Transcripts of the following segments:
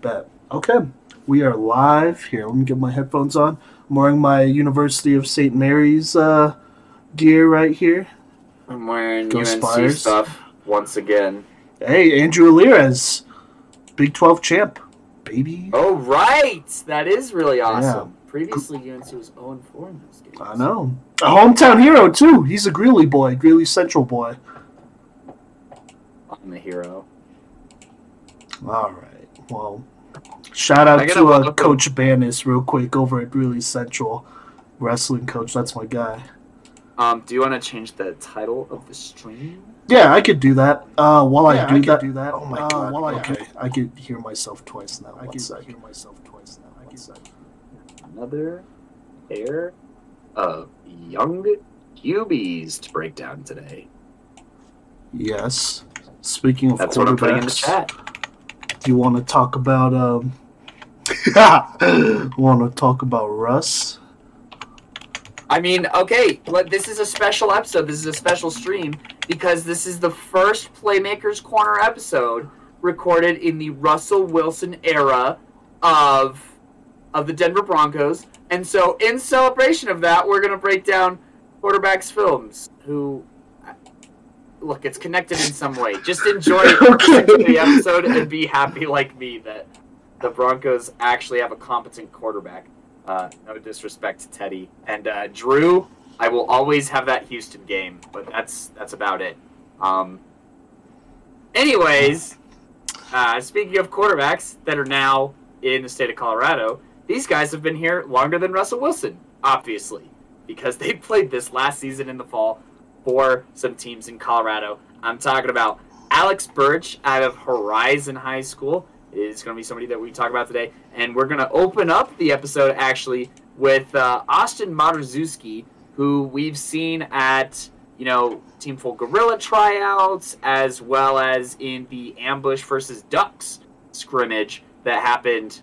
Bet. Okay. We are live here. Let me get my headphones on. I'm wearing my University of St. Mary's uh, gear right here. I'm wearing Go UNC Spires. stuff once again. Hey, Andrew Alirez, Big 12 champ, baby. Oh right, that is really awesome. Previously, UNC was 0 4 in those games. I know. A hometown hero, too. He's a Greeley boy, Greeley Central boy. I'm the hero. All right. Well, shout out gotta uh, welcome- Coach Banis real quick over at Greeley Central. Wrestling coach, that's my guy. Um, do you want to change the title of the stream? Yeah, I could do that. Uh, while I, do, I that, do that. Oh my Uh, god. while okay, I could hear myself twice now. I One can sec. hear myself twice now. I can Another pair of young QBs to break down today. Yes. Speaking of That's what I'm putting in the chat. You want to talk about um? want to talk about Russ? I mean, okay, but this is a special episode. This is a special stream because this is the first Playmakers Corner episode recorded in the Russell Wilson era of of the Denver Broncos. And so, in celebration of that, we're going to break down quarterbacks films who look, it's connected in some way. Just enjoy, enjoy the episode and be happy like me that the Broncos actually have a competent quarterback. Uh, no disrespect to Teddy and uh, Drew. I will always have that Houston game, but that's that's about it. Um, anyways, uh, speaking of quarterbacks that are now in the state of Colorado, these guys have been here longer than Russell Wilson, obviously, because they played this last season in the fall for some teams in Colorado. I'm talking about Alex Birch out of Horizon High School is going to be somebody that we talk about today, and we're going to open up the episode actually with uh, Austin Marzewski, who we've seen at you know Team Full Gorilla tryouts as well as in the Ambush versus Ducks scrimmage that happened.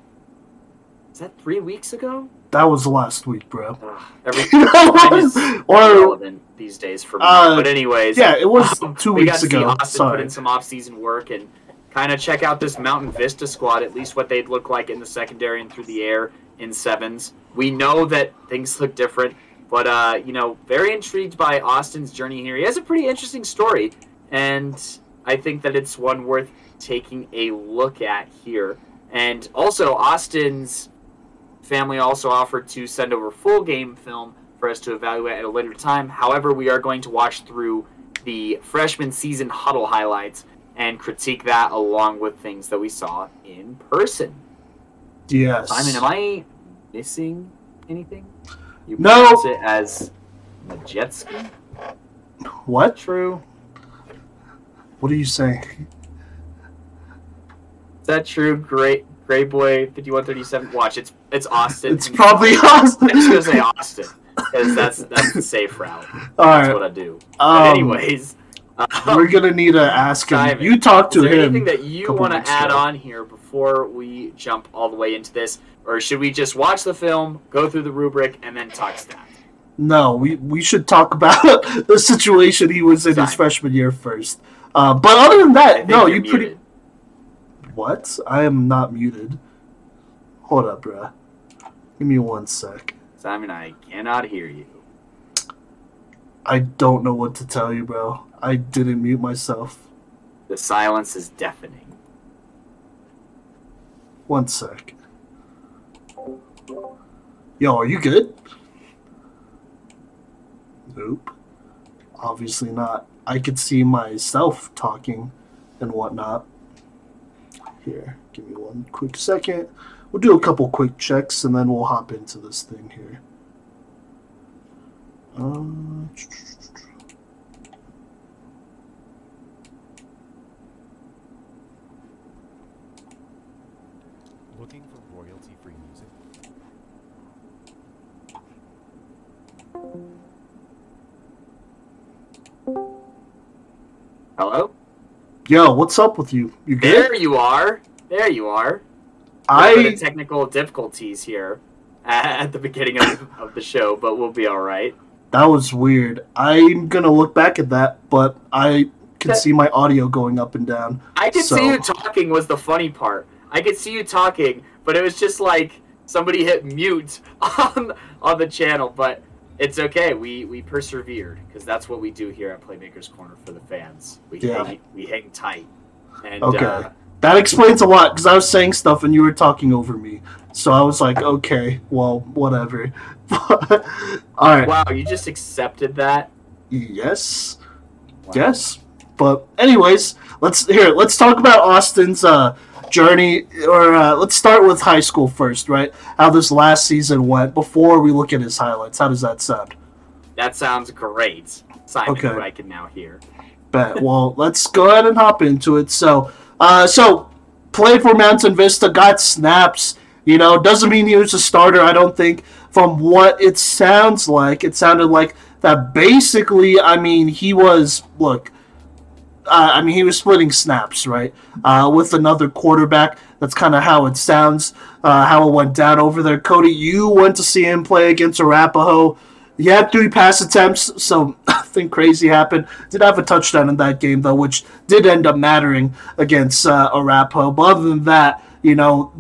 Is that three weeks ago? That was last week, bro. Ugh, every time is or irrelevant these days for me. Uh, but anyways, yeah, it was um, two we weeks got to see ago. Austin Sorry. put in some off-season work and kind of check out this Mountain Vista squad, at least what they'd look like in the secondary and through the air in sevens. We know that things look different, but uh, you know, very intrigued by Austin's journey here. He has a pretty interesting story, and I think that it's one worth taking a look at here. And also, Austin's family also offered to send over full game film for us to evaluate at a later time. However, we are going to watch through the freshman season huddle highlights and critique that along with things that we saw in person. Yes. Simon, am I missing anything? You No. pronounce it as Majetski? What? True. What are you saying? Is that true? Great, Gray Boy fifty one thirty seven. Watch, it's it's Austin. It's probably Austin. I'm just gonna say Austin because that's that's the safe route. All That's right. what I do. Um, anyways, um, we're gonna need to ask him. Simon, You talk is to there him. anything that you want to add ago. on here before we jump all the way into this, or should we just watch the film, go through the rubric, and then talk stats? No, we we should talk about the situation he was in his freshman year first. Uh, but other than that, no, you pretty. What? I am not muted. Hold up, bruh. Give me one sec. Simon, I cannot hear you. I don't know what to tell you, bro. I didn't mute myself. The silence is deafening. One sec. Yo, are you good? Nope. Obviously not. I could see myself talking and whatnot. Here, give me one quick second. We'll do a couple quick checks and then we'll hop into this thing here. Uh, Looking for royalty-free music? Hello? Yo, what's up with you? You good? There you are. There you are. A little bit I technical difficulties here at the beginning of, of the show, but we'll be all right. that was weird. I'm gonna look back at that, but I can That- see my audio going up and down. I could So- see you talking was the funny part. I could see you talking, but it was just like somebody hit mute on on the channel. But it's okay. We we persevered because that's what we do here at Playmakers Corner for the fans. We Yeah. hang, we hang tight. And Okay. uh, That explains a lot because I was saying stuff and you were talking over me. So I was like, okay, well, whatever. All right. wow, you just accepted that. Yes. Wow. Yes. But anyways, let's here. Let's talk about Austin's uh, journey, or uh, let's start with high school first, right? How this last season went before we look at his highlights. How does that sound? That sounds great, Simon. Okay. I can now hear. Bet. Well, let's go ahead and hop into it. So, uh, so played for Mountain Vista, got snaps. You know, doesn't mean he was a starter. I don't think. From what it sounds like, it sounded like that. Basically, I mean, he was look. Uh, I mean, he was splitting snaps, right, uh, with another quarterback. That's kind of how it sounds, uh, how it went down over there. Cody, you went to see him play against Arapaho. He had three pass attempts, so nothing crazy happened. Did have a touchdown in that game, though, which did end up mattering against uh, Arapaho. But other than that, you know,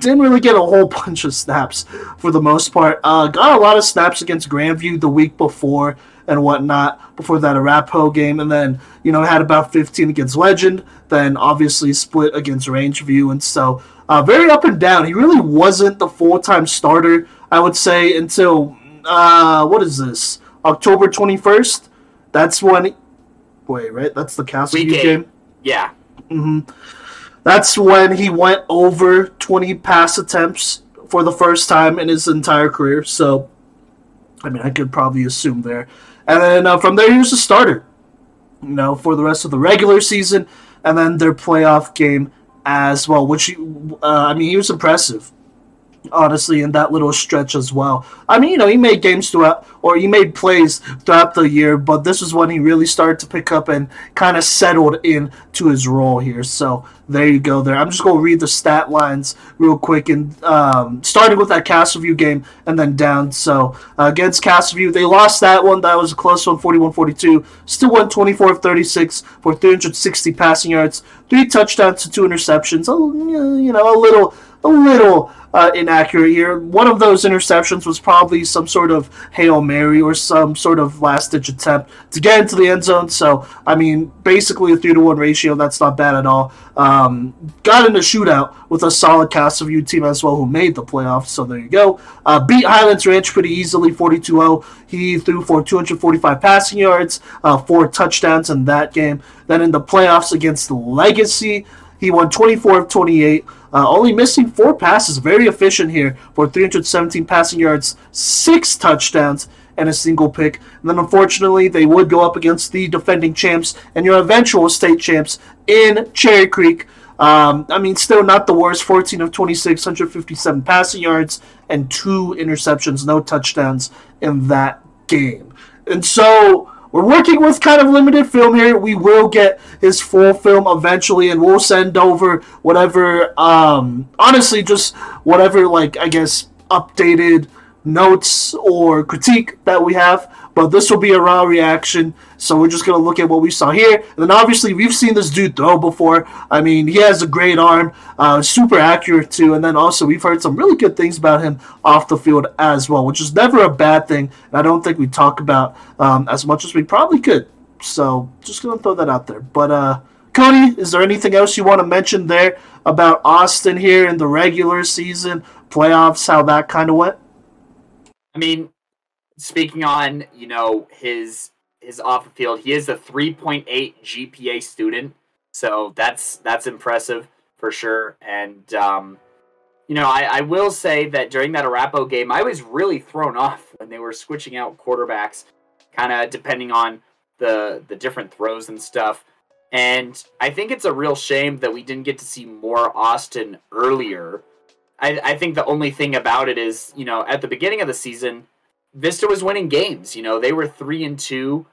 didn't really get a whole bunch of snaps for the most part. Uh, got a lot of snaps against Grandview the week before and whatnot before that Arapaho game, and then you know had about 15 against Legend. Then obviously split against Rangeview, and so uh, very up and down. He really wasn't the full time starter, I would say, until uh, what is this October 21st? That's when. Wait, right? That's the Week game. Yeah. Mm-hmm. That's when he went over 20 pass attempts for the first time in his entire career. So, I mean, I could probably assume there. And then uh, from there, he was a starter, you know, for the rest of the regular season and then their playoff game as well, which, uh, I mean, he was impressive. Honestly, in that little stretch as well. I mean, you know, he made games throughout, or he made plays throughout the year, but this is when he really started to pick up and kind of settled in to his role here. So there you go. There, I'm just gonna read the stat lines real quick and um, starting with that Castleview game and then down. So uh, against Castleview, they lost that one. That was a close one, 41-42. Still won 24 of 36 for 360 passing yards, three touchdowns to two interceptions. A, you know, a little, a little uh, inaccurate here. One of those interceptions was probably some sort of hail mary or some sort of last ditch attempt to get into the end zone. So I mean, basically a three to one ratio. That's not bad at all. Um, got in a shootout with a solid Castleview team as well, who made the playoffs. So there you go. Uh, beat Highlands Ranch pretty easily, 42-0. He threw for 245 passing yards, uh, four touchdowns in that game. Then in the playoffs against Legacy, he won 24 of 28, uh, only missing four passes. Very efficient here for 317 passing yards, six touchdowns, and a single pick. And then unfortunately, they would go up against the defending champs and your eventual state champs in Cherry Creek. Um, I mean, still not the worst. 14 of 26, 157 passing yards, and two interceptions, no touchdowns in that game. And so we're working with kind of limited film here. We will get his full film eventually, and we'll send over whatever, um, honestly, just whatever, like, I guess, updated notes or critique that we have. But this will be a raw reaction, so we're just gonna look at what we saw here. And then obviously we've seen this dude throw before. I mean, he has a great arm, uh, super accurate too. And then also we've heard some really good things about him off the field as well, which is never a bad thing. And I don't think we talk about um, as much as we probably could. So just gonna throw that out there. But uh, Cody, is there anything else you want to mention there about Austin here in the regular season playoffs? How that kind of went? I mean, speaking on you know his his off the field, he is a 3.8 GPA student, so that's that's impressive for sure. And um, you know, I, I will say that during that Arapo game, I was really thrown off when they were switching out quarterbacks, kind of depending on the the different throws and stuff. And I think it's a real shame that we didn't get to see more Austin earlier. I, I think the only thing about it is, you know, at the beginning of the season, Vista was winning games. You know, they were three and two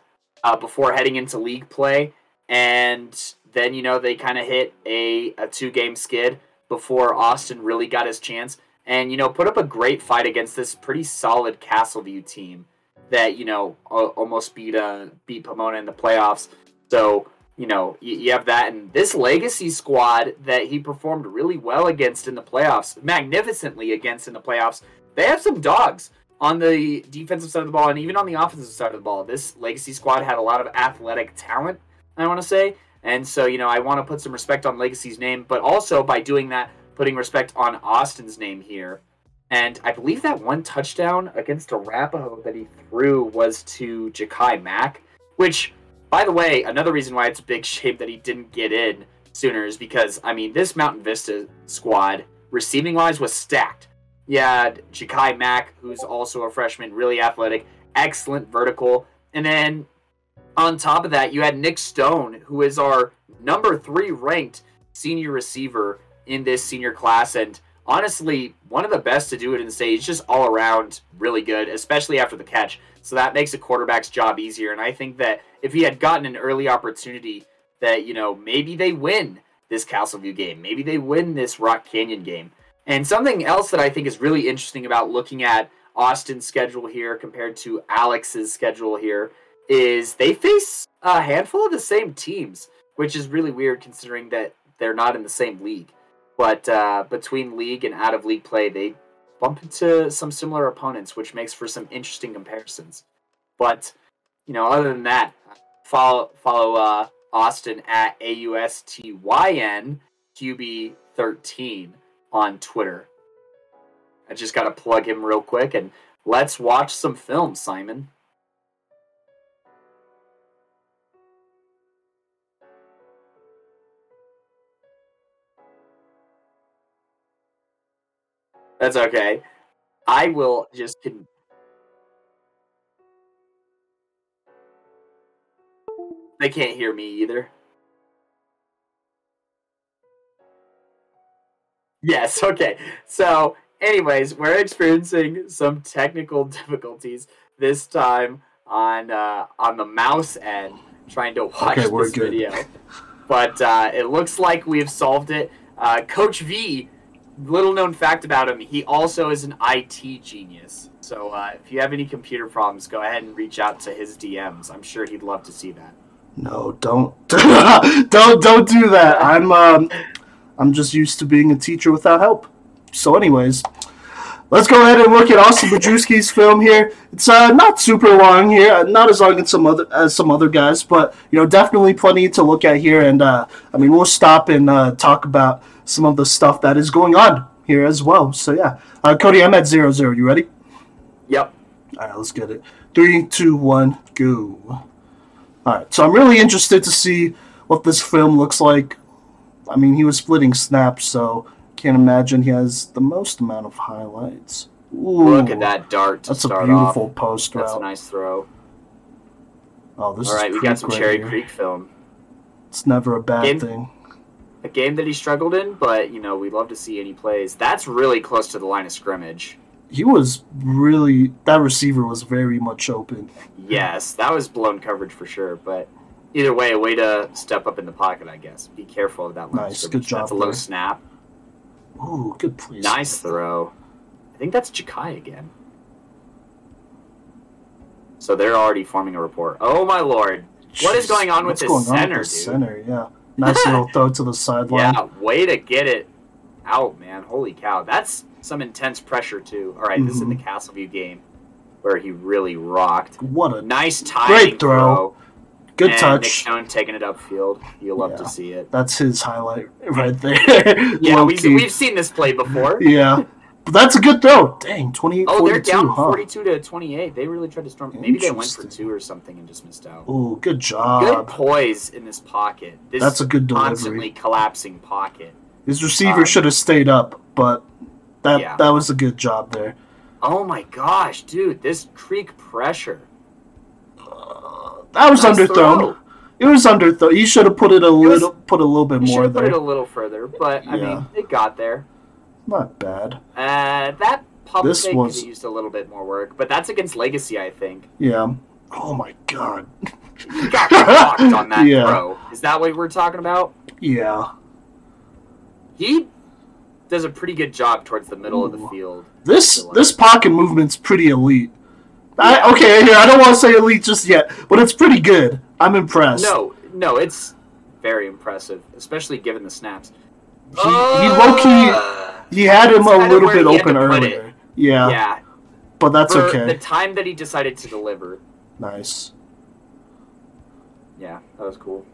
uh, before heading into league play, and then you know they kind of hit a a two game skid before Austin really got his chance, and you know put up a great fight against this pretty solid Castleview team that you know almost beat uh beat Pomona in the playoffs. So you know, you, you have that and this legacy squad that he performed really well against in the playoffs, magnificently against in the playoffs. They have some dogs on the defensive side of the ball and even on the offensive side of the ball. This legacy squad had a lot of athletic talent, I want to say. And so, you know, I want to put some respect on Legacy's name, but also by doing that, putting respect on Austin's name here. And I believe that one touchdown against Arapaho that he threw was to Jakai Mack, which, by the way, another reason why it's a big shame that he didn't get in sooner is because, I mean, this Mountain Vista squad, receiving wise, was stacked. You had Jakai Mack, who's also a freshman, really athletic, excellent vertical. And then on top of that, you had Nick Stone, who is our number three ranked senior receiver in this senior class. And honestly, one of the best to do it in the state. He's just all around really good, especially after the catch. So that makes a quarterback's job easier. And I think that if he had gotten an early opportunity, that, you know, maybe they win this Castleview game. Maybe they win this Rock Canyon game. And something else that I think is really interesting about looking at Austin's schedule here compared to Alex's schedule here is they face a handful of the same teams, which is really weird considering that they're not in the same league. But uh, between league and out of league play, they bump into some similar opponents, which makes for some interesting comparisons. But you know, other than that, follow follow uh, Austin at A U S T Y N QB thirteen on Twitter. I just got to plug him real quick and let's watch some film, Simon. That's okay. I will just con- They can't hear me either. Yes, okay. So, anyways, we're experiencing some technical difficulties this time on uh, on the mouse end trying to watch Okay, this good. video. But uh, it looks like we've solved it. Uh, Coach V, little known fact about him, he also is an IT genius. So uh, if you have any computer problems, go ahead and reach out to his DMs. I'm sure he'd love to see that. No, don't, don't, don't do that. I'm, um, I'm just used to being a teacher without help. So, anyways, let's go ahead and look at Austin Badrewski's film here. It's uh, not super long here, uh, not as long as some other as some other guys, but you know, definitely plenty to look at here. And uh, I mean, we'll stop and uh, talk about some of the stuff that is going on here as well. So, yeah, uh, Cody, I'm at zero zero. You ready? Yep. All right, let's get it. Three, two, one, go. All right, so I'm really interested to see what this film looks like. I mean, he was splitting snaps, so can't imagine he has the most amount of highlights. Ooh, Look at that dart to That's a start beautiful off. post That's a route. nice throw. Oh, this is All right, is we got some right Cherry here. Creek film. It's never a bad Game- thing. A game that he struggled in, but you know we'd love to see any plays. That's really close to the line of scrimmage. He was really that receiver was very much open. Yes, that was blown coverage for sure. But either way, a way to step up in the pocket, I guess. Be careful of that line of Nice, good job That's a low there. snap. Ooh, good place. Nice throw. I think that's Jakai again. So they're already forming a report. Oh my lord! What is going on with this going on center, with center? Yeah, nice little throw to the sideline. Yeah, way to get it out, man. Holy cow. That's some intense pressure, too. All right, this is in the Mm-hmm. Castleview game where he really rocked. What a Nice timing Great throw. And good Nick touch. Stone taking it upfield. You'll love Yeah. to see it. That's his highlight right there. Yeah, we've, we've seen this play before. Yeah, but that's a good throw. Dang, 28 Oh, they're 42, down huh? 42 to 28. They really tried to storm. Maybe they went for two or something and just missed out. Ooh, good Good job. poise in this pocket. This That's a good delivery. constantly collapsing pocket. His receiver um, should have stayed up, but that Yeah. that was a good job there. Oh my gosh, dude, this creek pressure. That was underthrown. It was underthrown. You should have put it a was- little, put a little bit more have put it a little further, but I Yeah. mean, it got there. Not bad. Uh, that pump This was- used a little bit more work, but that's against Legacy, I think. Yeah. Oh my god. He got rocked on that Yeah. throw. Is that what we're talking about? Yeah. He does a pretty good job towards the middle of the field. This this pocket movement's pretty elite. I, okay, here I don't want to say elite just yet, but it's pretty good. I'm impressed. No, no, it's very impressive, especially given the snaps. He, he low key Uh, he had him a little bit open to put it. earlier. Yeah, yeah, but that's for okay. the time that he decided to deliver. Nice. Yeah, that was cool.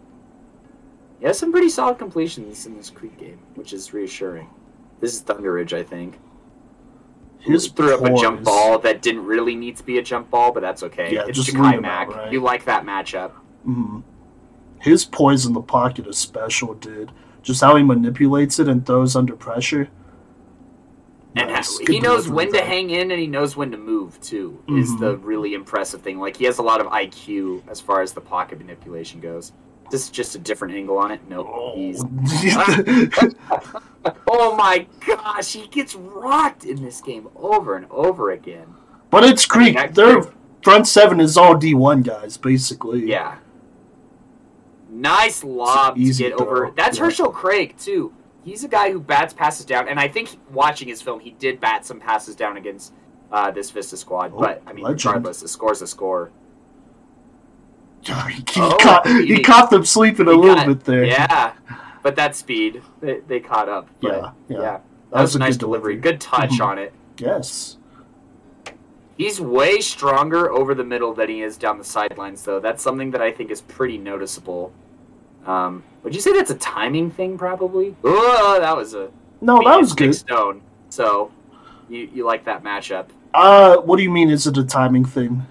He has some pretty solid completions in this Creek game, which is reassuring. This is Thunder Ridge, I think. His threw up a jump ball that didn't really need to be a jump ball, but that's okay. Yeah, it's just leave out, right? You like that matchup. hmm His poise in the pocket is special, dude. Just how he manipulates it and throws under pressure. And Nice. Good he knows when to hang in and he knows when to move too. Is Mhm. the really impressive thing. Like he has a lot of IQ as far as the pocket manipulation goes. This is just a different angle on it. Nope. He's Oh my gosh, he gets rocked in this game over and over again. but it's I mean, Creek. Their front seven is all D one guys, basically. Yeah. Nice lob to get over. That's yeah. Herschel Craig too. He's a guy who bats passes down, and I think watching his film, he did bat some passes down against uh, this Vista squad. Oh, but I mean, legend. regardless, the score's a score. He, he Oh, caught he caught them sleeping a little got- bit there. Yeah, but that speed, they, they caught up. Yeah, yeah. yeah. That, was, a nice good delivery. Good touch Mhm. on it. Yes. He's way stronger over the middle than he is down the sidelines, though. That's something that I think is pretty noticeable. Um, would you say that's a timing thing, probably? Oh, that was a No, that was good. Stone. So you you like that matchup? Uh, what do you mean? Is it a timing thing?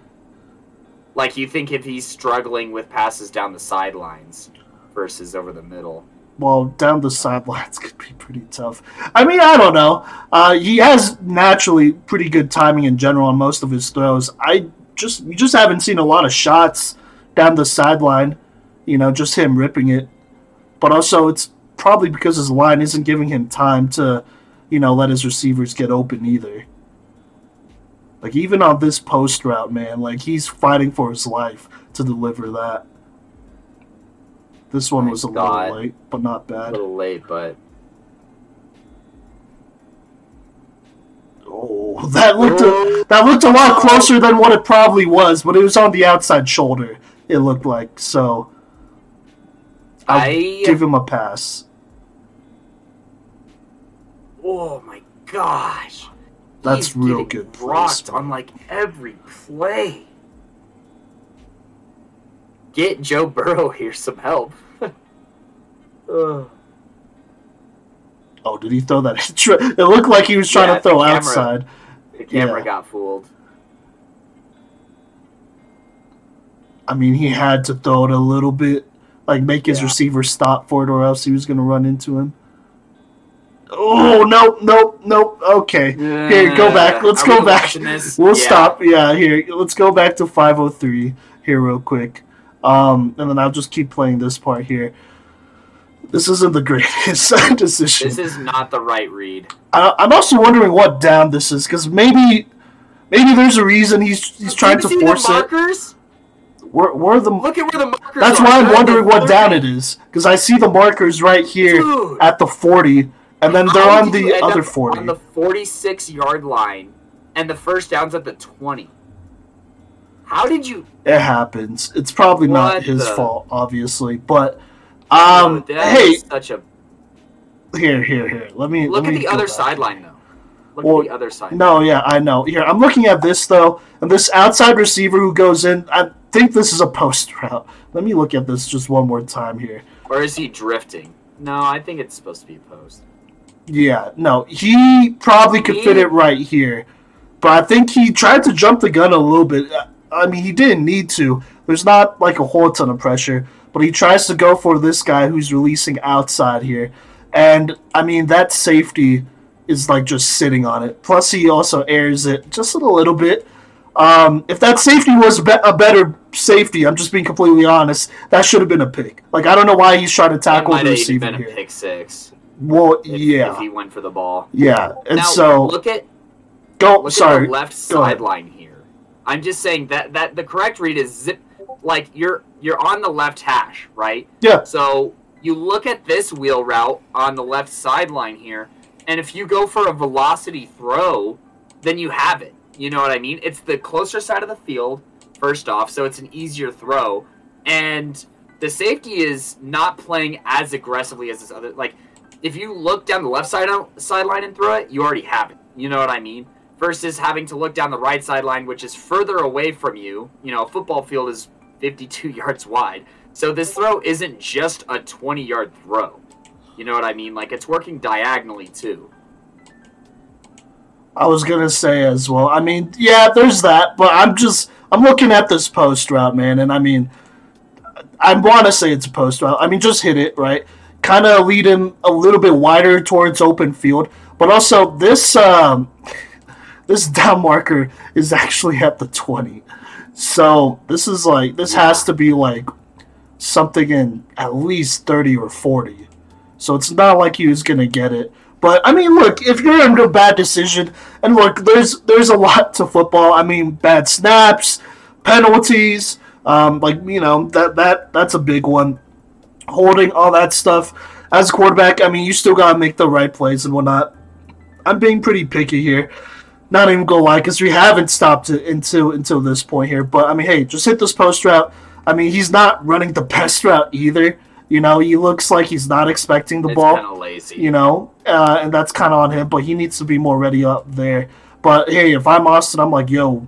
Like you think if he's struggling with passes down the sidelines versus over the middle? Well, down the sidelines could be pretty tough. I mean, I don't know. Uh, he has naturally pretty good timing in general on most of his throws. I just you just haven't seen a lot of shots down the sideline. You know, just him ripping it. But also, it's probably because his line isn't giving him time to, you know, let his receivers get open either. Like even on this post route, man, like he's fighting for his life to deliver that. This one My was a God. little late, but not bad. A little late, but Oh, that looked a, that looked a lot closer than what it probably was, but it was on the outside shoulder. It looked like so. I'll I give him a pass. oh my gosh, That's real good Rocked placement. on like every play. Get Joe Burrow here some help. Oh, did he throw that? it looked like he was trying Yeah, to throw the camera- outside. The camera Yeah. got fooled. I mean, he had to throw it a little bit, like make his Yeah. receiver stop for it, or else he was going to run into him. Oh nope, nope, nope. Okay, here, go back. Let's go back. We'll Yeah. stop. Yeah, here. Let's go back to 503 here real quick. Um, and then I'll just keep playing this part here. This isn't the greatest decision. This is not the right read. I, I'm also wondering what down this is because maybe, maybe there's a reason he's he's trying to force it. Where, where the? Look at where the markers That's are. why I'm wondering what down it is because I see the markers right here Dude. at the 40, and then they're How on the other 40. On the 46 yard line, and the first down's at the 20. How did you? It happens. It's probably not his the- fault, obviously, but um, that hey, such a. here, here, here. Let me Look let at me the other sideline though. Look Well, at the other side. No, yeah, I know. Here, I'm looking at this though, and this outside receiver who goes in. I think this is a post route. Let me look at this just one more time here. Or is he drifting? No, I think it's supposed to be a post. Yeah, no, he probably could fit it right here, but I think he tried to jump the gun a little bit. I mean, he didn't need to. There's not like a whole ton of pressure, but he tries to go for this guy who's releasing outside here, and I mean that safety is like just sitting on it. Plus, he also airs it just a little bit. Um, if that safety was be- a better safety, I'm just being completely honest. That should have been a pick. Like I don't know why he's trying to tackle the receiver been a here. pick six. Well, If, yeah, If he went for the ball. yeah, and now so look at go. look sorry, at the left sideline here. I'm just saying that that the correct read is zip. Like you're you're on the left hash, right? Yeah. So you look at this wheel route on the left sideline here, and if you go for a velocity throw, then you have it. You know what I mean? It's the closer side of the field, first off, so it's an easier throw. And the safety is not playing as aggressively as this other. Like, if you look down the left side sideline and throw it, you already have it. You know what I mean? Versus having to look down the right sideline, which is further away from you. You know, a football field is 52 yards wide. So this throw isn't just a 20 yard throw. You know what I mean? Like, it's working diagonally, too. I was gonna say as well. I mean, yeah, there's that, but I'm just I'm looking at this post route, man, and I mean, I want to say it's a post route. I mean, just hit it right, kind of lead him a little bit wider towards open field, but also this um, this down marker is actually at the twenty, so this is like this has to be like something in at least thirty or forty, so it's not like he was gonna get it. But I mean, look, if you're under a bad decision, and look, there's there's a lot to football. I mean, bad snaps, penalties, um, like you know that that that's a big one. Holding all that stuff as a quarterback, I mean, you still gotta make the right plays and whatnot. I'm being pretty picky here. Not even gonna lie, because we haven't stopped it until until this point here. But I mean, hey, just hit this post route. I mean, he's not running the best route either. You know, he looks like he's not expecting the It's ball. lazy. You know, uh, and that's kind of on him. But he needs to be more ready up there. But hey, if I'm Austin, I'm like, yo,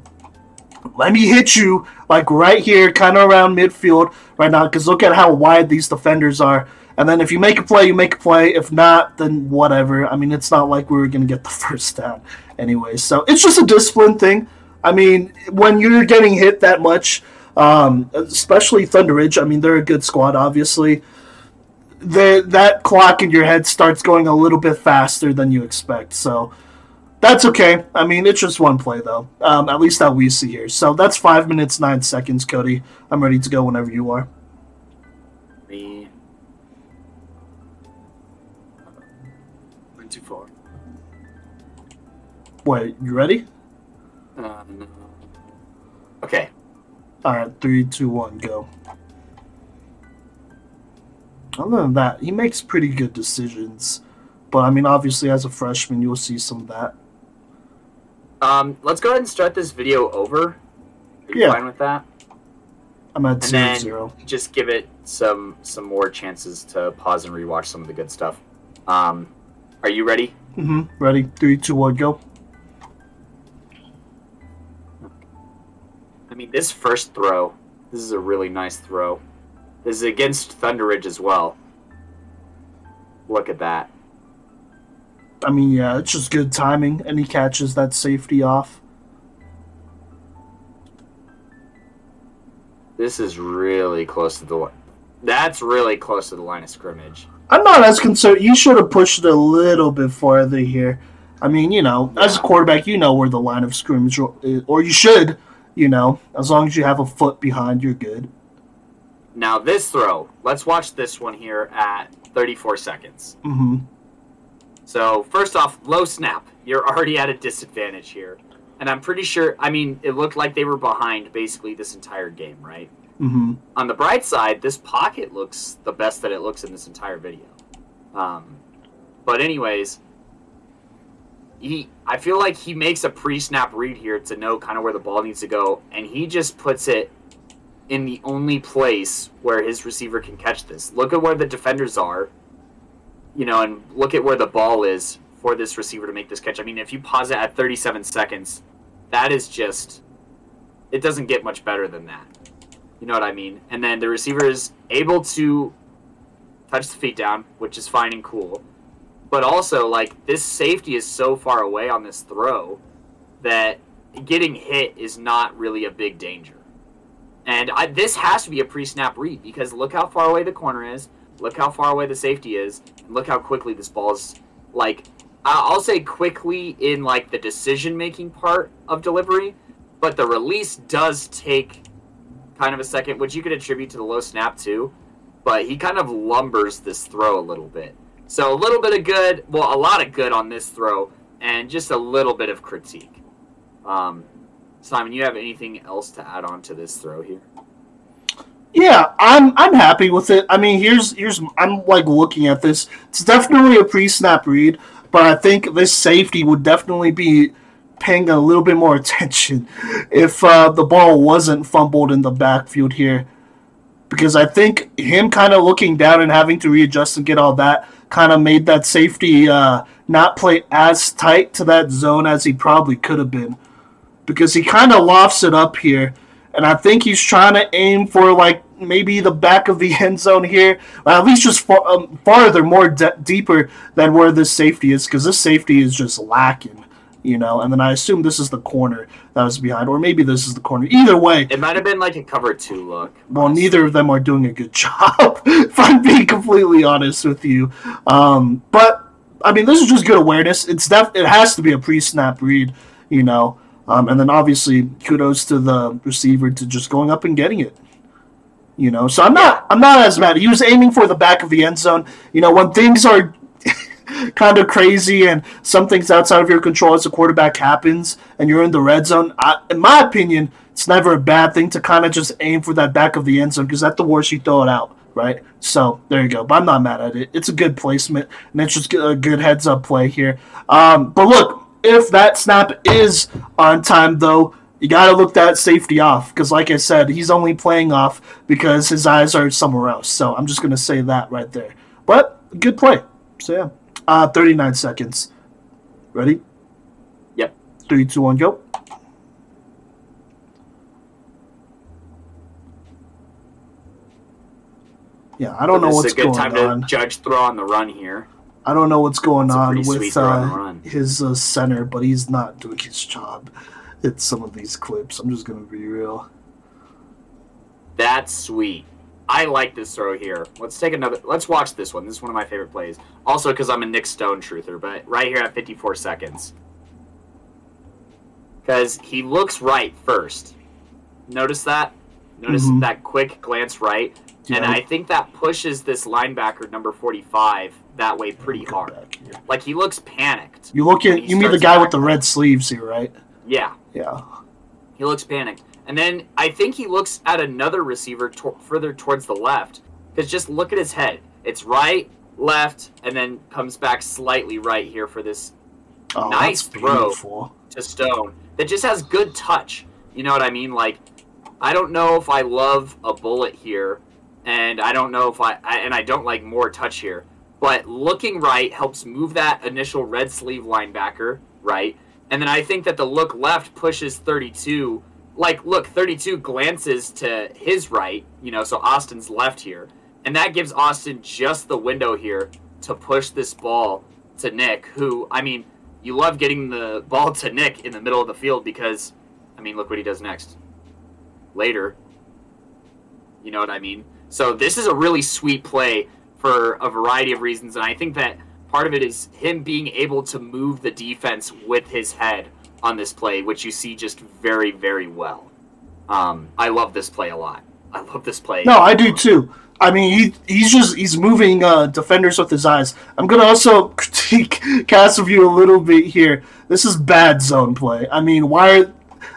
let me hit you like right here, kind of around midfield right now, because look at how wide these defenders are. And then if you make a play, you make a play. If not, then whatever. I mean, it's not like we were gonna get the first down anyway. So it's just a discipline thing. I mean, when you're getting hit that much, um, especially Thunder Ridge, I mean, they're a good squad, obviously. The, that clock in your head starts going a little bit faster than you expect. So that's okay. I mean, it's just one play, though. Um, at least that we see here. So that's five minutes, nine seconds, Cody. I'm ready to go whenever you are. Me. Went too far. Wait, you ready? Um, okay. All right, three, two, one, go. Other than that, he makes pretty good decisions. But I mean, obviously, as a freshman, you'll see some of that. Um, let's go ahead and start this video over. Are you Yeah. fine with that? I'm at And zero then zero. just give it some some more chances to pause and rewatch some of the good stuff. Um, are you ready? Mm-hmm. Ready? Three, two, one, go. I mean, this first throw, this is a really nice throw. This is against Thunder Ridge as well. Look at that. I mean, yeah, it's just good timing, and he catches that safety off. This is really close to the line. That's really close to the line of scrimmage. I'm not as concerned. You should have pushed it a little bit farther here. I mean, you know, as a quarterback, you know where the line of scrimmage, is, or you should, you know, as long as you have a foot behind, you're good. Now this throw, let's watch this one here at 34 seconds. hmm So first off, low snap. You're already at a disadvantage here. And I'm pretty sure, I mean, it looked like they were behind basically this entire game, right? hmm On the bright side, this pocket looks the best that it looks in this entire video. Um, but anyways, he I feel like he makes a pre-snap read here to know kind of where the ball needs to go, and he just puts it in the only place where his receiver can catch this. Look at where the defenders are, you know, and look at where the ball is for this receiver to make this catch. I mean, if you pause it at 37 seconds, that is just it doesn't get much better than that. You know what I mean? And then the receiver is able to touch the feet down, which is fine and cool. But also, like, this safety is so far away on this throw that getting hit is not really a big danger. And I, this has to be a pre snap read because look how far away the corner is, look how far away the safety is, look how quickly this ball is. Like, I'll say quickly in, like, the decision making part of delivery, but the release does take kind of a second, which you could attribute to the low snap too. But he kind of lumbers this throw a little bit. So a little bit of good, well, a lot of good on this throw, and just a little bit of critique. Um, Simon, you have anything else to add on to this throw here? Yeah, I'm I'm happy with it. I mean, here's here's I'm like looking at this. It's definitely a pre-snap read, but I think this safety would definitely be paying a little bit more attention if uh, the ball wasn't fumbled in the backfield here. because I think him kind of looking down and having to readjust and get all that kind of made that safety uh, not play as tight to that zone as he probably could have been because he kind of lofts it up here. And I think he's trying to aim for like maybe the back of the end zone here, at least just far, um, farther, more de- deeper than where this safety is, because this safety is just lacking, you know. And then I assume this is the corner that was behind, or maybe this is the corner. Either way, It might have been like a cover two look. well, honestly. neither of them are doing a good job, if I'm being completely honest with you. Um, but I mean, this is just good awareness. It's def- it has to be a pre-snap read, you know. Um, and then obviously kudos to the receiver to just going up and getting it. You know, so I'm not I'm not as mad. He was aiming for the back of the end zone. You know, when things are kind of crazy and something's outside of your control as a quarterback happens and you're in the red zone, I, in my opinion, it's never a bad thing to kind of just aim for that back of the end zone because at the worst you throw it out, right? So there you go. But I'm not mad at it. It's a good placement and it's just a good heads up play here. Um, but look, if that snap is on time though, you got to look that safety off because, like I said, he's only playing off because his eyes are somewhere else. So I'm just gonna say that right there. But good play. So yeah, uh, 39 seconds. Ready? Yep. Three, two, one, go. Yeah, I don't know what's This what's is a good going time on. to judge throw on the run here. I don't know what's going on with on uh, his uh, center, but he's not doing his job. It's some of these clips. I'm just gonna be real. That's sweet. I like this throw here. Let's take another. Let's watch this one. This is one of my favorite plays. Also, because I'm a Nick Stone truther, but right here at 54 seconds. Because he looks right first. Notice that? Notice Mhm. that quick glance right? And I think that pushes this linebacker, number 45, that way pretty hard. Like, he looks panicked. You look at you mean the guy back with the red sleeves here, right? Yeah. Yeah. He looks panicked. And then I think he looks at another receiver to- further towards the left. Because just look at his head. It's right, left, and then comes back slightly right here for this Oh, Nice throw. to Stone. That just has good touch. You know what I mean? Like, I don't know if I love a bullet here, and I don't know if I, I and I don't like more touch here. But looking right helps move that initial red sleeve linebacker right, and then I think that the look left pushes 32. Like, look, 32 glances to his right, you know, so Austin's left here, and that gives Austin just the window here to push this ball to Nick, who, I mean, you love getting the ball to Nick in the middle of the field because, I mean, look what he does next. Later. You know what I mean? So this is a really sweet play for a variety of reasons, and I think that part of it is him being able to move the defense with his head on this play, which you see just very, very well. Um, I love this play a lot. I love this play. No, I do too. I mean, he he's just he's moving uh, defenders with his eyes. I'm gonna also critique Castleview a little bit here. This is bad zone play. I mean, why are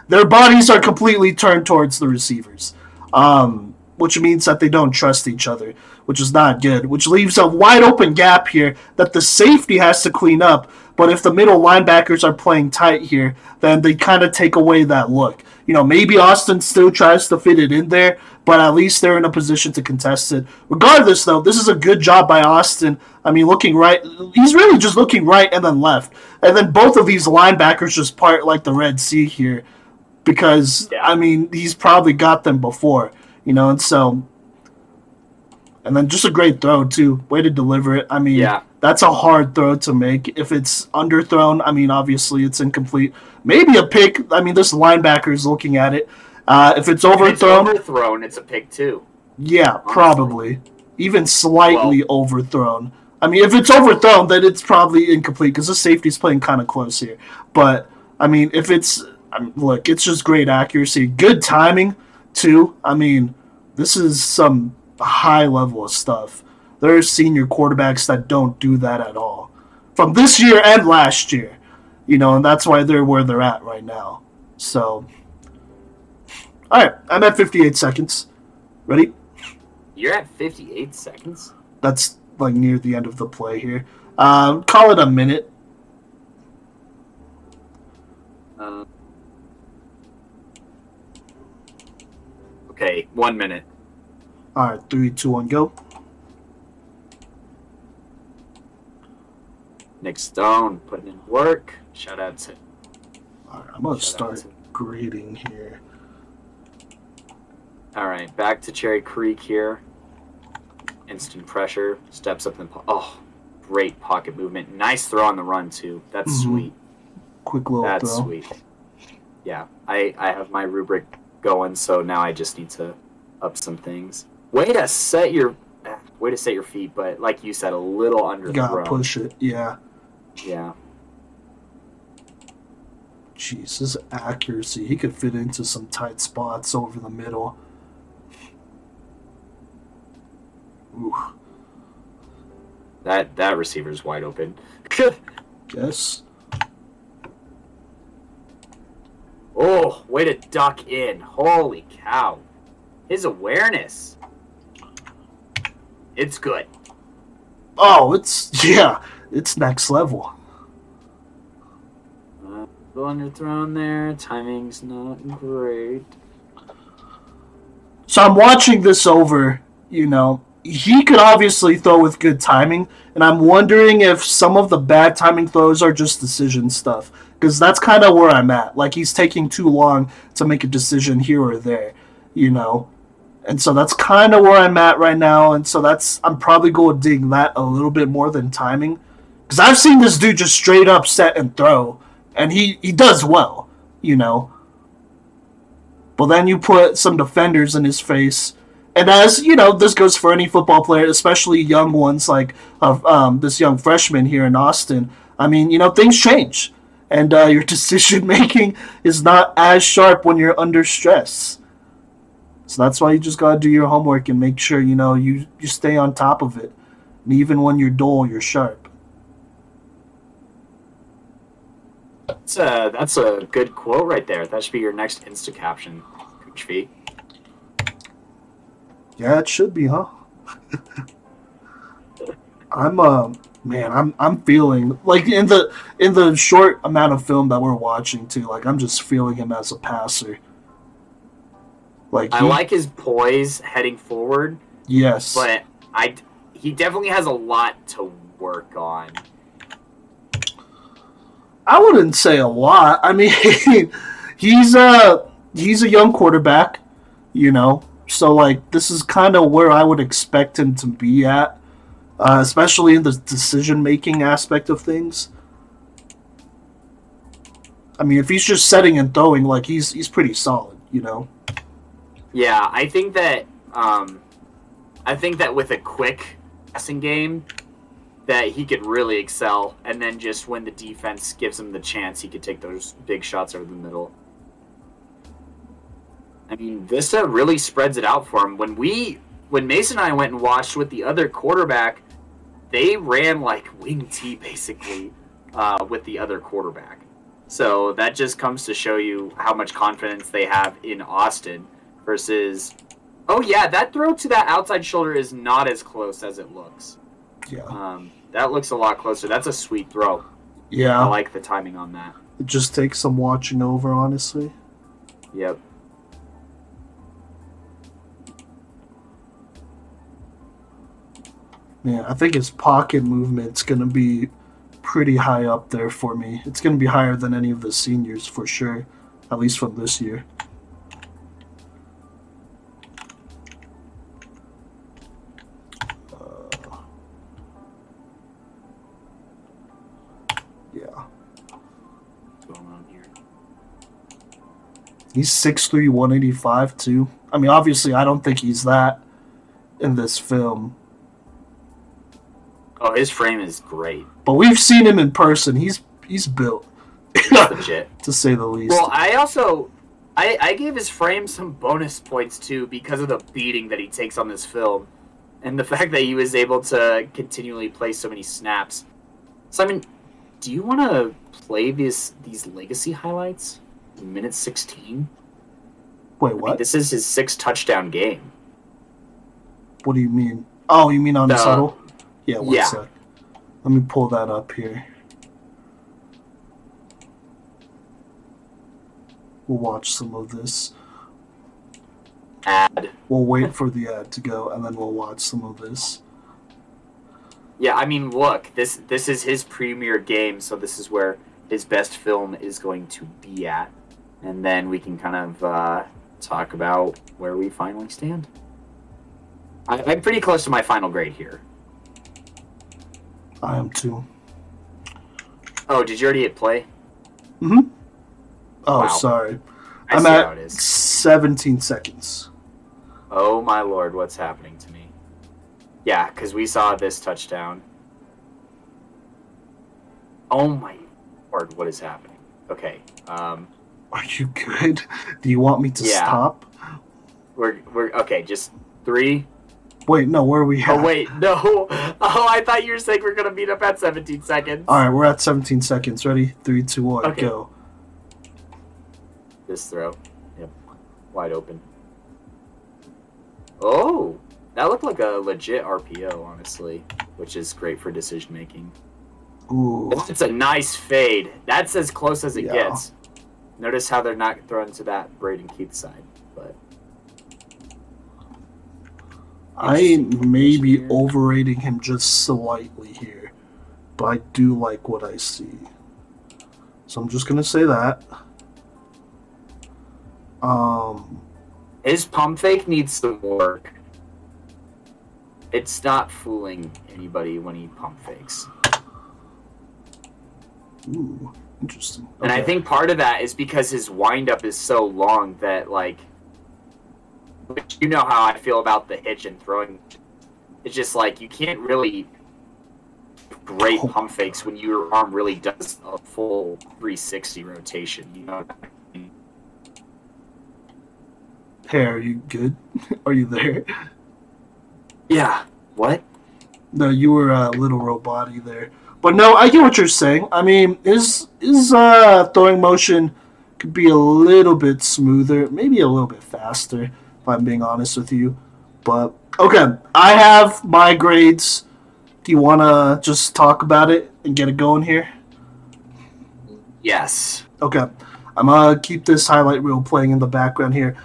their bodies are completely turned towards the receivers, um, which means that they don't trust each other, which is not good. Which leaves a wide open gap here that the safety has to clean up. But if the middle linebackers are playing tight here, then they kind of take away that look. You know, maybe Austin still tries to fit it in there, but at least they're in a position to contest it. Regardless, though, this is a good job by Austin. I mean, looking right, he's really just looking right and then left. And then both of these linebackers just part like the Red Sea here because, I mean, he's probably got them before, you know, and so. And then just a great throw, too. Way to deliver it. I mean, Yeah. that's a hard throw to make. If it's underthrown, I mean, obviously it's incomplete. Maybe a pick. I mean, this linebacker is looking at it. Uh, if it's If it's overthrown, overthrown, it's a pick too. yeah, probably. Even slightly Well- overthrown. I mean, if it's overthrown, then it's probably incomplete because the safety's playing kind of close here. But, I mean, if it's. I mean, look, it's just great accuracy. Good timing, too. I mean, this is some high level of stuff. There are senior quarterbacks that don't do that at all. From this year and last year. You know, and that's why they're where they're at right now. So. Alright, I'm at 58 seconds. Ready? You're at 58 seconds. That's like near the end of the play here. Um, call it a minute. Uh, okay, one minute. All right, three, two, one, go. Nick Stone putting in work. Shout out to. All right, I'm gonna start to- grading here. All right, back to Cherry Creek here. Instant pressure, steps up and po- oh, great pocket movement. Nice throw on the run too. That's Mhm. sweet. Quick little That's throw. sweet. Yeah, I I have my rubric going, so now I just need to up some things. Way to set your way to set your feet, but like you said, a little under Gotta push it. Yeah. Yeah, Jeez, his accuracy. He could fit into some tight spots over the middle. Ooh, that that receiver's wide open. guess. Oh, way to duck in! Holy cow! His awareness. It's good. Oh, it's yeah, it's next level. Uh, underthrown there. Timing's not great. So I'm watching this over, you know, he could obviously throw with good timing, and I'm wondering if some of the bad timing throws are just decision stuff. Because that's kind of where I'm at. Like, he's taking too long to make a decision here or there, you know? And so that's kind of where I'm at right now, and so that's, I'm probably going to dig that a little bit more than timing. Because I've seen this dude just straight up set and throw, and he, he does well, you know? But then you put some defenders in his face. And as you know, this goes for any football player, especially young ones like uh, um, this young freshman here in Austin. I mean, you know, things change, and uh, your decision making is not as sharp when you're under stress. So that's why you just gotta do your homework and make sure you know you you stay on top of it, and even when you're dull, you're sharp. That's a that's a good quote right there. That should be your next Insta caption, Coach V. Yeah, it should be, huh? I'm uh man, I'm I'm feeling like in the in the short amount of film that we're watching too, like I'm just feeling him as a passer. Like I like his poise heading forward, yes. but I he definitely has a lot to work on. I wouldn't say a lot. I mean, he's a he's a young quarterback, you know. So like this is kind of where I would expect him to be at, uh, especially in the decision making aspect of things. I mean, if he's just setting and throwing, like he's he's pretty solid, you know. Yeah, I think that um, I think that with a quick passing game, that he could really excel, and then just when the defense gives him the chance, he could take those big shots over the middle. I mean, Vista really spreads it out for him. When we, when Mason and I went and watched with the other quarterback, they ran like wing T basically uh, with the other quarterback. So that just comes to show you how much confidence they have in Austin versus. Oh yeah, that throw to that outside shoulder is not as close as it looks. Yeah, Um, that looks a lot closer. That's a sweet throw. Yeah. I like the timing on that. It just takes some watching over, honestly. Yep. Yeah, I think his pocket movement's gonna be pretty high up there for me. It's gonna be higher than any of the seniors for sure, at least from this year. Uh, yeah, What's going on here? he's 6'3", 185 too. I mean, obviously, I don't think he's that in this film, Oh, his frame is great. but we've seen him in person. He's he's built, He's legit. to say the least. Well, I also I, I gave his frame some bonus points too because of the beating that he takes on this film, and the fact that he was able to continually play so many snaps. Simon, do you want to play this these legacy highlights? Minute sixteen. Wait, I mean, what? this is his sixth touchdown game. What do you mean? Oh, you mean on the The- subtle? Yeah, one yeah. sec. Let me pull that up here. We'll watch some of this. ad. We'll wait for the ad to go, and then we'll watch some of this. Yeah, I mean, look, this this is his premiere game, so this is where his best film is going to be at, and then we can kind of uh, talk about where we finally stand. I, I'm pretty close to my final grade here. I am too. Oh, did you already hit play? hmm Oh, Wow. sorry. I how at it is. 17 seconds. Oh my lord, what's happening to me? Yeah, because we saw this touchdown. Oh my lord, what is happening? Okay, um, Are you good? Do you want me to Yeah. stop? we're we're okay. Just three. Wait, no, where are we oh, at? Oh wait, no. Oh, I thought you were saying we're gonna meet up at 17 seconds. All right, we're at 17 seconds. Ready? Three, two, one, Okay. go. This throw, yep, wide open. Oh, that looked like a legit RPO, honestly, which is great for decision making. Ooh. It's a nice fade. That's as close as it Yeah. gets. Notice how they're not throwing to that Braden Keith side, but I may be overrating him just slightly here, but I do like what I see. So I'm just gonna say that. Um, his pump fake needs some work. It's not fooling anybody when he pump fakes. ooh, interesting. And I think part of that is because his windup is so long that like which you know how I feel about the hitch and throwing it's just like you can't really great Oh. pump fakes when your arm really does a full 360 rotation, you know. Hey, are you good? are you there? Yeah. What? No, you were a little robot there. But no, I get what you're saying. I mean, his his uh, throwing motion could be a little bit smoother, maybe a little bit faster, if I'm being honest with you. But okay, I have my grades. Do you want to just talk about it and get it going here? Yes. Okay, I'm gonna keep this highlight reel playing in the background here.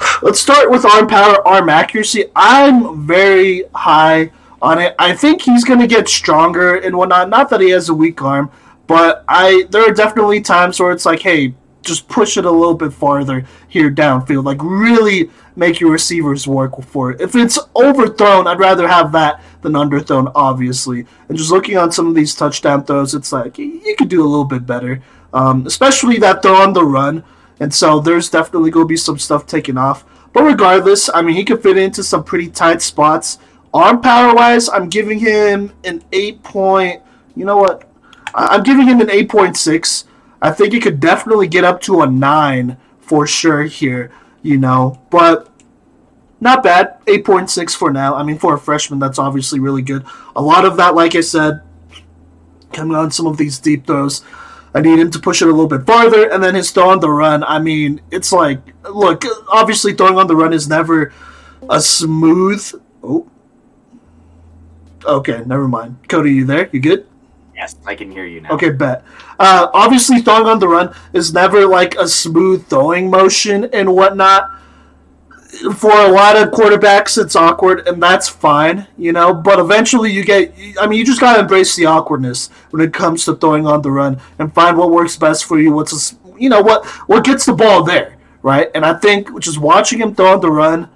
Let's start with arm power, arm accuracy. I'm very high on it. I think he's gonna get stronger and whatnot. Not that he has a weak arm, but I there are definitely times where it's like, hey, just push it a little bit farther here downfield. Like really make your receivers work for it. If it's overthrown, I'd rather have that than underthrown, obviously. And just looking on some of these touchdown throws, it's like you could do a little bit better, um, especially that throw on the run. And so there's definitely going to be some stuff taken off. But regardless, I mean, he could fit into some pretty tight spots. Arm power wise, I'm giving him an 8 point. You know what? I'm giving him an 8.6. I think he could definitely get up to a 9 for sure here, you know. But not bad. 8.6 for now. I mean, for a freshman, that's obviously really good. A lot of that, like I said, coming on some of these deep throws. I need him to push it a little bit farther, and then his throw on the run. I mean, it's like, look, obviously throwing on the run is never a smooth. Oh, okay, never mind. Cody, you there? You good? Yes, I can hear you now. Okay, bet. Uh, obviously, throwing on the run is never like a smooth throwing motion and whatnot. For a lot of quarterbacks, it's awkward, and that's fine, you know. But eventually, you get. I mean, you just gotta embrace the awkwardness when it comes to throwing on the run and find what works best for you. What's a you know what what gets the ball there, right? And I think just watching him throw on the run,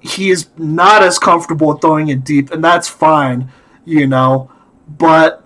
he is not as comfortable throwing it deep, and that's fine, you know. But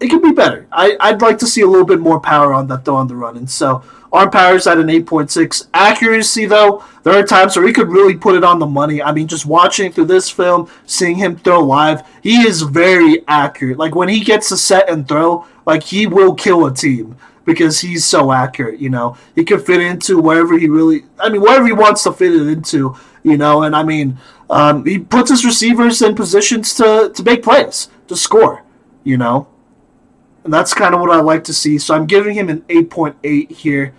it could be better. I, I'd like to see a little bit more power on that throw on the run. And so arm power is at an 8.6. Accuracy, though, there are times where he could really put it on the money. I mean, just watching through this film, seeing him throw live, he is very accurate. Like when he gets to set and throw, like he will kill a team because he's so accurate, you know. He can fit into wherever he really, I mean, wherever he wants to fit it into, you know. And I mean, um, he puts his receivers in positions to, to make plays, to score, you know. And that's kind of what I like to see. So I'm giving him an 8.8 here.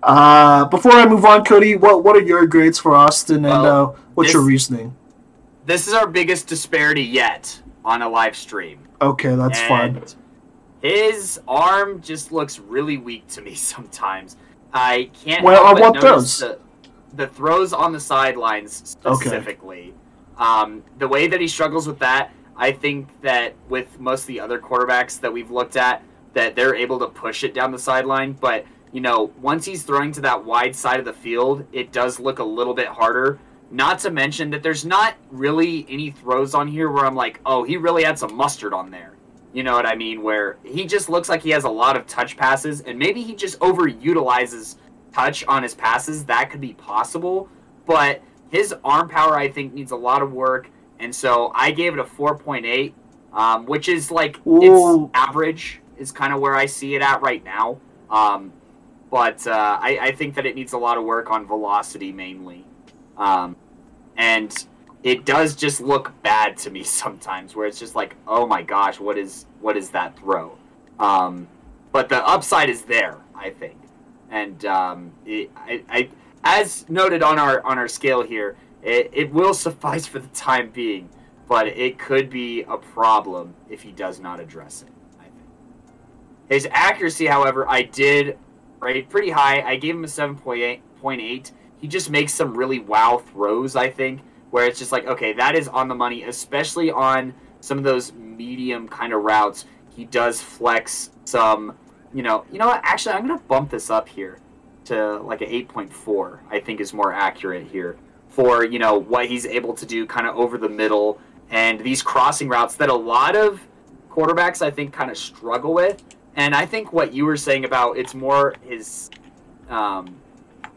Uh, before I move on, Cody, what what are your grades for Austin, and Well, uh, what's this- your reasoning? This is our biggest disparity yet on a live stream. Okay, that's fine. His arm just looks really weak to me sometimes. I can't. Well, help on but what notice throws? the- the throws on the sidelines Okay. specifically. Um, the way that he struggles with that, I think that with most of the other quarterbacks that we've looked at, that they're able to push it down the sideline. But you know, once he's throwing to that wide side of the field, it does look a little bit harder. Not to mention that there's not really any throws on here where I'm like, oh, he really had some mustard on there. You know what I mean? Where he just looks like he has a lot of touch passes, and maybe he just overutilizes touch on his passes. That could be possible, but his arm power, I think, needs a lot of work, and so I gave it a 4.8, um, which is like Whoa. it's average. Is kind of where I see it at right now. Um, but uh, I, I think that it needs a lot of work on velocity mainly, um, and it does just look bad to me sometimes. Where it's just like, oh my gosh, what is what is that throw? Um, but the upside is there, I think, and um, it, I, I, as noted on our on our scale here, it, it will suffice for the time being, but it could be a problem if he does not address it. I think his accuracy, however, I did rate pretty high. I gave him a seven point. Point eight. He just makes some really wow throws. I think where it's just like, okay, that is on the money, especially on some of those medium kind of routes. He does flex some, you know, you know what? Actually, I'm gonna bump this up here to like an 8.4. I think is more accurate here for you know what he's able to do, kind of over the middle and these crossing routes that a lot of quarterbacks I think kind of struggle with. And I think what you were saying about it's more his, um,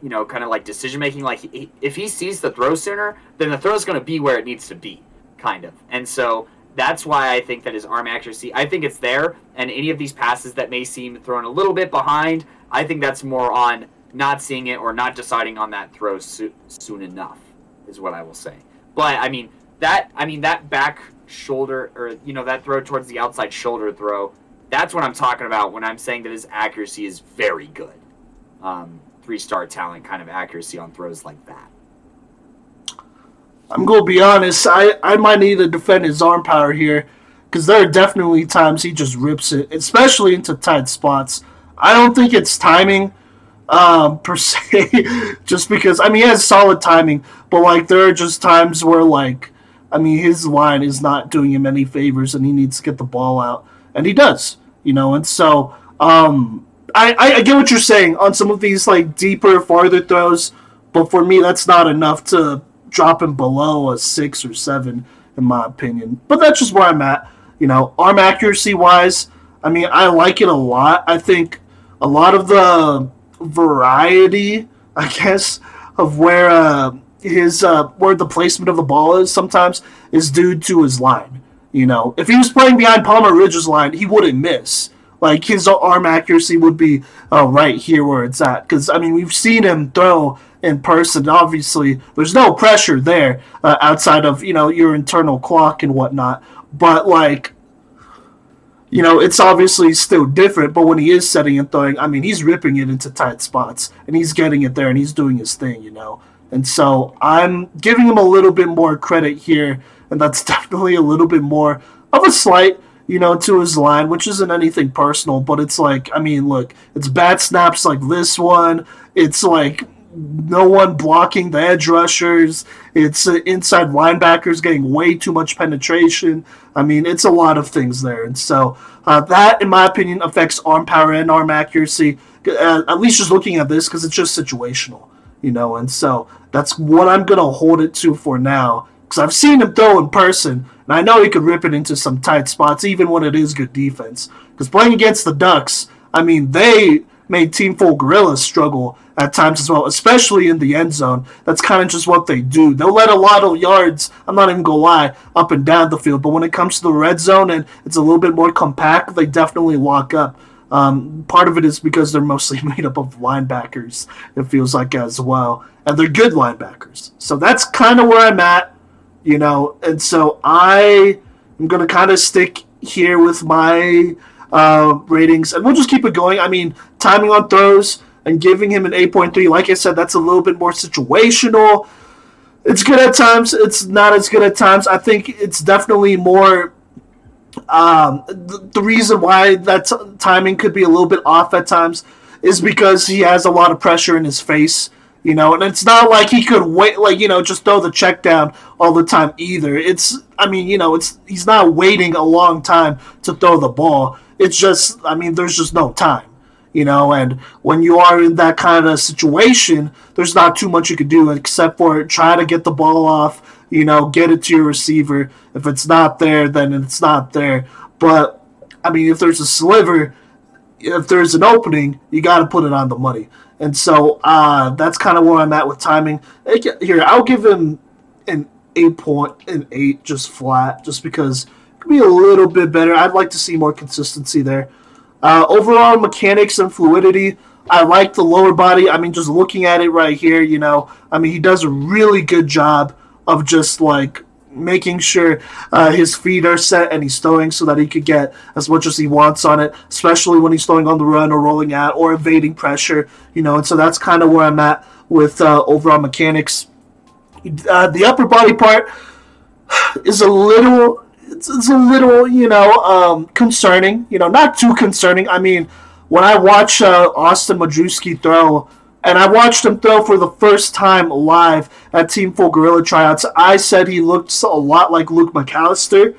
you know, kind of like decision making. Like he, if he sees the throw sooner, then the throw is going to be where it needs to be, kind of. And so that's why I think that his arm accuracy, I think it's there. And any of these passes that may seem thrown a little bit behind, I think that's more on not seeing it or not deciding on that throw soo- soon enough, is what I will say. But I mean that, I mean that back shoulder or you know that throw towards the outside shoulder throw. That's what I'm talking about when I'm saying that his accuracy is very good. Um, three star talent kind of accuracy on throws like that. I'm gonna be honest. I I might need to defend his arm power here, because there are definitely times he just rips it, especially into tight spots. I don't think it's timing, um, per se, just because I mean he has solid timing, but like there are just times where like, I mean his line is not doing him any favors, and he needs to get the ball out, and he does, you know, and so um, I I, I get what you're saying on some of these like deeper, farther throws, but for me that's not enough to drop him below a six or seven, in my opinion. But that's just where I'm at. You know, arm accuracy wise, I mean, I like it a lot. I think a lot of the variety, I guess, of where uh, his uh, where the placement of the ball is sometimes is due to his line. You know, if he was playing behind Palmer Ridge's line, he wouldn't miss. Like his arm accuracy would be uh, right here where it's at. Because I mean, we've seen him throw in person. Obviously, there's no pressure there uh, outside of you know your internal clock and whatnot. But like, you know, it's obviously still different. But when he is setting and throwing, I mean, he's ripping it into tight spots and he's getting it there and he's doing his thing. You know, and so I'm giving him a little bit more credit here, and that's definitely a little bit more of a slight you know, to his line, which isn't anything personal, but it's like, I mean, look, it's bad snaps like this one. It's like no one blocking the edge rushers. It's uh, inside linebackers getting way too much penetration. I mean, it's a lot of things there. And so uh, that, in my opinion, affects arm power and arm accuracy, uh, at least just looking at this, because it's just situational, you know, and so that's what I'm going to hold it to for now. Because I've seen him throw in person, and I know he could rip it into some tight spots, even when it is good defense. Because playing against the Ducks, I mean, they made Team Full Gorillas struggle at times as well, especially in the end zone. That's kind of just what they do. They'll let a lot of yards, I'm not even going to lie, up and down the field. But when it comes to the red zone and it's a little bit more compact, they definitely lock up. Um, part of it is because they're mostly made up of linebackers, it feels like as well. And they're good linebackers. So that's kind of where I'm at you know and so i am going to kind of stick here with my uh, ratings. And we'll just keep it going. I mean timing on throws and giving him an 8.3 like i said that's a little bit more situational. It's good at times. It's not as good at times. I think it's definitely more um, the, the reason why that t- timing could be a little bit off at times is because he has a lot of pressure in his face You know, and it's not like he could wait, like you know, just throw the check down all the time either. It's, I mean, you know, it's he's not waiting a long time to throw the ball. It's just, I mean, there's just no time, you know. And when you are in that kind of situation, there's not too much you can do except for try to get the ball off, you know, get it to your receiver. If it's not there, then it's not there. But I mean, if there's a sliver, if there's an opening, you got to put it on the money. And so uh, that's kind of where I'm at with timing. Here, I'll give him an eight point, an eight, just flat, just because could be a little bit better. I'd like to see more consistency there. Uh, overall mechanics and fluidity, I like the lower body. I mean, just looking at it right here, you know, I mean, he does a really good job of just like making sure uh, his feet are set and he's throwing so that he could get as much as he wants on it, especially when he's throwing on the run or rolling out or evading pressure, you know. And so that's kind of where I'm at with uh, overall mechanics. Uh, the upper body part is a little. It's, it's a little, you know, um, concerning. You know, not too concerning. I mean, when I watch uh, Austin Majewski throw, and I watched him throw for the first time live at Team Full Gorilla tryouts. I said he looked a lot like Luke McAllister.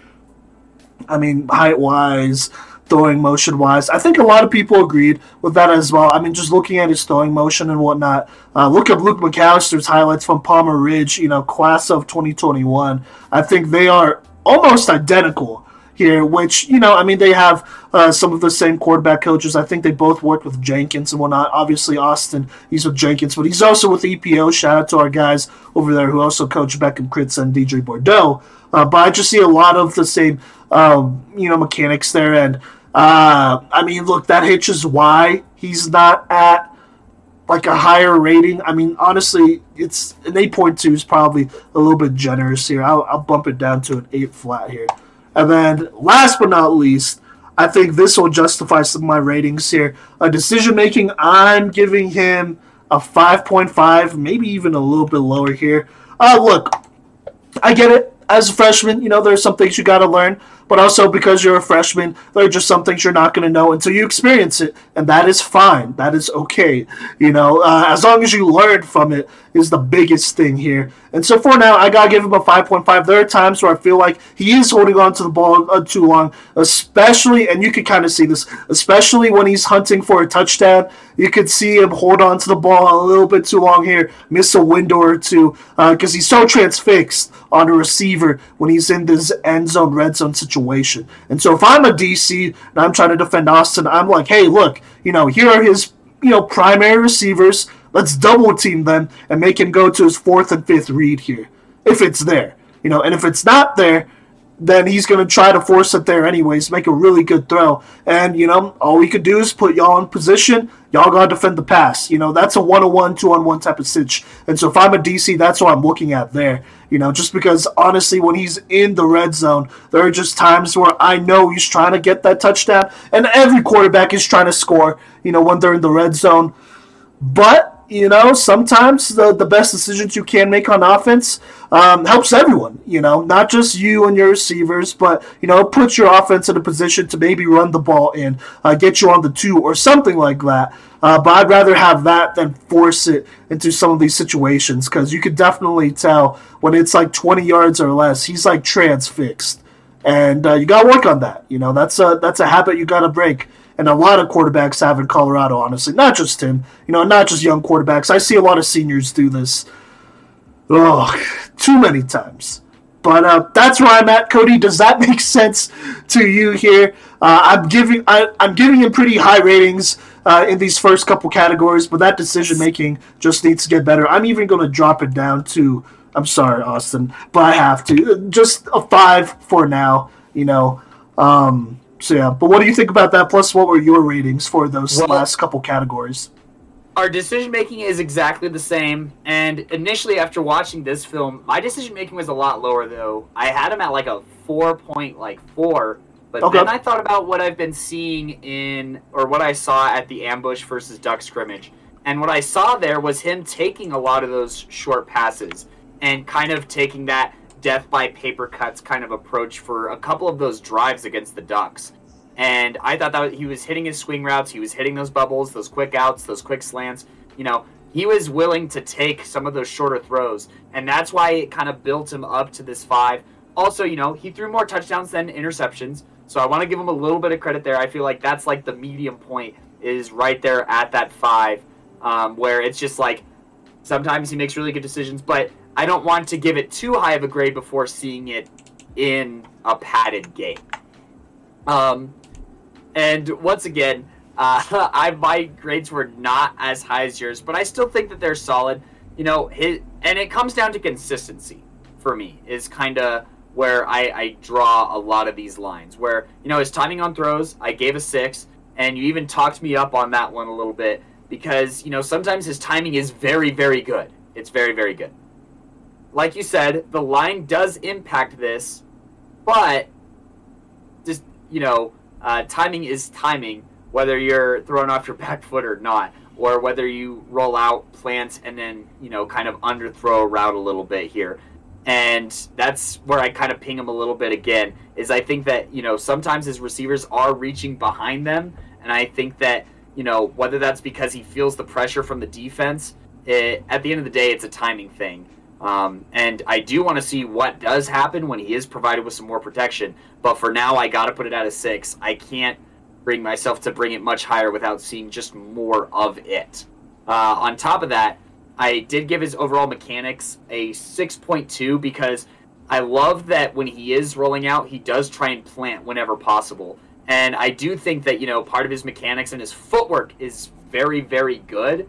I mean, height wise, throwing motion wise. I think a lot of people agreed with that as well. I mean, just looking at his throwing motion and whatnot. Uh, look at Luke McAllister's highlights from Palmer Ridge, you know, class of 2021. I think they are almost identical here, which, you know, I mean, they have uh, some of the same quarterback coaches. I think they both worked with Jenkins and whatnot. Obviously, Austin, he's with Jenkins, but he's also with EPO. Shout out to our guys over there who also coach Beckham Kritz and DJ Bordeaux. Uh, but I just see a lot of the same, um, you know, mechanics there. And, uh, I mean, look, that hitch is why he's not at like a higher rating. I mean, honestly, it's an 8.2 is probably a little bit generous here. I'll, I'll bump it down to an 8 flat here. And then, last but not least, I think this will justify some of my ratings here. A decision making, I'm giving him a 5.5, maybe even a little bit lower here. Uh, look, I get it. As a freshman, you know, there's some things you got to learn but also because you're a freshman, there are just some things you're not going to know until you experience it, and that is fine. That is okay. You know, uh, as long as you learn from it is the biggest thing here. And so for now, I gotta give him a 5.5. There are times where I feel like he is holding on to the ball uh, too long, especially, and you can kind of see this, especially when he's hunting for a touchdown. You could see him hold on to the ball a little bit too long here, miss a window or two, because uh, he's so transfixed on a receiver when he's in this end zone, red zone situation. And so if I'm a DC and I'm trying to defend Austin, I'm like, hey, look, you know, here are his, you know, primary receivers. Let's double team them and make him go to his fourth and fifth read here, if it's there. You know, and if it's not there, then he's going to try to force it there anyways, make a really good throw. And, you know, all we could do is put y'all in position. Y'all got to defend the pass. You know, that's a one on one, two on one type of stitch. And so if I'm a DC, that's what I'm looking at there. You know, just because honestly, when he's in the red zone, there are just times where I know he's trying to get that touchdown. And every quarterback is trying to score, you know, when they're in the red zone. But you know, sometimes the, the best decisions you can make on offense um, helps everyone, you know, not just you and your receivers, but, you know, puts your offense in a position to maybe run the ball in, uh, get you on the two or something like that. Uh, but I'd rather have that than force it into some of these situations because you could definitely tell when it's like 20 yards or less, he's like transfixed. And uh, you got to work on that. You know, that's a, that's a habit you got to break and a lot of quarterbacks have in Colorado, honestly. Not just him, you know, not just young quarterbacks. I see a lot of seniors do this. Oh, too many times. But uh, that's where I'm at, Cody. Does that make sense to you here? Uh, I'm giving I, am giving him pretty high ratings uh, in these first couple categories, but that decision making just needs to get better. I'm even going to drop it down to. I'm sorry, Austin, but I have to. Just a five for now. You know, um, so yeah, but what do you think about that? Plus, what were your ratings for those well, last couple categories? Our decision making is exactly the same. And initially, after watching this film, my decision making was a lot lower. Though I had him at like a four point like four. But okay. then I thought about what I've been seeing in, or what I saw at the ambush versus duck scrimmage. And what I saw there was him taking a lot of those short passes and kind of taking that death by paper cuts kind of approach for a couple of those drives against the Ducks. And I thought that he was hitting his swing routes, he was hitting those bubbles, those quick outs, those quick slants, you know, he was willing to take some of those shorter throws, and that's why it kind of built him up to this five. Also, you know, he threw more touchdowns than interceptions, so I want to give him a little bit of credit there. I feel like that's like the medium point is right there at that five, um, where it's just like sometimes he makes really good decisions, but I don't want to give it too high of a grade before seeing it in a padded game. Um, and once again, uh, I my grades were not as high as yours, but I still think that they're solid. You know, and it comes down to consistency for me is kind of where I, I draw a lot of these lines. Where you know his timing on throws, I gave a six, and you even talked me up on that one a little bit because you know sometimes his timing is very very good. It's very very good. Like you said, the line does impact this, but just you know, uh, timing is timing whether you're thrown off your back foot or not, or whether you roll out, plant, and then you know kind of underthrow a route a little bit here. And that's where I kind of ping him a little bit again. Is I think that you know sometimes his receivers are reaching behind them, and I think that you know whether that's because he feels the pressure from the defense. It, at the end of the day, it's a timing thing. Um, and I do want to see what does happen when he is provided with some more protection. But for now, I got to put it at a six. I can't bring myself to bring it much higher without seeing just more of it. Uh, on top of that, I did give his overall mechanics a 6.2 because I love that when he is rolling out, he does try and plant whenever possible. And I do think that, you know, part of his mechanics and his footwork is very, very good.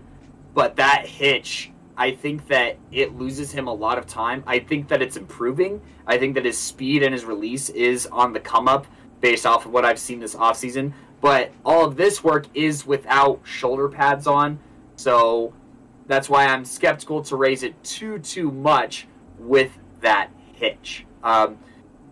But that hitch, I think that it loses him a lot of time. I think that it's improving. I think that his speed and his release is on the come up based off of what I've seen this offseason. But all of this work is without shoulder pads on. So that's why I'm skeptical to raise it too, too much with that hitch. Um,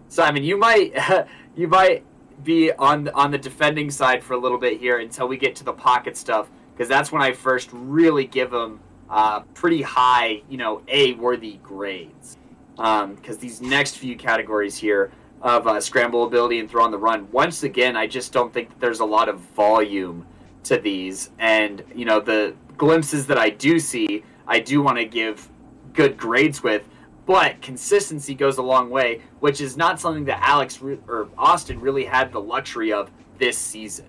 Simon, you might you might be on on the defending side for a little bit here until we get to the pocket stuff because that's when I first really give him uh, pretty high, you know, A worthy grades. Because um, these next few categories here of uh, scramble ability and throw on the run, once again, I just don't think that there's a lot of volume to these. And, you know, the glimpses that I do see, I do want to give good grades with. But consistency goes a long way, which is not something that Alex re- or Austin really had the luxury of this season.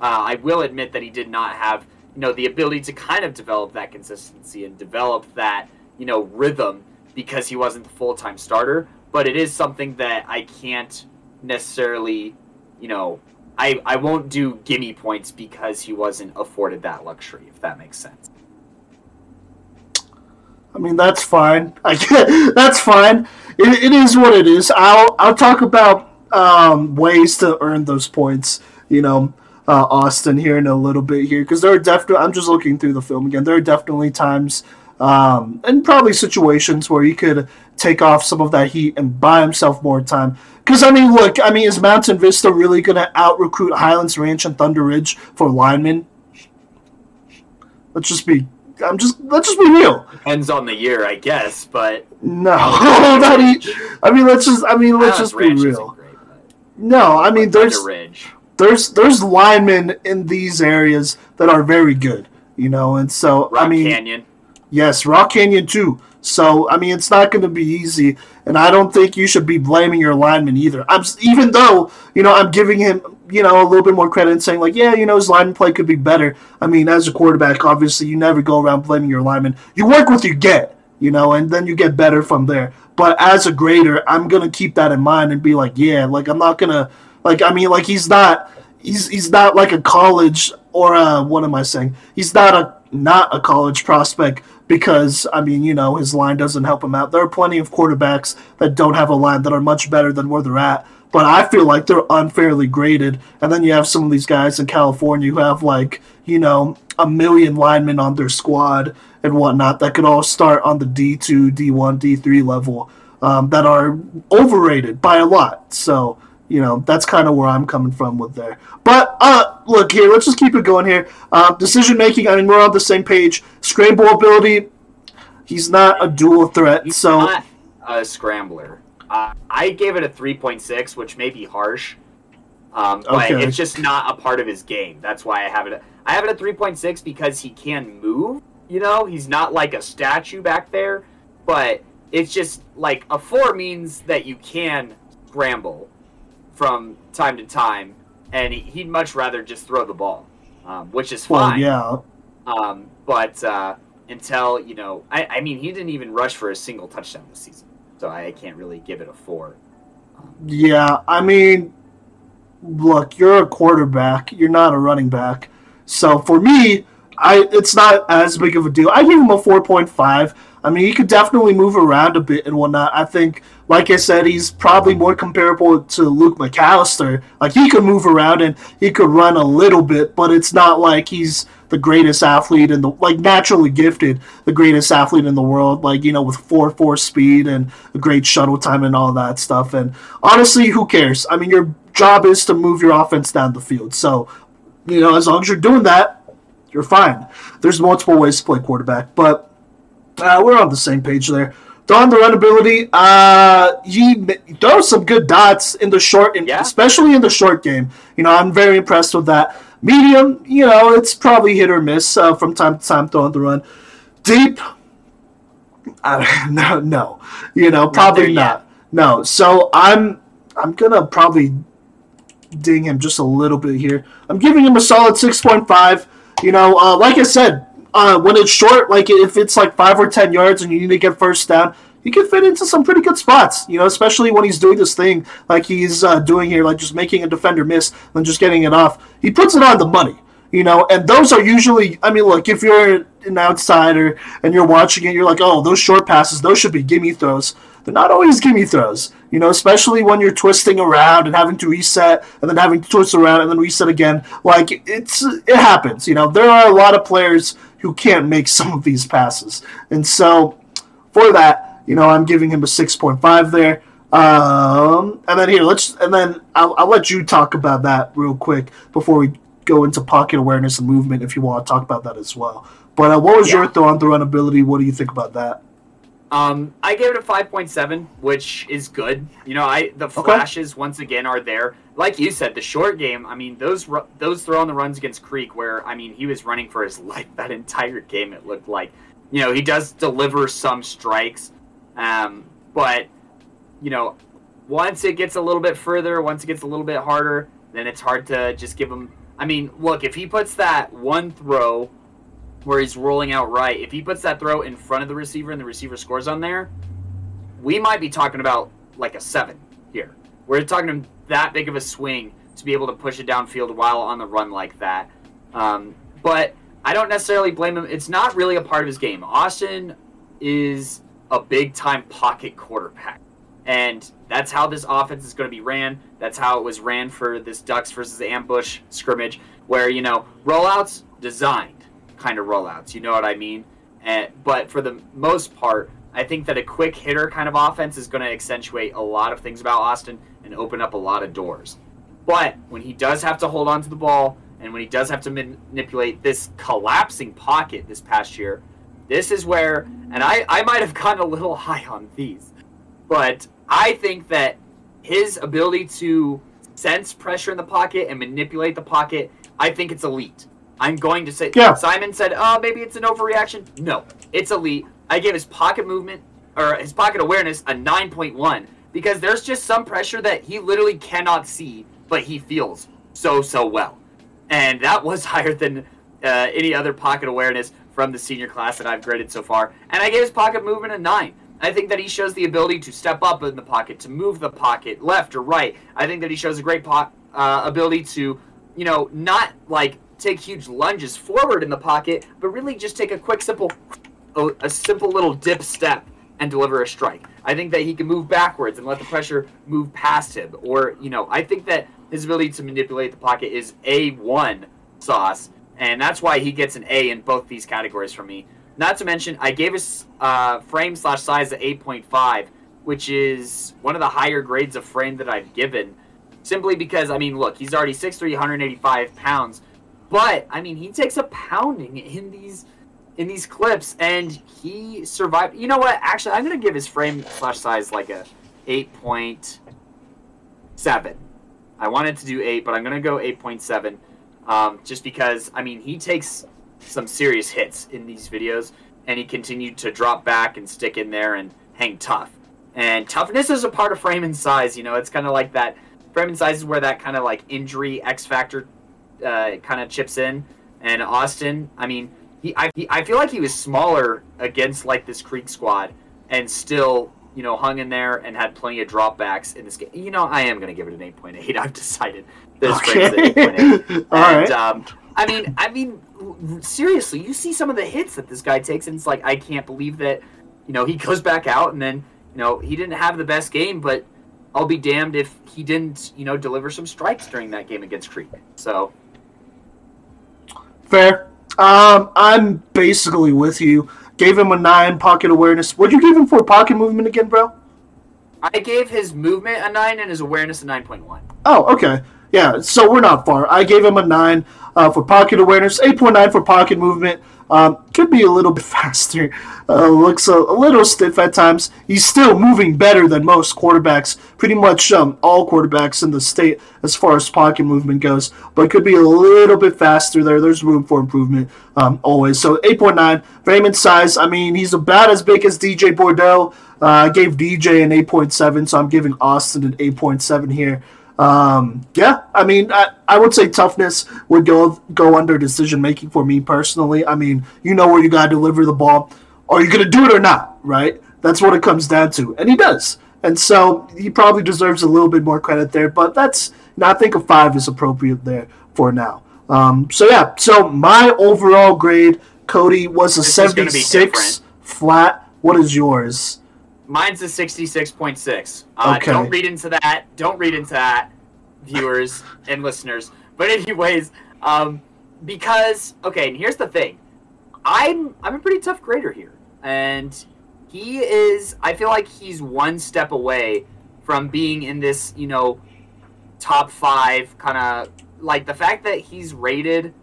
Uh, I will admit that he did not have you know the ability to kind of develop that consistency and develop that you know rhythm because he wasn't the full-time starter but it is something that i can't necessarily you know i i won't do gimme points because he wasn't afforded that luxury if that makes sense I mean that's fine. I that's fine. It, it is what it is. I'll I'll talk about um, ways to earn those points. You know, uh, Austin here in a little bit here because there are definitely. I'm just looking through the film again. There are definitely times um, and probably situations where he could take off some of that heat and buy himself more time. Because I mean, look, I mean, is Mountain Vista really going to out recruit Highlands Ranch and Thunder Ridge for linemen? Let's just be. I'm just. Let's just be real. depends on the year i guess but No, not e- I mean, let's just. I mean, let's Highlands just be Ranch isn't real. great, No, I mean, there's Thunder ridge there's there's linemen in these areas that are very good, you know, and so rock I mean, canyon yes, Rock Canyon too. So I mean, it's not going to be easy, and I don't think you should be blaming your lineman either. I'm even though you know I'm giving him you know a little bit more credit and saying like, yeah, you know his lineman play could be better. I mean, as a quarterback, obviously you never go around blaming your lineman. You work with you get, you know, and then you get better from there. But as a grader, I'm gonna keep that in mind and be like, yeah, like I'm not gonna like I mean like he's not he's he's not like a college or a, what am I saying? He's not a not a college prospect because I mean you know his line doesn't help him out. There are plenty of quarterbacks that don't have a line that are much better than where they're at. But I feel like they're unfairly graded. And then you have some of these guys in California who have like you know a million linemen on their squad and whatnot that could all start on the D two, D one, D three level um, that are overrated by a lot. So you know that's kind of where I'm coming from with there. But uh, look here, let's just keep it going here. Uh, decision making. I mean, we're on the same page. Scramble ability. He's not a dual threat, He's so not a scrambler. Uh, I gave it a 3.6, which may be harsh, um, but Okay. it's just not a part of his game. That's why I have it. I have it at 3.6 because he can move. You know, he's not like a statue back there, but it's just like a four means that you can scramble from time to time, and he, he'd much rather just throw the ball, um, which is Well, fine. yeah. Um, but uh, until you know, I, I mean, he didn't even rush for a single touchdown this season, so I can't really give it a four. Um, Yeah, I mean, look, you're a quarterback. You're not a running back. So for me, I it's not as big of a deal. I give him a four point five. I mean, he could definitely move around a bit and whatnot. I think, like I said, he's probably more comparable to Luke McAllister. Like he could move around and he could run a little bit, but it's not like he's the greatest athlete in the like naturally gifted, the greatest athlete in the world. Like you know, with four four speed and a great shuttle time and all that stuff. And honestly, who cares? I mean, your job is to move your offense down the field. So, you know, as long as you're doing that, you're fine. There's multiple ways to play quarterback, but uh, we're on the same page there. Throwing the run ability, uh, he throws some good dots in the short, in, Yeah. especially in the short game. You know, I'm very impressed with that. Medium, you know, it's probably hit or miss uh, from time to time throwing the run. Deep, uh, no, no, you know, probably there not. No, so I'm I'm gonna probably ding him just a little bit here. I'm giving him a solid six point five. You know, uh, like I said, uh, when it's short, like if it's like five or ten yards and you need to get first down, he can fit into some pretty good spots. You know, especially when he's doing this thing like he's uh, doing here, like just making a defender miss and just getting it off. He puts it on the money. You know, and those are usually. I mean, look, if you're an outsider and you're watching it, you're like, oh, those short passes, those should be gimme throws. They're not always gimme throws, you know, especially when you're twisting around and having to reset and then having to twist around and then reset again. Like it's it happens, you know. There are a lot of players who can't make some of these passes, and so for that, you know, I'm giving him a six point five there. Um, and then here, let's and then I'll, I'll let you talk about that real quick before we go into pocket awareness and movement if you want to talk about that as well. But uh, what was your thought on the run ability? What do you think about that? Um, I gave it a 5.7, which is good. You know, I the flashes once again are there. Like you said, the short game. I mean, those ru- those throw on the runs against Creek, where I mean, he was running for his life that entire game. It looked like. You know, he does deliver some strikes, um, but you know, once it gets a little bit further, once it gets a little bit harder, then it's hard to just give him. I mean, look, if he puts that one throw where he's rolling out right, if he puts that throw in front of the receiver and the receiver scores on there, we might be talking about like a seven here. We're talking that big of a swing to be able to push it downfield while on the run like that. Um, but I don't necessarily blame him. It's not really a part of his game. Austin is a big time pocket quarterback. And that's how this offense is going to be ran. That's how it was ran for this Ducks versus ambush scrimmage, where, you know, rollouts designed kind of rollouts. You know what I mean? And, but for the most part, I think that a quick hitter kind of offense is going to accentuate a lot of things about Austin and open up a lot of doors. But when he does have to hold on to the ball and when he does have to man- manipulate this collapsing pocket this past year, this is where, and I, I might have gotten a little high on these, but I think that his ability to sense pressure in the pocket and manipulate the pocket, I think it's elite. I'm going to say, Yeah. Simon said, oh, maybe it's an overreaction. No, it's elite. I gave his pocket movement or his pocket awareness a 9.1 because there's just some pressure that he literally cannot see, but he feels so, so well. And that was higher than uh, any other pocket awareness from the senior class that I've graded so far. And I gave his pocket movement a 9. I think that he shows the ability to step up in the pocket, to move the pocket left or right. I think that he shows a great po- uh, ability to, you know, not like take huge lunges forward in the pocket, but really just take a quick, simple, a, a simple little dip step and deliver a strike. I think that he can move backwards and let the pressure move past him. Or, you know, I think that his ability to manipulate the pocket is A1 sauce, and that's why he gets an A in both these categories from me. Not to mention, I gave his uh, frame slash size at 8.5, which is one of the higher grades of frame that I've given. Simply because, I mean, look, he's already 6'3", 185 pounds, but I mean, he takes a pounding in these in these clips, and he survived. You know what? Actually, I'm gonna give his frame slash size like a 8.7. I wanted to do eight, but I'm gonna go 8.7, um, just because I mean he takes some serious hits in these videos, and he continued to drop back and stick in there and hang tough. And toughness is a part of frame and size. You know, it's kind of like that. Frame and size is where that kind of like injury X factor uh, kind of chips in. And Austin, I mean, he I, he I feel like he was smaller against like this Creek squad, and still you know hung in there and had plenty of dropbacks in this game. You know, I am going to give it an eight point eight. I've decided this Okay. an eight point eight. All and right. um, I mean, I mean, seriously, you see some of the hits that this guy takes, and it's like I can't believe that. You know, he goes back out, and then you know he didn't have the best game, but I'll be damned if he didn't, you know, deliver some strikes during that game against Creek. So Fair. Um, I'm basically with you. Gave him a nine pocket awareness. What'd you give him for pocket movement again, bro? I gave his movement a nine and his awareness a nine point one. Oh, okay. Yeah, so we're not far. I gave him a 9 uh, for pocket awareness, 8.9 for pocket movement. Um, could be a little bit faster. Uh, looks a, a little stiff at times. He's still moving better than most quarterbacks, pretty much um, all quarterbacks in the state as far as pocket movement goes, but could be a little bit faster there. There's room for improvement um, always. So 8.9. Raymond size, I mean, he's about as big as DJ Bordeaux. Uh, I gave DJ an 8.7, so I'm giving Austin an 8.7 here. Um, yeah, I mean, I, I would say toughness would go go under decision making for me personally. I mean, you know where you gotta deliver the ball. Are you gonna do it or not? Right? That's what it comes down to, and he does. And so he probably deserves a little bit more credit there. But that's, you know, I think a five is appropriate there for now. Um, so yeah, so my overall grade, Cody, was a This be seventy-six flat. What is yours? Mine's a sixty-six point six. Uh, Okay. Don't read into that. Don't read into that, viewers and listeners. But anyways, um, because okay, and here's the thing, I'm I'm a pretty tough grader here, and he is. I feel like he's one step away from being in this, you know, top five kind of like the fact that he's rated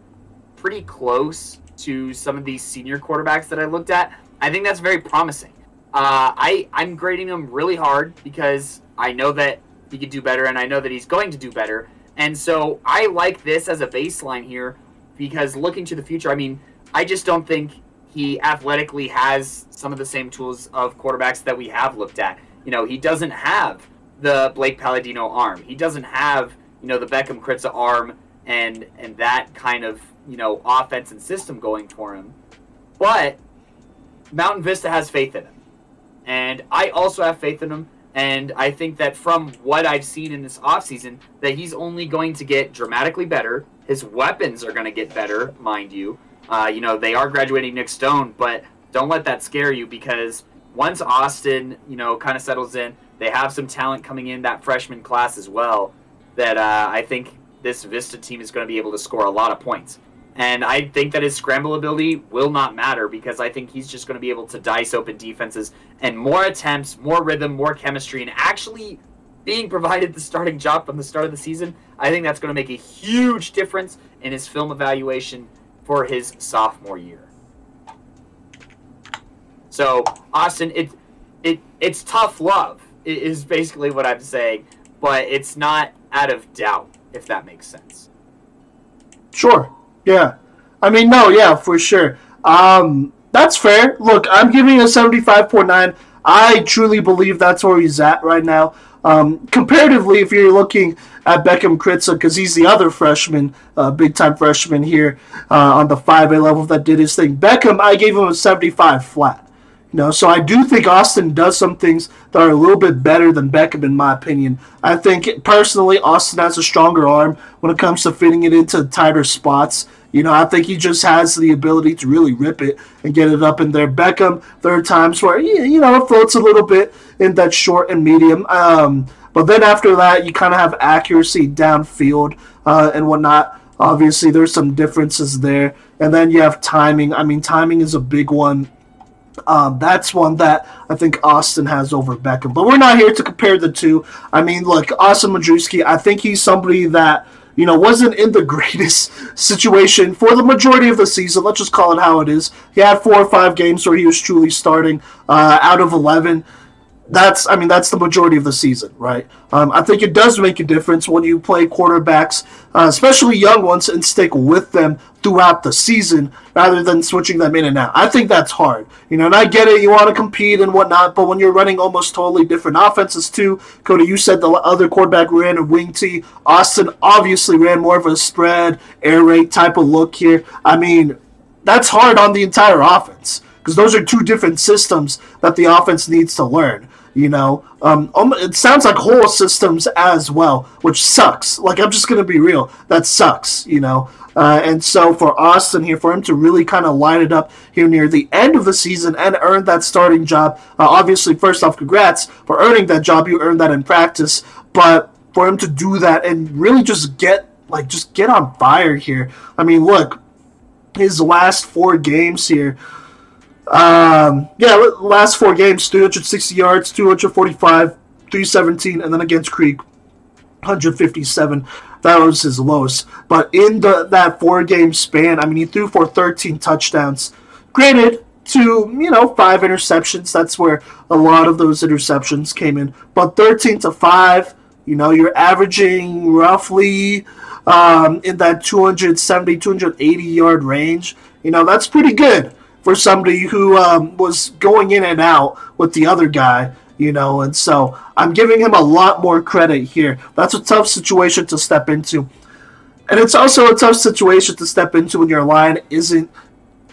pretty close to some of these senior quarterbacks that I looked at. I think that's very promising. Uh, I I'm grading him really hard because I know that he could do better, and I know that he's going to do better. And so I like this as a baseline here because looking to the future, I mean, I just don't think he athletically has some of the same tools of quarterbacks that we have looked at. You know, he doesn't have the Blake Palladino arm. He doesn't have you know the Beckham Kritza arm and and that kind of you know offense and system going for him. But Mountain Vista has faith in him. And I also have faith in him. And I think that from what I've seen in this offseason, that he's only going to get dramatically better. His weapons are going to get better, mind you. Uh, you know, they are graduating Nick Stone, but don't let that scare you because once Austin, you know, kind of settles in, they have some talent coming in that freshman class as well. That uh, I think this Vista team is going to be able to score a lot of points. And I think that his scramble ability will not matter because I think he's just going to be able to dice open defenses and more attempts, more rhythm, more chemistry, and actually being provided the starting job from the start of the season. I think that's going to make a huge difference in his film evaluation for his sophomore year. So Austin, it it it's tough love is basically what I'm saying, but it's not out of doubt if that makes sense. Sure. Yeah. I mean, no, yeah, for sure. Um, that's fair. Look, I'm giving a 75.9. I truly believe that's where he's at right now. Um, comparatively, if you're looking at Beckham Kritza, because he's the other freshman, uh, big time freshman here uh, on the 5A level that did his thing. Beckham, I gave him a 75 flat. You know, so I do think Austin does some things that are a little bit better than Beckham, in my opinion. I think personally, Austin has a stronger arm when it comes to fitting it into tighter spots. You know, I think he just has the ability to really rip it and get it up in there. Beckham, there are times where he, you know, it floats a little bit in that short and medium. Um, but then after that, you kind of have accuracy downfield uh, and whatnot. Obviously, there's some differences there. And then you have timing. I mean, timing is a big one um, that's one that I think Austin has over Beckham. But we're not here to compare the two. I mean, look, Austin Majewski, I think he's somebody that, you know, wasn't in the greatest situation for the majority of the season. Let's just call it how it is. He had four or five games where he was truly starting uh, out of 11. That's I mean that's the majority of the season, right? Um, I think it does make a difference when you play quarterbacks, uh, especially young ones, and stick with them throughout the season rather than switching them in and out. I think that's hard, you know. And I get it, you want to compete and whatnot, but when you're running almost totally different offenses too, Cody, you said the other quarterback ran a wing tee. Austin obviously ran more of a spread air raid type of look here. I mean, that's hard on the entire offense because those are two different systems that the offense needs to learn. You know, um, it sounds like whole systems as well, which sucks. Like I'm just gonna be real, that sucks. You know, uh, and so for Austin here, for him to really kind of line it up here near the end of the season and earn that starting job, uh, obviously, first off, congrats for earning that job. You earned that in practice, but for him to do that and really just get like just get on fire here. I mean, look, his last four games here. Um, yeah, last four games, 360 yards, 245, 317, and then against Creek, 157. That was his lowest. But in the, that four game span, I mean, he threw for 13 touchdowns. Granted, to, you know, five interceptions. That's where a lot of those interceptions came in. But 13 to 5, you know, you're averaging roughly um, in that 270, 280 yard range. You know, that's pretty good for somebody who um, was going in and out with the other guy, you know, and so I'm giving him a lot more credit here. That's a tough situation to step into. And it's also a tough situation to step into when your line isn't,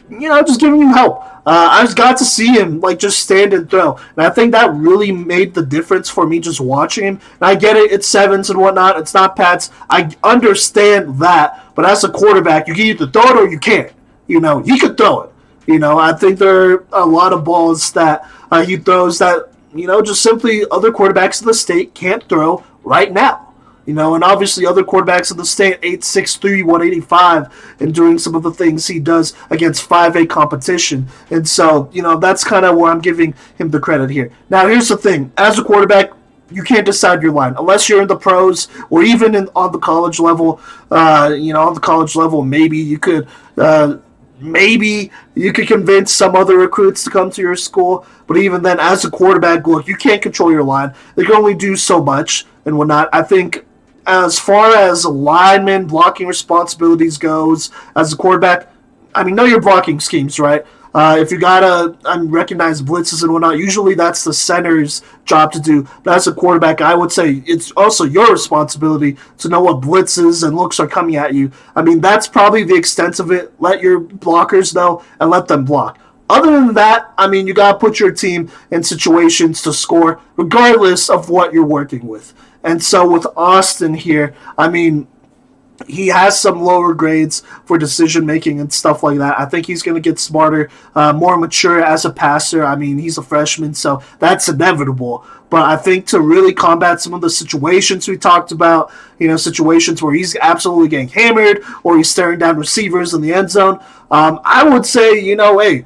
you know, just giving you help. Uh, I just got to see him like just stand and throw, and I think that really made the difference for me just watching him. And I get it; it's sevens and whatnot. It's not Pats. I understand that, but as a quarterback, you can either throw it or you can't. You know, he could throw it. You know, I think there are a lot of balls that uh, he throws that, you know, just simply other quarterbacks in the state can't throw right now. You know, and obviously other quarterbacks in the state, 8'6", 185, and doing some of the things he does against 5A competition. And so, you know, that's kind of where I'm giving him the credit here. Now, here's the thing. As a quarterback, you can't decide your line unless you're in the pros or even in, on the college level. Uh, you know, on the college level, maybe you could uh, maybe you could convince some other recruits to come to your school. But even then, as a quarterback, look, you can't control your line. They can only do so much and whatnot. I think as far as lineman blocking responsibilities goes, as a quarterback, I mean, know your blocking schemes, right? Uh, if you gotta unrecognized blitzes and whatnot, usually that's the center's job to do. But as a quarterback, I would say it's also your responsibility to know what blitzes and looks are coming at you. I mean, that's probably the extent of it. Let your blockers know and let them block. Other than that, I mean, you gotta put your team in situations to score, regardless of what you're working with. And so with Austin here, I mean, he has some lower grades for decision making and stuff like that. I think he's going to get smarter, uh, more mature as a passer. I mean, he's a freshman, so that's inevitable. But I think to really combat some of the situations we talked about, you know, situations where he's absolutely getting hammered or he's staring down receivers in the end zone, um, I would say, you know, hey,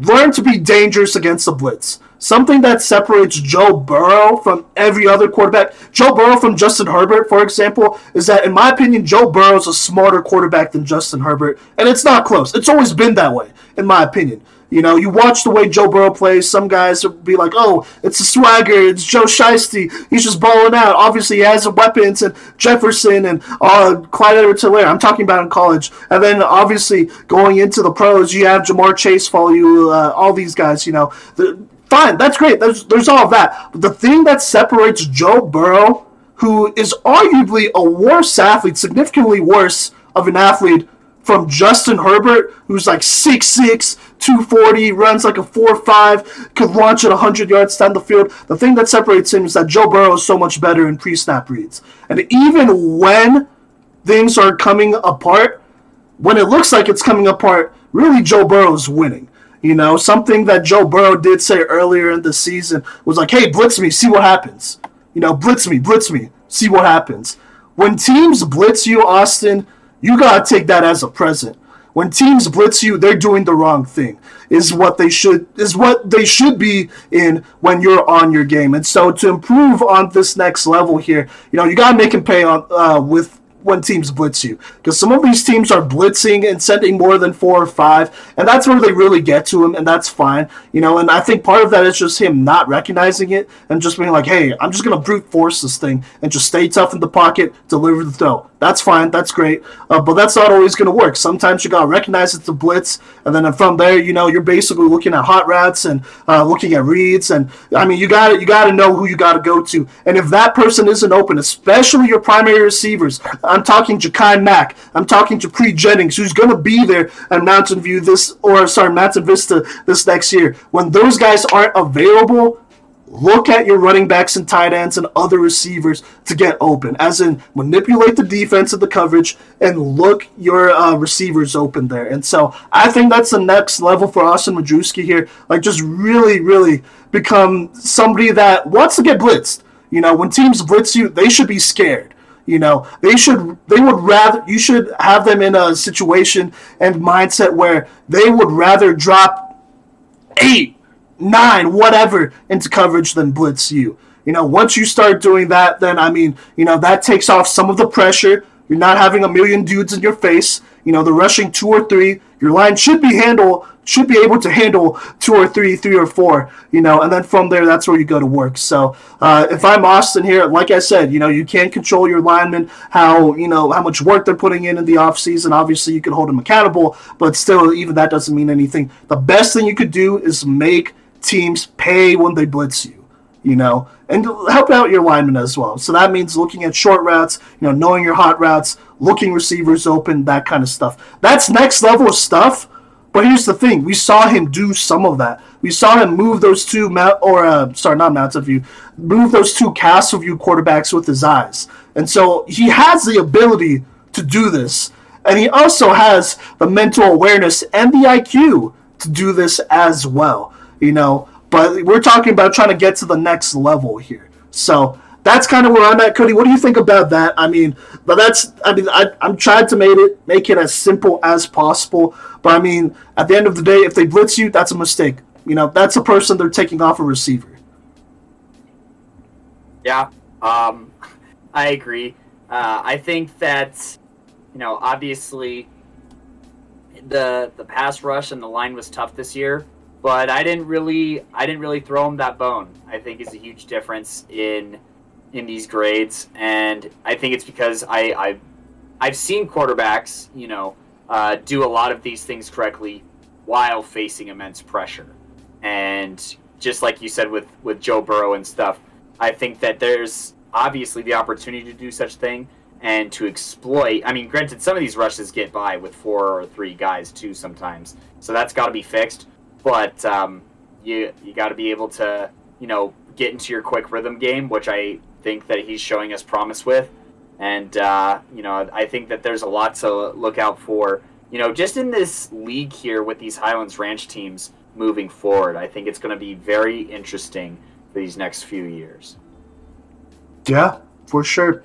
learn to be dangerous against the blitz. Something that separates Joe Burrow from every other quarterback, Joe Burrow from Justin Herbert, for example, is that, in my opinion, Joe Burrow is a smarter quarterback than Justin Herbert. And it's not close. It's always been that way, in my opinion. You know, you watch the way Joe Burrow plays. Some guys will be like, "Oh, it's a swagger. It's Joe Shiesty. He's just balling out." Obviously, he has weapons and Jefferson and uh, Clyde Edwards-Helaire. I'm talking about in college, and then obviously going into the pros, you have Ja'Marr Chase follow you. Uh, all these guys, you know, the, Fine, that's great. There's there's all that. But the thing that separates Joe Burrow, who is arguably a worse athlete, significantly worse of an athlete from Justin Herbert, who's like 6'6, 240, runs like a 4'5, could launch at 100 yards down the field. The thing that separates him is that Joe Burrow is so much better in pre snap reads. And even when things are coming apart, when it looks like it's coming apart, really Joe Burrow is winning. You know, something that Joe Burrow did say earlier in the season was like, hey, blitz me, see what happens. You know, blitz me, blitz me, see what happens. When teams blitz you, Austin, you got to take that as a present. When teams blitz you, they're doing the wrong thing. Is what they should is what they should be in when you're on your game. And so to improve on this next level here, you know, you got to make him pay on uh, with when teams blitz you because some of these teams are blitzing and sending more than four or five, and that's where they really get to him, and that's fine, you know. And I think part of that is just him not recognizing it and just being like, "Hey, I'm just gonna brute force this thing and just stay tough in the pocket, deliver the throw." That's fine, that's great, uh, but that's not always gonna work. Sometimes you gotta recognize it's a blitz, and then from there, you know, you're basically looking at hot routes and uh, looking at reads, and I mean, you got you got to know who you got to go to, and if that person isn't open, especially your primary receivers. I'm talking Ja'Kai Mack. I'm talking to Pre Jennings, who's going to be there at Mountain View this, or sorry, Mountain Vista this next year. When those guys aren't available, look at your running backs and tight ends and other receivers to get open. As in, manipulate the defense of the coverage and look your uh, receivers open there. And so I think that's the next level for Austin Majewski here. Like, just really, really become somebody that wants to get blitzed. You know, when teams blitz you, they should be scared. You know, they should they would rather you should have them in a situation and mindset where they would rather drop eight, nine, whatever into coverage than blitz you. You know, once you start doing that, then I mean, you know, that takes off some of the pressure. You're not having a million dudes in your face. You know, the rushing two or three. Your line should be handle should be able to handle two or three, three or four, you know, and then from there, that's where you go to work. So uh, if I'm Austin here, like I said, you know, you can't control your linemen, how, you know, how much work they're putting in in the offseason. Obviously, you can hold them accountable, but still, even that doesn't mean anything. The best thing you could do is make teams pay when they blitz you, you know, and help out your linemen as well. So that means looking at short routes, you know, knowing your hot routes, looking receivers open, that kind of stuff. That's next level stuff but here's the thing: we saw him do some of that. We saw him move those two mount or uh, sorry, not Mountain View, move those two Castle View quarterbacks with his eyes, and so he has the ability to do this, and he also has the mental awareness and the IQ to do this as well. You know, but we're talking about trying to get to the next level here. So that's kind of where I'm at, Cody. What do you think about that? I mean, but that's I mean I, I'm trying to make it make it as simple as possible. But I mean, at the end of the day, if they blitz you, that's a mistake. You know, that's a person they're taking off a receiver. Yeah, um, I agree. Uh, I think that you know, obviously, the the pass rush and the line was tough this year, but I didn't really I didn't really throw him that bone. I think is a huge difference in in these grades, and I think it's because I I've, I've seen quarterbacks, you know, uh, do a lot of these things correctly while facing immense pressure, and just like you said with with Joe Burrow and stuff, I think that there's obviously the opportunity to do such thing and to exploit. I mean, granted, some of these rushes get by with four or three guys too sometimes, so that's got to be fixed. But um, you you got to be able to you know get into your quick rhythm game, which I think that he's showing us promise with. And, uh, you know, I think that there's a lot to look out for, you know, just in this league here with these Highlands Ranch teams moving forward. I think it's going to be very interesting for these next few years. Yeah, for sure.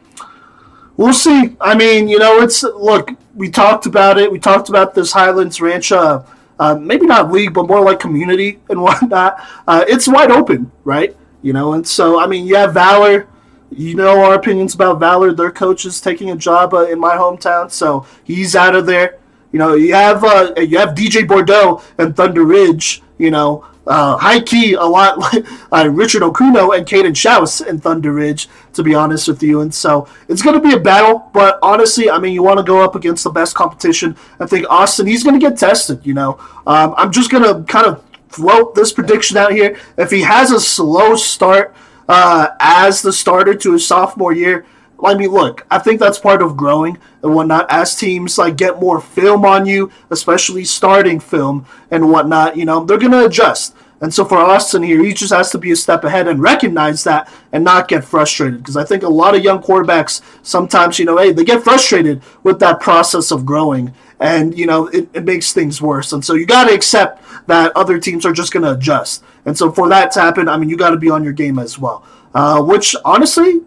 We'll see. I mean, you know, it's look. We talked about it. We talked about this Highlands Ranch, uh, uh, maybe not league, but more like community and whatnot. Uh, it's wide open, right? You know, and so I mean, you have Valor you know our opinions about Valor. Their coach is taking a job uh, in my hometown, so he's out of there. You know, you have uh, you have DJ Bordeaux and Thunder Ridge. You know, uh, high key a lot like uh, Richard Okuno and Caden Schaus in Thunder Ridge. To be honest with you, and so it's going to be a battle. But honestly, I mean, you want to go up against the best competition. I think Austin, he's going to get tested. You know, um, I'm just going to kind of float this prediction out here. If he has a slow start uh, as the starter to his sophomore year. I mean, look, I think that's part of growing and whatnot. As teams like get more film on you, especially starting film and whatnot, you know, they're gonna adjust. And so for Austin here, he just has to be a step ahead and recognize that and not get frustrated. Because I think a lot of young quarterbacks sometimes, you know, hey, they get frustrated with that process of growing. And, you know, it, it makes things worse. And so you got to accept that other teams are just going to adjust. And so for that to happen, I mean, you got to be on your game as well. Uh, which, honestly,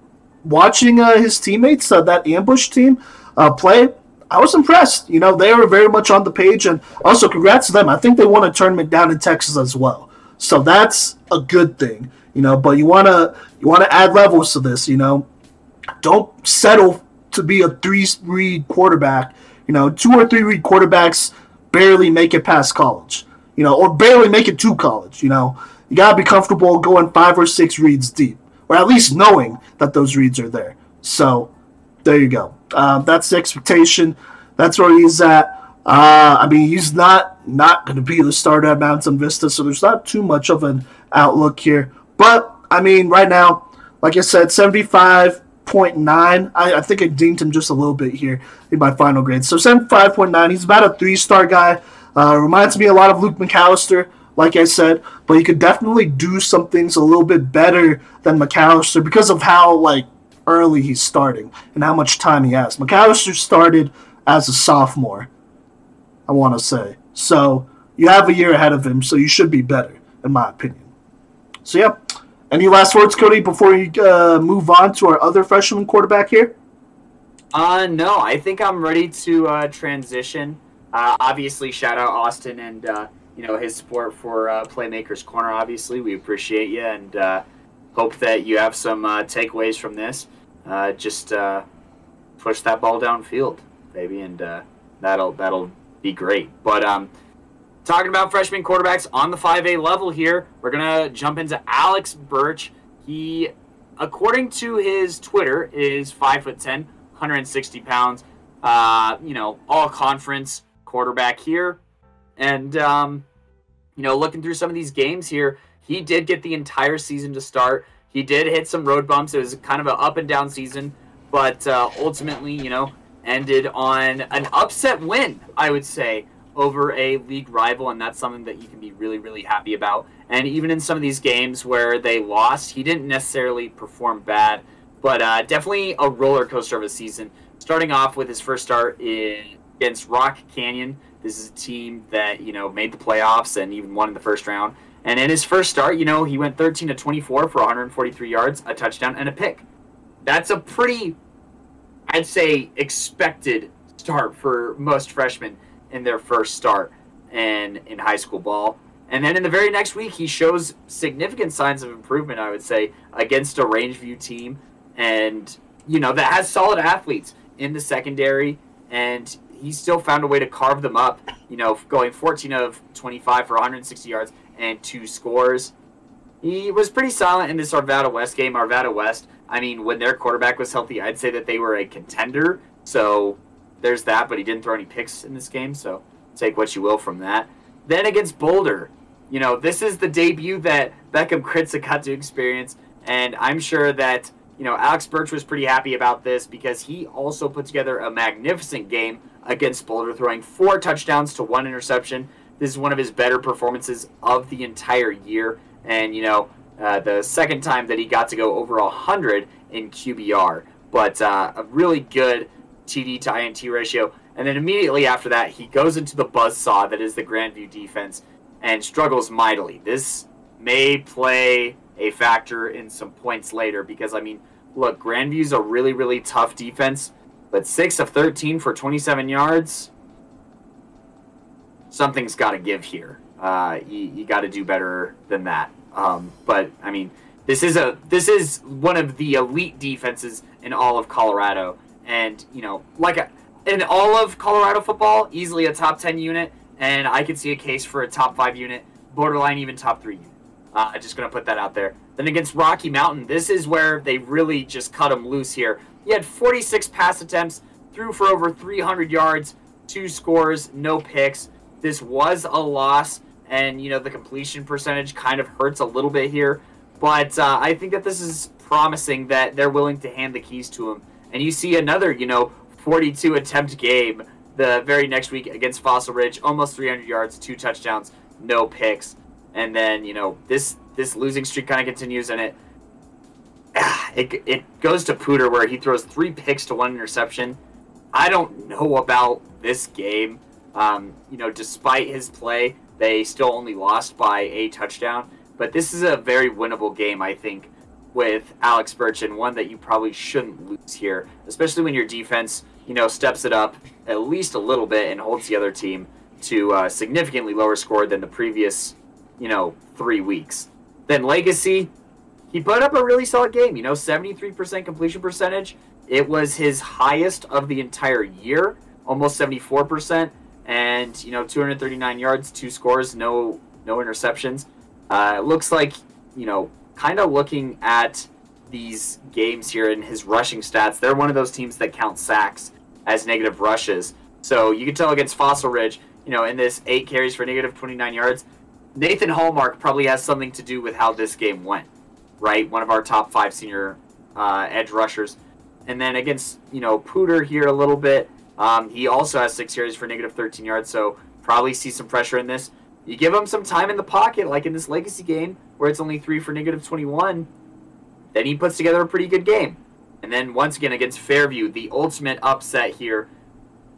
watching uh, his teammates, uh, that ambush team, uh, play, I was impressed. You know, they were very much on the page. And also, congrats to them. I think they won a tournament down in Texas as well. So that's a good thing, you know. But you wanna you wanna add levels to this, you know. Don't settle to be a three read quarterback. You know, two or three read quarterbacks barely make it past college. You know, or barely make it to college. You know, you gotta be comfortable going five or six reads deep, or at least knowing that those reads are there. So, there you go. Uh, that's the expectation. That's where he's at. Uh, I mean, he's not not going to be the starter at Mountain Vista, so there's not too much of an outlook here. But I mean, right now, like I said, 75.9. I, I think I dinged him just a little bit here in my final grade. So 75.9. He's about a three star guy. Uh, reminds me a lot of Luke McAllister, like I said, but he could definitely do some things a little bit better than McAllister because of how like early he's starting and how much time he has. McAllister started as a sophomore, I want to say. So you have a year ahead of him, so you should be better, in my opinion. So, yeah. Any last words, Cody, before we uh, move on to our other freshman quarterback here? Uh, no, I think I'm ready to uh, transition. Uh, obviously, shout out Austin and uh, you know his support for uh, Playmakers Corner. Obviously, we appreciate you and uh, hope that you have some uh, takeaways from this. Uh, just push that ball downfield, baby, and that'll that'll be great. But um, talking about freshman quarterbacks on the 5A level here, we're gonna jump into Alex Birch. He, according to his Twitter, is five foot ten, 160 pounds. You know, all conference quarterback here, and um, you know, looking through some of these games here, he did get the entire season to start. He did hit some road bumps. It was kind of an up and down season, but uh, ultimately, you know, ended on an upset win, I would say, over a league rival, and that's something that you can be really, really happy about. And even in some of these games where they lost, he didn't necessarily perform bad, but uh, definitely a roller coaster of a season. Starting off with his first start in, against Rock Canyon. This is a team that you know made the playoffs and even won in the first round. And in his first start, you know, he went 13 to 24 for 143 yards, a touchdown, and a pick. That's a pretty, I'd say, expected start for most freshmen in their first start and in high school ball. And then in the very next week, he shows significant signs of improvement, I would say, against a Rangeview team. And, you know, that has solid athletes in the secondary. And he still found a way to carve them up, you know, going 14 of 25 for 160 yards and two scores. He was pretty silent in this Arvada West game. Arvada West, I mean, when their quarterback was healthy, I'd say that they were a contender. So there's that, but he didn't throw any picks in this game. So take what you will from that. Then against Boulder, you know, this is the debut that Beckham Kritza got to experience. And I'm sure that, you know, Alex Birch was pretty happy about this because he also put together a magnificent game against Boulder, throwing four touchdowns to one interception. This is one of his better performances of the entire year. And, you know, uh, the second time that he got to go over 100 in QBR. But uh, a really good TD to INT ratio. And then immediately after that, he goes into the buzz saw that is the Grandview defense and struggles mightily. This may play a factor in some points later because, I mean, look, Grandview's a really, really tough defense, but 6 of 13 for 27 yards, something's got to give here. Uh, you you got to do better than that. Um, but, I mean, this is a this is one of the elite defenses in all of Colorado, and you know, like a, in all of Colorado football, easily a top ten unit, and I could see a case for a top five unit, borderline even top three unit. Uh, I'm just gonna put that out there. Then against Rocky Mountain, this is where they really just cut them loose here. He had 46 pass attempts, threw for over 300 yards, two scores, no picks. This was a loss, and you know the completion percentage kind of hurts a little bit here. But uh, I think that this is promising that they're willing to hand the keys to him. And you see another, you know, 42 attempt game the very next week against Fossil Ridge, almost 300 yards, two touchdowns, no picks. And then you know this this losing streak kind of continues, and it it it goes to Poudre where he throws three picks to one interception. I don't know about this game. Um, you know, despite his play, they still only lost by a touchdown. But this is a very winnable game, I think, with Alex Birch, and one that you probably shouldn't lose here, especially when your defense, you know, steps it up at least a little bit and holds the other team to a significantly lower score than the previous, you know, three weeks. Then Legacy, he put up a really solid game. You know, 73% completion percentage It was his highest of the entire year, almost 74%, and you know 239 yards, two scores, no no interceptions. Uh, looks like you know, kind of looking at these games here and his rushing stats, they're one of those teams that count sacks as negative rushes. So you can tell against Fossil Ridge, you know, in this eight carries for negative 29 yards, Nathan Hallmark probably has something to do with how this game went, right? One of our top five senior uh, edge rushers. And then against, you know, Poudre here a little bit. Um, he also has six carries for negative 13 yards, so probably see some pressure in this. You give him some time in the pocket, like in this legacy game, where it's only three for negative 21, then he puts together a pretty good game. And then once again against Fairview, the ultimate upset here,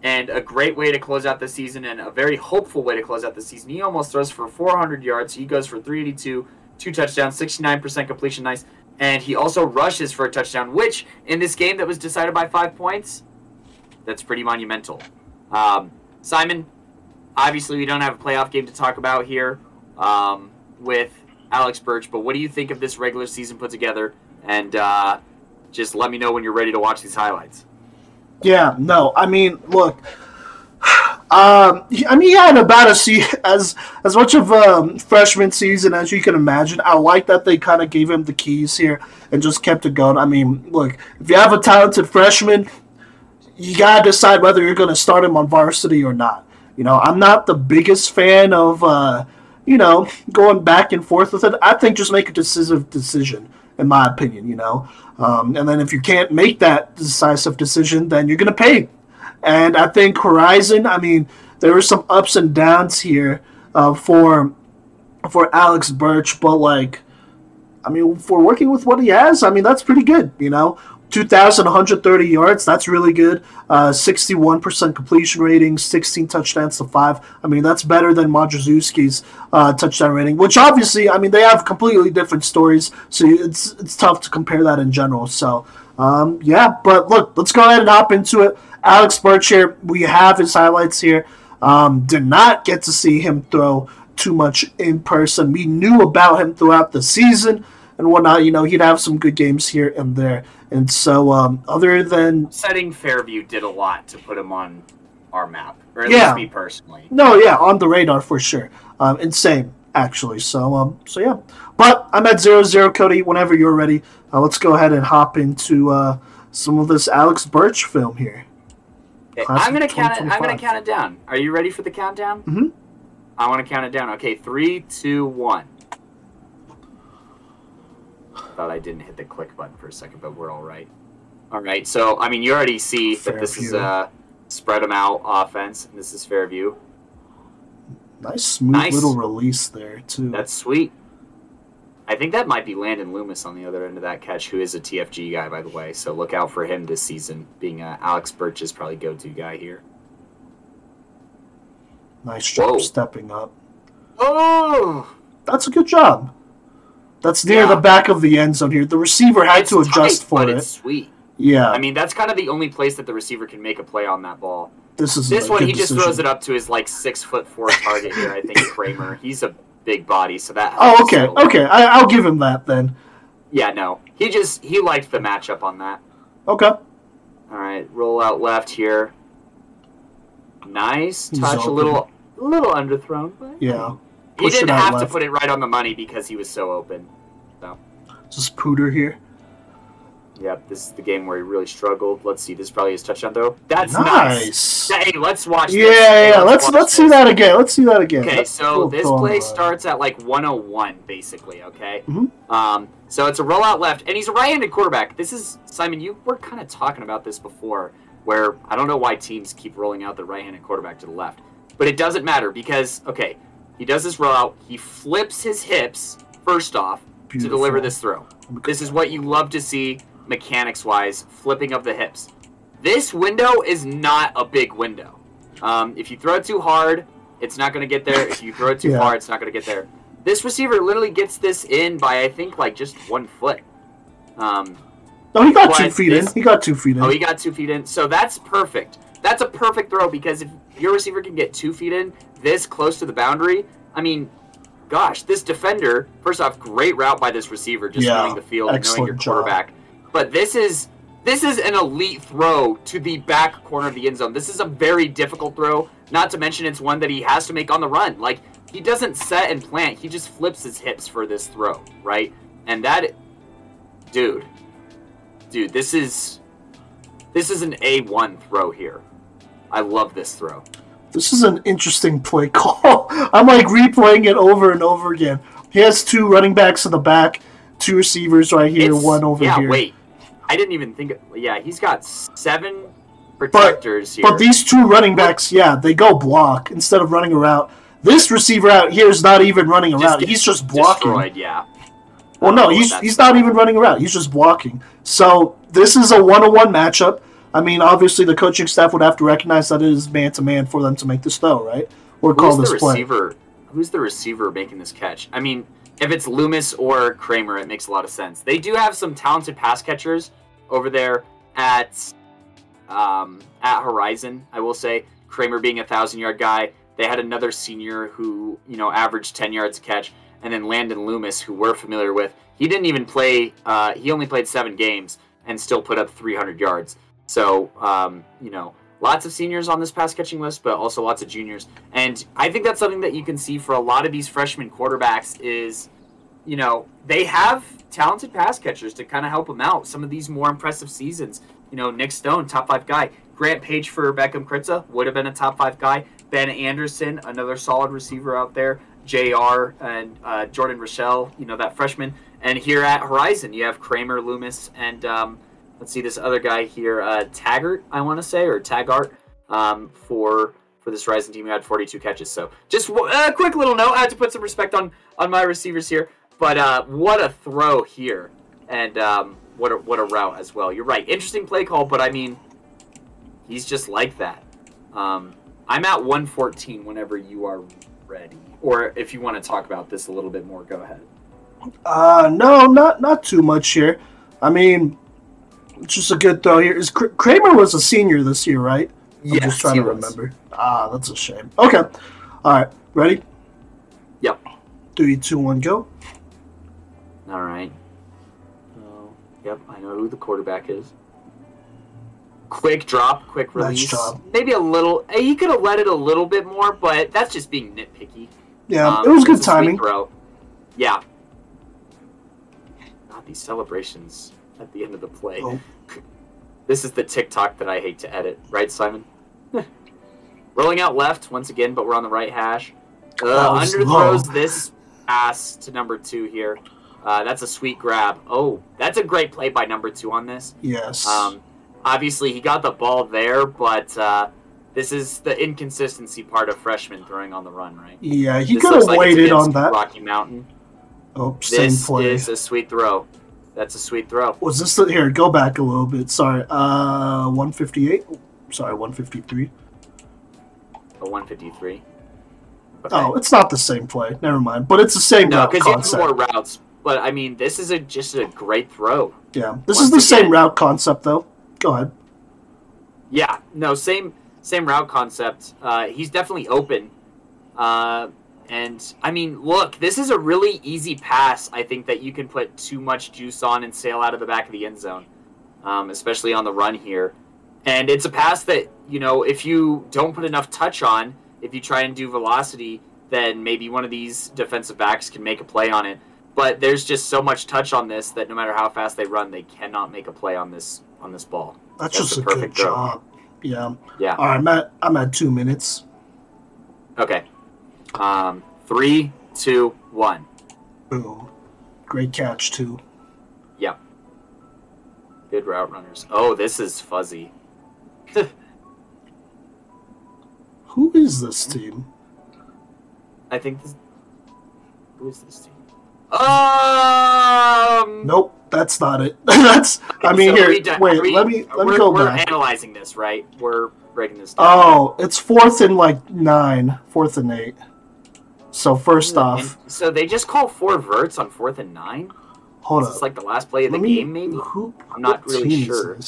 and a great way to close out the season, and a very hopeful way to close out the season. He almost throws for 400 yards. He goes for 382, two touchdowns, 69% completion, nice. And he also rushes for a touchdown, which in this game that was decided by five points, that's pretty monumental. Um, Simon, obviously we don't have a playoff game to talk about here um, with Alex Birch, but what do you think of this regular season put together? And uh, just let me know when you're ready to watch these highlights. Yeah, no, I mean, look, um, I mean, he had about a se- as as much of a um, freshman season as you can imagine. I like that they kind of gave him the keys here and just kept it going. I mean, look, if you have a talented freshman, you gotta decide whether you're gonna start him on varsity or not. You know, I'm not the biggest fan of uh, you know going back and forth with it. I think just make a decisive decision, in my opinion. You know, um, and then if you can't make that decisive decision, then you're gonna pay. And I think Horizon. I mean, there were some ups and downs here uh, for for Alex Birch, but like, I mean, for working with what he has, I mean, that's pretty good. You know, 2,130 yards, that's really good. Uh, 61% completion rating, 16 touchdowns to five. I mean, that's better than Majewski's uh, touchdown rating, which obviously, I mean, they have completely different stories, so it's it's tough to compare that in general. So, um, yeah, but look, let's go ahead and hop into it. Alex Birch here, we have his highlights here. Um, did not get to see him throw too much in person. We knew about him throughout the season and whatnot. You know, he'd have some good games here and there. And so, um, other than Setting Fairview did a lot to put him on our map, or at Yeah. least me personally. no, yeah, on the radar for sure. Um, insane, actually. So, um, so yeah. But I'm at zero zero, Cody. Whenever you're ready, uh, let's go ahead and hop into uh, some of this Alex Birch film here. I'm gonna count it. I'm gonna count it down. Are you ready for the countdown? Mhm. I want to count it down. Okay, three, two, one. Thought I didn't hit the click button for a second, but we're all right. All right. So I mean, you already see that this is a spread them out offense. And this is Fairview. Nice, smooth Nice. little release there too. That's sweet. I think that might be Landon Loomis on the other end of that catch, who is a TFG guy, by the way. So look out for him this season, being uh, Alex Birch's probably go-to guy here. nice job Whoa. stepping up. Oh, That's a good job. That's near Yeah. the back of the end zone here. The receiver had to adjust tight, for but it. It's sweet. Yeah, I mean, that's kind of the only place that the receiver can make a play on that ball. this is This one, he just throws it up to his like six foot four target here. I think Kramer. He's a big body, so that. Oh, okay, okay. I, I'll give him that then. Yeah, no, he just he liked the matchup on that. Okay. All right, roll out left here. Nice touch, a little, a little underthrown, but Yeah. he didn't have to put it right on the money because he was so open. So. Just Poudre here. Yep, this is the game where he really struggled. Let's see, this is probably his touchdown throw. That's nice. Nice. Hey, let's watch. Yeah, this. Hey, yeah. Let's watch let's see that again. Let's see that again. Okay, Let's so this on play starts at like 101, basically. Okay. Mhm. Um, so it's a rollout left, and he's a right-handed quarterback. This is Simon. You were kind of talking about this before, where I don't know why teams keep rolling out the right-handed quarterback to the left, but it doesn't matter because okay, he does this rollout. He flips his hips first off to deliver this throw. This is what you love to see mechanics wise, flipping of the hips. This window is not a big window. Um, if you throw it too hard, it's not going to get there. If you throw it too Yeah. far, it's not going to get there. This receiver literally gets this in by, I think, like just one foot. Um, No, he got two feet this- in. He got two feet in. oh, he got two feet in. So that's perfect. That's a perfect throw because if your receiver can get two feet in this close to the boundary, I mean, gosh, this defender, first off, great route by this receiver, just Yeah, knowing the field and knowing your job. But this is this is an elite throw to the back corner of the end zone. This is a very difficult throw. Not to mention, it's one that he has to make on the run. Like he doesn't set and plant; he just flips his hips for this throw, right? And that, dude, dude, this is this is an A one throw here. I love this throw. This is an interesting play call. I'm like replaying it over and over again. He has two running backs in the back, two receivers right here, It's- one over yeah, here. wait. I didn't even think. Of, yeah, he's got seven protectors here. But these two running backs, yeah, they go block instead of running around. This receiver out here is not even running around. Just He's just blocking. Destroyed, yeah. Well, no, he's he's not even running around. He's just blocking. So this is a one-on-one matchup. I mean, obviously the coaching staff would have to recognize that it is man-to-man for them to make this throw, right? Or call this the play. receiver? Who's the receiver making this catch? I mean, if it's Loomis or Kramer, it makes a lot of sense. They do have some talented pass catchers over there at um, at Horizon. I will say Kramer being a thousand yard guy. They had another senior who you know averaged ten yards a catch, and then Landon Loomis, who we're familiar with. He didn't even play. Uh, he only played seven games and still put up 300 yards. So um, you know, lots of seniors on this pass catching list, but also lots of juniors. And I think that's something that you can see for a lot of these freshman quarterbacks is, you know, they have talented pass catchers to kind of help them out. Some of these more impressive seasons, you know, Nick Stone, top five guy. Grant Page for Beckham Kritza would have been a top five guy. Ben Anderson, another solid receiver out there. JR and uh, Jordan Rochelle, you know, that freshman. And here at Horizon, you have Kramer, Loomis, and um, let's see this other guy here, uh, Taggart, I want to say, or Taggart, um, for for this Rising team who had 42 catches. So just a quick little note. I had to put some respect on on my receivers here, but uh, what a throw here, and um, what a what a route as well. You're right, interesting play call, but I mean, he's just like that. Um, I'm at 114 whenever you are ready, or if you want to talk about this a little bit more, go ahead. Uh, no, not not too much here. I mean, just a good throw here. Is Kramer was a senior this year, right? I'm just trying he to was. remember. Ah, that's a shame. Okay, all right, ready? Yep. Three, two, one, go. All right. Oh, yep, I know who the quarterback is. Quick drop, quick Nice release. job. Maybe a little. eh, He could have let it a little bit more, but that's just being nitpicky. Yeah, Um, it was good it's a sweet timing. Yeah. God, these celebrations at the end of the play. Oh. This is the TikTok that I hate to edit, right, Simon? Rolling out left once again, but we're on the right hash. Uh, underthrows this pass to number two here. Uh, that's a sweet grab. Oh, that's a great play by number two on this. Yes. Um, obviously, he got the ball there, but uh, this is the inconsistency part of freshman throwing on the run, right? yeah, he could have like waited on that. Rocky Mountain. Oh, same This is a sweet throw. That's a sweet throw. Was this the here? Go back a little bit. Sorry. Uh, one fifty eight. Sorry, one fifty three. A 153. Okay. Oh, it's not the same play. Never mind. But it's the same no, because you have more routes. But I mean, this is a just a great throw. Yeah, this Once is the same route concept though. Go ahead. Yeah, no, same same route concept. Uh, he's definitely open. Uh, and I mean, look, this is a really easy pass. I think that you can put too much juice on and sail out of the back of the end zone, um, especially on the run here. And it's a pass that you know, if you don't put enough touch on, if you try and do velocity, then maybe one of these defensive backs can make a play on it. But there's just so much touch on this that no matter how fast they run, they cannot make a play on this on this ball. That's, That's just a good perfect throw. job. Yeah. Yeah. All right, I'm at I'm at two minutes. Okay. Um, three, two, one. Boom. Great catch too. Yep. Good route runners. Oh, this is fuzzy. Who is this team? I think this. Who is this team? Um. Nope, that's not it. that's. I mean, so here. di- wait, we- let me let me we're, go we're analyzing this, right? We're breaking this down. Oh, it's fourth and like nine, fourth and eight. So first And off, so they just call four verts on fourth and nine. hold Is up. this like the last play of the me- game, maybe? Who, I'm not really sure.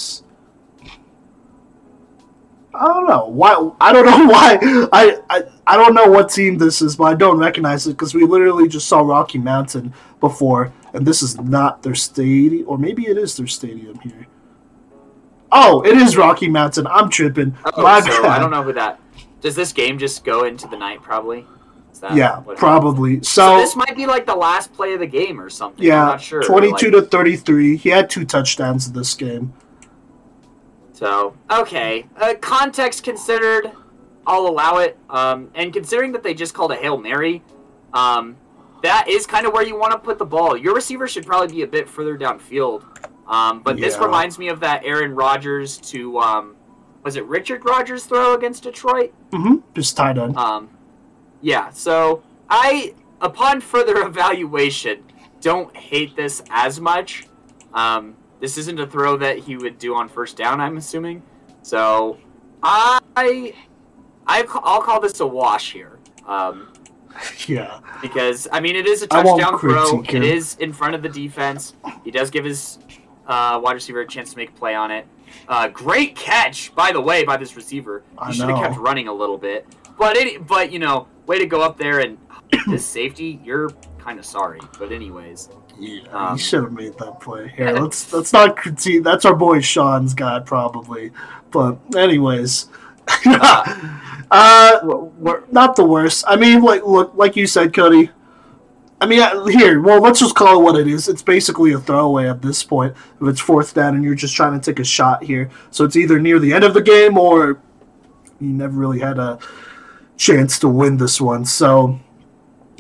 I don't know why. I don't know why. I, I I don't know what team this is, but I don't recognize it because we literally just saw Rocky Mountain before, and this is not their stadium, or maybe it is their stadium here. Oh, it is Rocky Mountain. I'm tripping. Oh, so. I don't know who that. Does this game just go into the night? Probably. Yeah, probably. So So, this might be like the last play of the game or something. I'm yeah, not sure. 22 Like, to 33. He had two touchdowns in this game. So okay, uh, context considered, I'll allow it. Um, and considering that they just called a hail mary, um, that is kind of where you want to put the ball. Your receiver should probably be a bit further downfield. Um, but this reminds me of that Aaron Rodgers to um, was it Richard Rodgers throw against Detroit? Mm-hmm. Just tight end. Um, yeah, so I, upon further evaluation, don't hate this as much. Um, this isn't a throw that he would do on first down, I'm assuming. So I, I, I'll call this a wash here. Um, Yeah. because I mean, it is a touchdown throw. It is in front of the defense. He does give his uh, wide receiver a chance to make a play on it. Uh, great catch, by the way, by this receiver. He should have kept running a little bit, but it, but you know, way to go up there and this safety. You're kind of sorry, but anyways, Yeah, Um, he should have made that play. Here, yeah. let's let's not critique. That's our boy Sean's guy, probably. But anyways, uh, we're, not the worst. I mean, like look, like you said, Cody. I mean, uh, here, well, let's just call it what it is. It's basically a throwaway at this point. If it's fourth down and you're just trying to take a shot here, so it's either near the end of the game or you never really had a chance to win this one. So,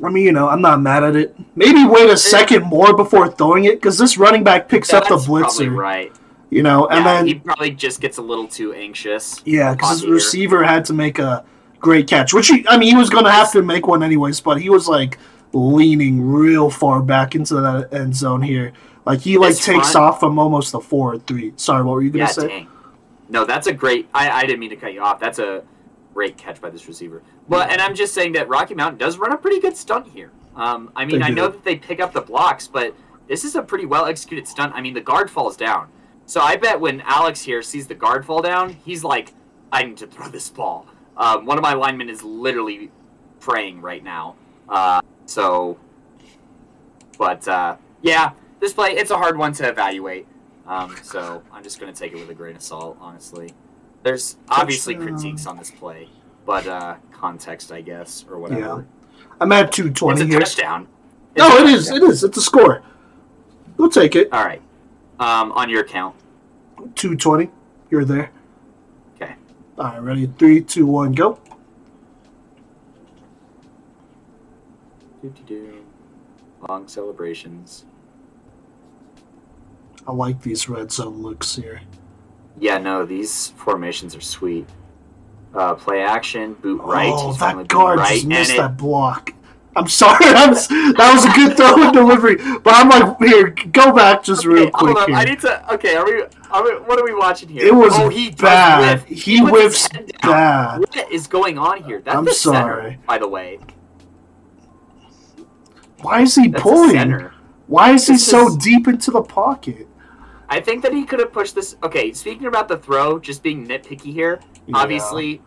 I mean, you know, I'm not mad at it. Maybe wait a second more before throwing it because this running back picks up the blitzer, right. you know, and yeah, then he probably just gets a little too anxious. yeah, because his receiver had to make a great catch, which he, I mean, he was going to have to make one anyways, but he was like leaning real far back into that end zone here. Like he like takes off from almost the four or three. Sorry, what were you gonna Yeah, say? dang. No, that's a great. I, I didn't mean to cut you off. That's a great catch by this receiver. But and I'm just saying that Rocky Mountain does run a pretty good stunt here. Um, I mean, I know that they pick up the blocks, but this is a pretty well executed stunt. I mean, the guard falls down, so I bet when Alex here sees the guard fall down, he's like, "I need to throw this ball." Um, one of my linemen is literally praying right now. Uh, so, but uh, yeah, this play it's a hard one to evaluate. Um, so I'm just going to take it with a grain of salt, honestly. There's obviously critiques on this play, but uh, context, I guess, or whatever. I'm at 220 It's 220 a here. touchdown. It's No, a it is. touchdown. It is. It's a score. We'll take it. All right. Um, on your count. 220. You're there. Okay. All right, ready? Three, two, one, go. Long celebrations. I like these red zone looks here. Yeah, no, these formations are sweet. Uh, play action, boot right. oh, He's that guard right, just missed it- that block. I'm sorry. I'm, that was a good throw and delivery, but I'm like, here, go back just real Okay, hold quick up. here. I need to. Okay, are we? Are we? What are we watching here? It was oh, he bad. whiff. He his whiffs bad. What is going on here? That's I'm the center, sorry. by the way. Why is he That's pulling? Why is he so deep into the pocket? I think that he could have pushed this. Okay, speaking about the throw, just being nitpicky here. Yeah. Obviously,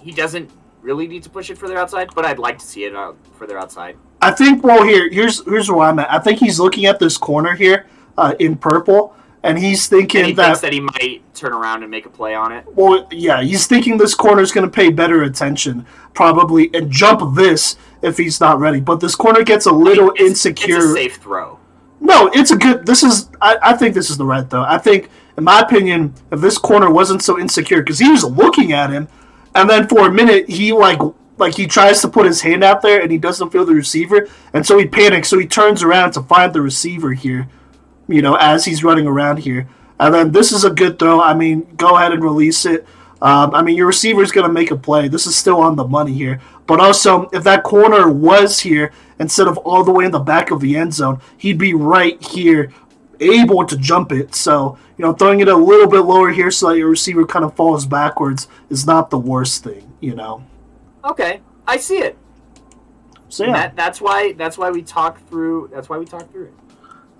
he doesn't really need to push it further outside, but I'd like to see it out further outside. I think. Well, here, here's here's where I'm at. I think he's looking at this corner here uh, in purple, and he's thinking And he that that he might turn around and make a play on it. Well, yeah, he's thinking this corner is going to pay better attention, probably, and jump this if he's not ready. But this corner gets a little It's- insecure. It's a safe throw. No, it's a good. This is. I, I think this is the right though. I think, in my opinion, if this corner wasn't so insecure, because he was looking at him, and then for a minute he like like he tries to put his hand out there and he doesn't feel the receiver, and so he panics. So he turns around to find the receiver here, you know, as he's running around here. And then this is a good throw. I mean, go ahead and release it. Um, I mean, your receiver's going to make a play. This is still on the money here. But also, if that corner was here instead of all the way in the back of the end zone, he'd be right here, able to jump it. So, you know, throwing it a little bit lower here so that your receiver kind of falls backwards is not the worst thing, you know. Okay, I see it. So, yeah. That, that's why. That's why we talk through. That's why we talk through it.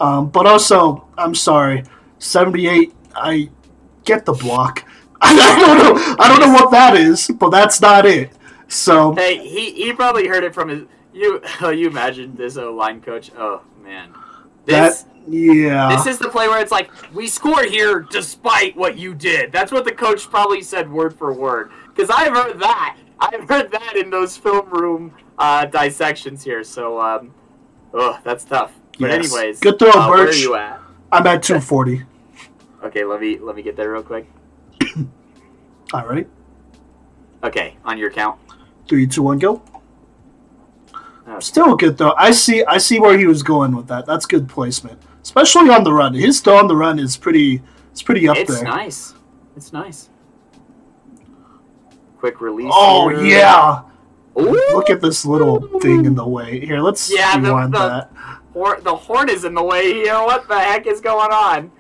Um, but also, I'm sorry, 78. I get the block. I don't know. I don't know what that is, but that's not it. So Hey, he, he probably heard it from his. You Oh, you imagine this uh, line coach? Oh man, This Yeah. this is the play where it's like we score here despite what you did. That's what the coach probably said word for word. Because I've heard that. I've heard that in those film room uh, dissections here. So, um, ugh, that's tough. But Yes. anyways, Good throw, uh, where are Birch. you at? I'm at 240. Okay, let me let me get there real quick. All right. Okay, on your count. Three, two, one, go. Still good though. I see. I see where he was going with that. That's good placement, especially on the run. His throw on the run is pretty. It's pretty up it's there. It's nice. It's nice. Quick release. Oh here. yeah! Ooh, Look at this little thing in the way. Here, let's Yeah, the- rewind the- that. hor- the horn is in the way here. What the heck is going on?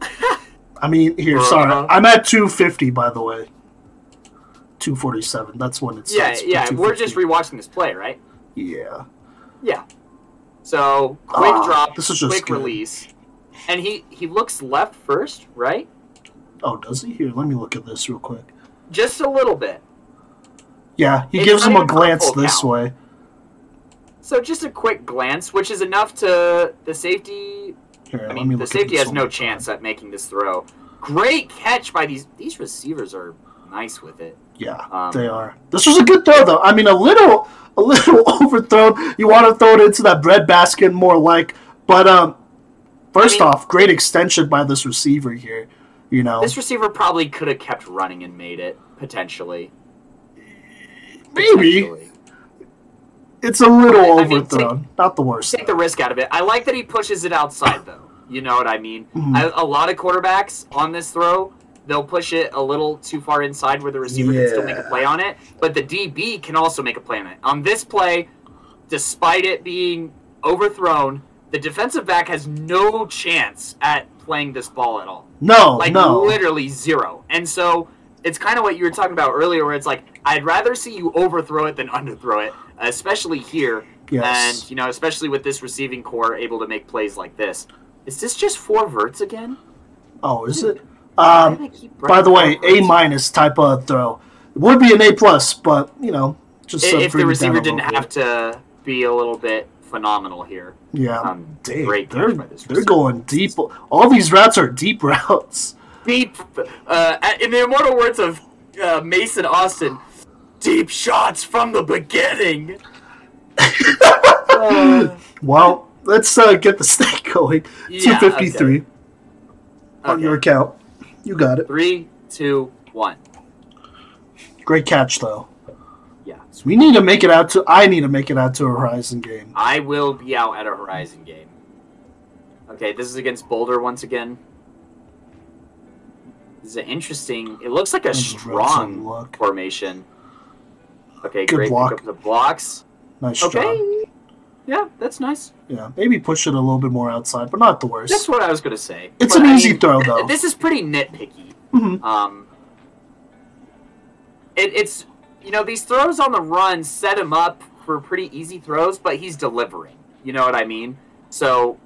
I mean, here. Sorry, uh-huh. I'm at 250 by the way. 247. That's when it Yeah, starts. but yeah. We're just rewatching this play, right? Yeah. Yeah. So quick Ah, drop, this is just quick good. release, and he he looks left first, right? Oh, does he? Here, let me look at this real quick. Just a little bit. Yeah, he It's gives him a even for a glance this count. way. So just a quick glance, which is enough to the safety. Here, I let mean, me the look at safety has no more time. chance at making this throw. Great catch by these these receivers are nice with it. Yeah, Um, they are. This was a good throw, though. I mean, a little, a little overthrown. You want to throw it into that bread basket more like, but um, first I mean- off, great extension by this receiver here. You know, This receiver probably could have kept running and made it potentially. maybe Potentially. it's a little I mean, overthrown. Not the worst. Take the risk out of it. I like that he pushes it outside though. You know what I mean? Mhm. I, a lot of quarterbacks on this throw, they'll push it a little too far inside where the receiver can still make a play on it, but the DB can also make a play on it. On this play, despite it being overthrown, the defensive back has no chance at playing this ball at all. no, Like no. literally zero. And so it's kind of what you were talking about earlier, where it's like I'd rather see you overthrow it than underthrow it, especially here, Yes. and you know, especially with this receiving corps able to make plays like this. Is this just four verts again? oh, is it? Why Um, did I keep by the way, A minus type of throw. It would be an A plus, but you know, just I- uh, if the receiver didn't little have bit. to be a little bit phenomenal here. Yeah. Um, Dang, great they're, catch by this they're going deep. All these routes are deep routes. Deep, uh, in the immortal words of uh, Mason Austin, deep shots from the beginning. Uh, Well, let's uh, get the snake going. Yeah, 253 on okay. your account. You got it. Three, two, one. Great catch, though. Yeah. We need to make it out to. I need to make it out to a Horizon game. I will be out at a Horizon game. Okay, this is against Boulder once again. This is an interesting. It looks like a strong formation. Okay, Good great block. pick up the blocks. Nice Okay. job. Yeah, that's nice. Yeah, maybe push it a little bit more outside, but not the worst. That's what I was gonna say. It's But, an I easy mean, throw, though. This is pretty nitpicky. Mhm. Um, it, it's you know these throws on the run set him up for pretty easy throws, but he's delivering. You know what I mean? So,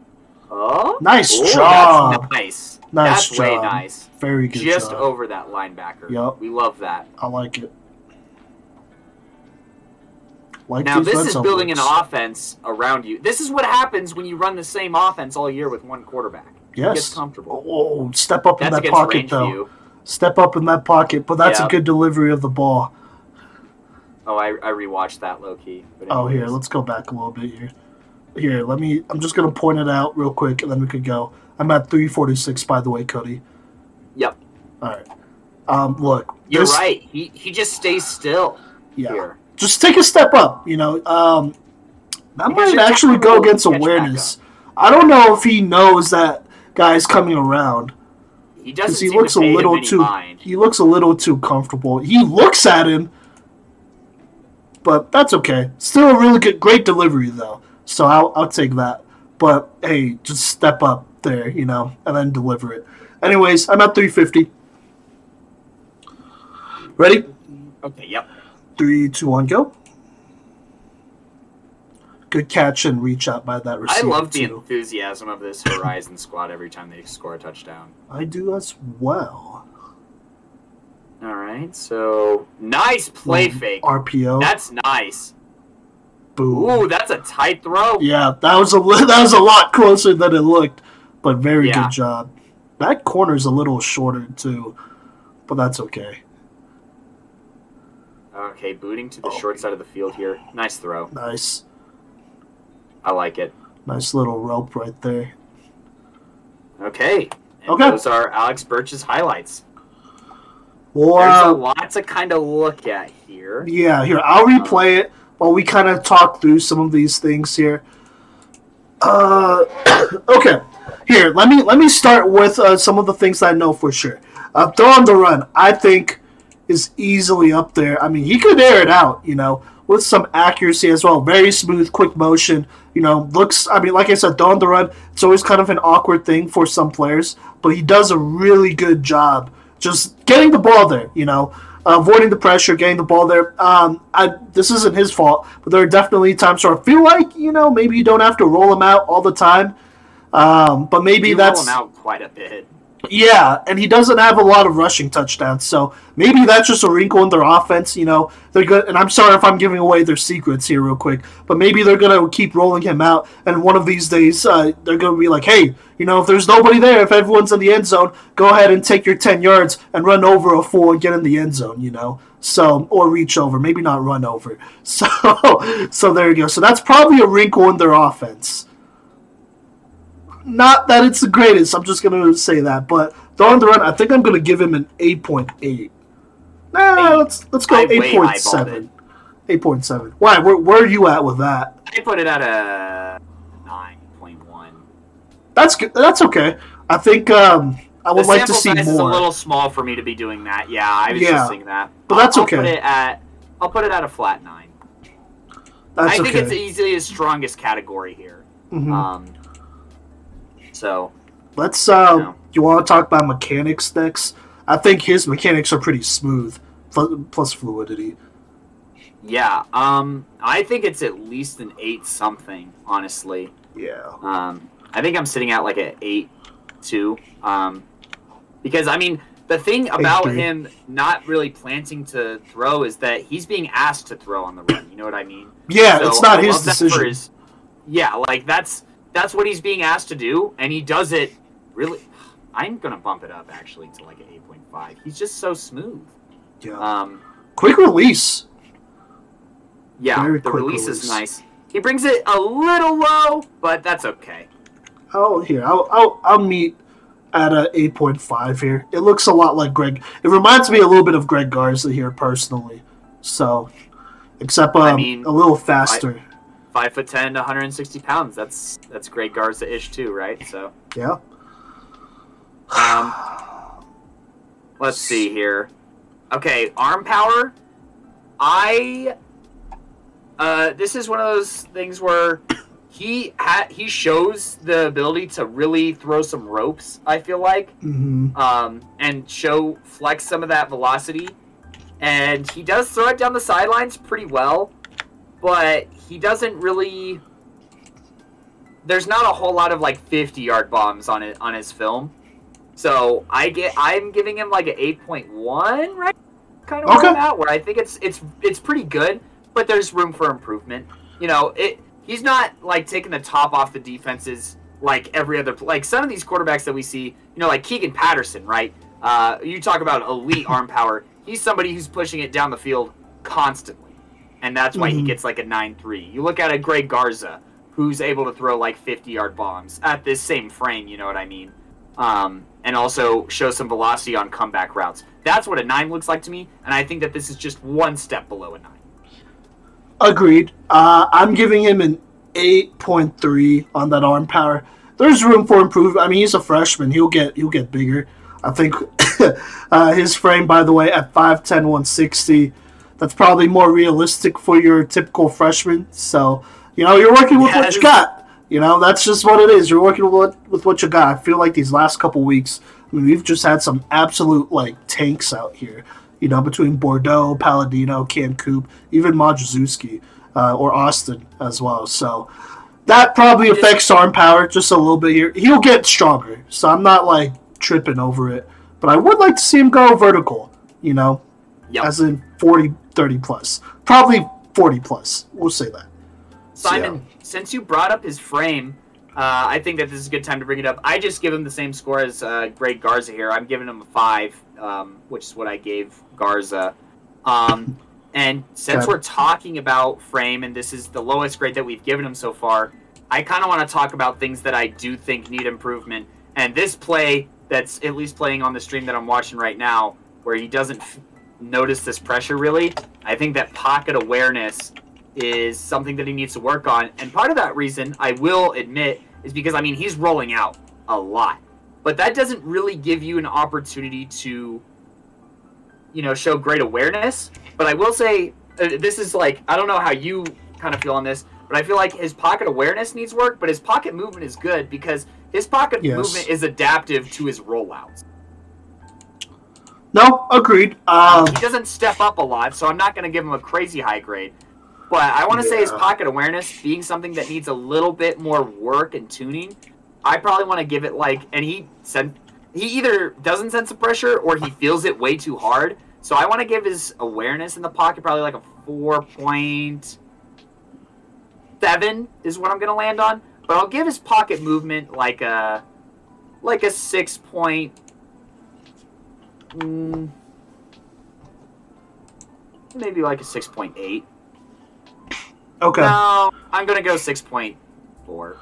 oh, Nice Ooh, job. Nice. Nice that's way job. nice. Very good Just job. over that linebacker. Yep. We love that. I like it. Like Now this is building an offense around you. This is what happens when you run the same offense all year with one quarterback. He gets comfortable. Oh, step up in that pocket, though. view. Step up in that pocket, but that's Yeah. a good delivery of the ball. Oh, I, I rewatched that low key. Oh, here, let's go back a little bit here. Here, let me. I'm just gonna point it out real quick, and then we could go. I'm at 346, by the way, Cody. Yep. All right. Um, look, You're this- right. He he just stays still Yeah, here. Just take a step up. You know, um, that might actually go against awareness. I don't know if he knows that guy's coming around He doesn't he looks a little too. mind. He looks a little too comfortable. He looks at him, but that's okay. Still a really good, great delivery though. So I'll I'll take that. But hey, just step up there, you know, and then deliver it. Anyways, I'm at 350. Ready? Okay. Yep. Three, two, one, go. Good catch and reach out by that I receiver. love the too. enthusiasm of this Horizon squad every time they score a touchdown. I do as well. All right. So nice play fake. RPO. That's nice. Boom. Ooh, that's a tight throw. Yeah, that was a that was a lot closer than it looked, but very Yeah. good job. That corner's a little shorter too, but that's okay. Okay, booting to the Oh. short side of the field here. Nice throw. Nice, I like it. nice little rope right there. Okay. And Okay. Those are Alex Birch's highlights. Well, There's a uh, lot to kind of look at here. yeah, here I'll replay it while we kind of talk through some of these things here. Uh, okay, here let me let me start with uh, some of the things I know for sure. Uh, throw on the run, I think, is easily up there. I mean, he could air it out, you know, with some accuracy as well. Very smooth, quick motion. You know, looks. I mean, like I said, on the run. It's always kind of an awkward thing for some players, but he does a really good job just getting the ball there. You know, uh, avoiding the pressure, getting the ball there. Um, I this isn't his fault, but there are definitely times where I feel like you know maybe you don't have to roll him out all the time. Um, but maybe You that's roll him out quite a bit. Yeah, and he doesn't have a lot of rushing touchdowns, so maybe that's just a wrinkle in their offense. You know, they're good. And I'm sorry if I'm giving away their secrets here, real quick, but maybe they're gonna keep rolling him out, and one of these days uh, they're gonna be like, hey, you know, if there's nobody there, if everyone's in the end zone, go ahead and take your ten yards and run over a fool and get in the end zone. You know, so or reach over, maybe not run over. So, so there you go. So that's probably a wrinkle in their offense not that it's the greatest. I'm just gonna say that. But throwing the run, I think I'm gonna give him an eight point eight. Nah, Eight. let's let's go I way eight point eyeballed seven. Eight point seven. Why? Where, where are you at with that? I put it at a nine point one. That's good. That's okay. I think um, I would like to see size is a little small for me to be doing that. Yeah, I was Yeah. just saying that. But I'll- that's I'll okay. Put it at, I'll put it at a flat nine. That's I think okay. it's easily his strongest category here. Mhm. Um, so Let's. Uh, No. You want to talk about mechanics next? I think his mechanics are pretty smooth, plus, plus fluidity. yeah, um, I think it's at least an eight something. Honestly, Yeah. um, I think I'm sitting at like an eight two. Um, because I mean, the thing about three. him not really planting to throw is that he's being asked to throw on the run. You know what I mean? Yeah, So it's not I his love that for decision. his- yeah, like that's that's what he's being asked to do, and he does it really. I'm gonna bump it up actually to like an eight point five. He's just so smooth. Yeah. Um, Quick release. yeah, Very the quick release is nice. He brings it a little low, but that's okay. Oh, here I'll I'll, I'll meet at a eight point five here. It looks a lot like Greg. It reminds me a little bit of Greg Garza here personally. So, except um, I mean, a little faster. Five foot ten, 160 pounds. That's that's Greg Garza ish too, right? So yeah. Um, let's see here. Okay, arm power. I. Uh, this is one of those things where he ha- he shows the ability to really throw some ropes. I feel like, hmm um, and show flex some of that velocity, and he does throw it down the sidelines pretty well, but he doesn't really. There's not a whole lot of like 50 yard bombs on it on his film. So I get I'm giving him like an eight point one, right? Kind of where I'm at, where I think it's it's it's pretty good, but there's room for improvement. You know, it he's not like taking the top off the defenses like every other like some of these quarterbacks that we see, you know, like Keegan Patterson, right? Uh, you talk about elite arm power. He's somebody who's pushing it down the field constantly, and that's why he Mhm. gets like a nine three. You look at a Greg Garza, who's able to throw like fifty yard bombs at this same frame. You know what I mean? um, and also show some velocity on comeback routes. That's what a nine looks like to me, and I think that this is just one step below a nine. Agreed. Uh, I'm giving him an eight point three on that arm power. There's room for improvement. I mean, he's a freshman. He'll get he'll get bigger. I think uh, his frame, by the way, at 5'10", 160, that's probably more realistic for your typical freshman. So, you know, you're working with what Yes. you got. You know, that's just what it is. You're working with what, with what you got. I feel like these last couple weeks, I mean, we've just had some absolute, like, tanks out here. You know, between Bordeaux, Palladino, Coop, even Majewski, uh, or Austin as well. So that probably affects arm power just a little bit here. He'll get stronger. So I'm not, like, tripping over it. But I would like to see him go vertical, you know, Yep. as in 40, 30 plus. Probably 40 plus. We'll say that. Simon, since you brought up his frame, uh, I think that this is a good time to bring it up. I just give him the same score as uh, Greg Garza here. I'm giving him a five, um, which is what I gave Garza. Um, and since we're talking about frame, and this is the lowest grade that we've given him so far, I kind of want to talk about things that I do think need improvement. And this play that's at least playing on the stream that I'm watching right now, where he doesn't notice this pressure really, I think that pocket awareness is something that he needs to work on. And part of that reason, I will admit, is because I mean he's rolling out a lot, but that doesn't really give you an opportunity to, you know, show great awareness. But I will say, uh, this is like I don't know how you kind of feel on this, but I feel like his pocket awareness needs work, but his pocket movement is good because his pocket Yes. movement is adaptive to his rollouts. No, agreed. Um, he doesn't step up a lot, so I'm not going to give him a crazy high grade. But I want to say his pocket awareness being something that needs a little bit more work and tuning. I probably want to give it like, and he said he either doesn't sense the pressure or he feels it way too hard. So I want to give his awareness in the pocket probably like a four point seven is what I'm going to land on. But I'll give his pocket movement like a like a six point. Mm, maybe like a six point eight. okay. No, I'm gonna go six point four.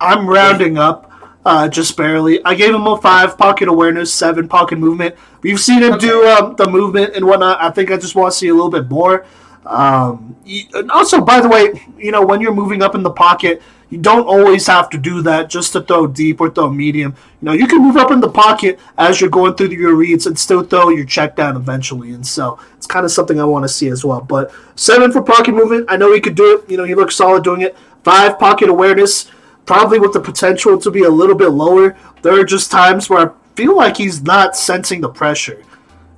I'm rounding up uh, just barely. I gave him a five pocket awareness, seven pocket movement. We've seen him do um, the movement and whatnot. I think I just want to see a little bit more. Um, and also, by the way, you know when you're moving up in the pocket, you don't always have to do that just to throw deep or throw medium. You know you can move up in the pocket as you're going through your reads and still throw your check down eventually. And so it's kind of something I want to see as well. But seven for pocket movement, I know he could do it. You know he looks solid doing it. Five pocket awareness probably with the potential to be a little bit lower. There are just times where I feel like he's not sensing the pressure.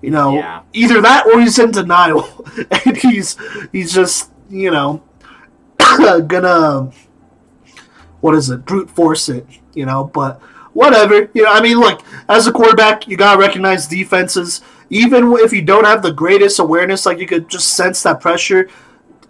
You know, Yeah. either that or he's in denial, and he's he's just you know gonna what is it brute force it. You know, but whatever. You know, I mean, look, as a quarterback, you gotta recognize defenses. Even if you don't have the greatest awareness, like you could just sense that pressure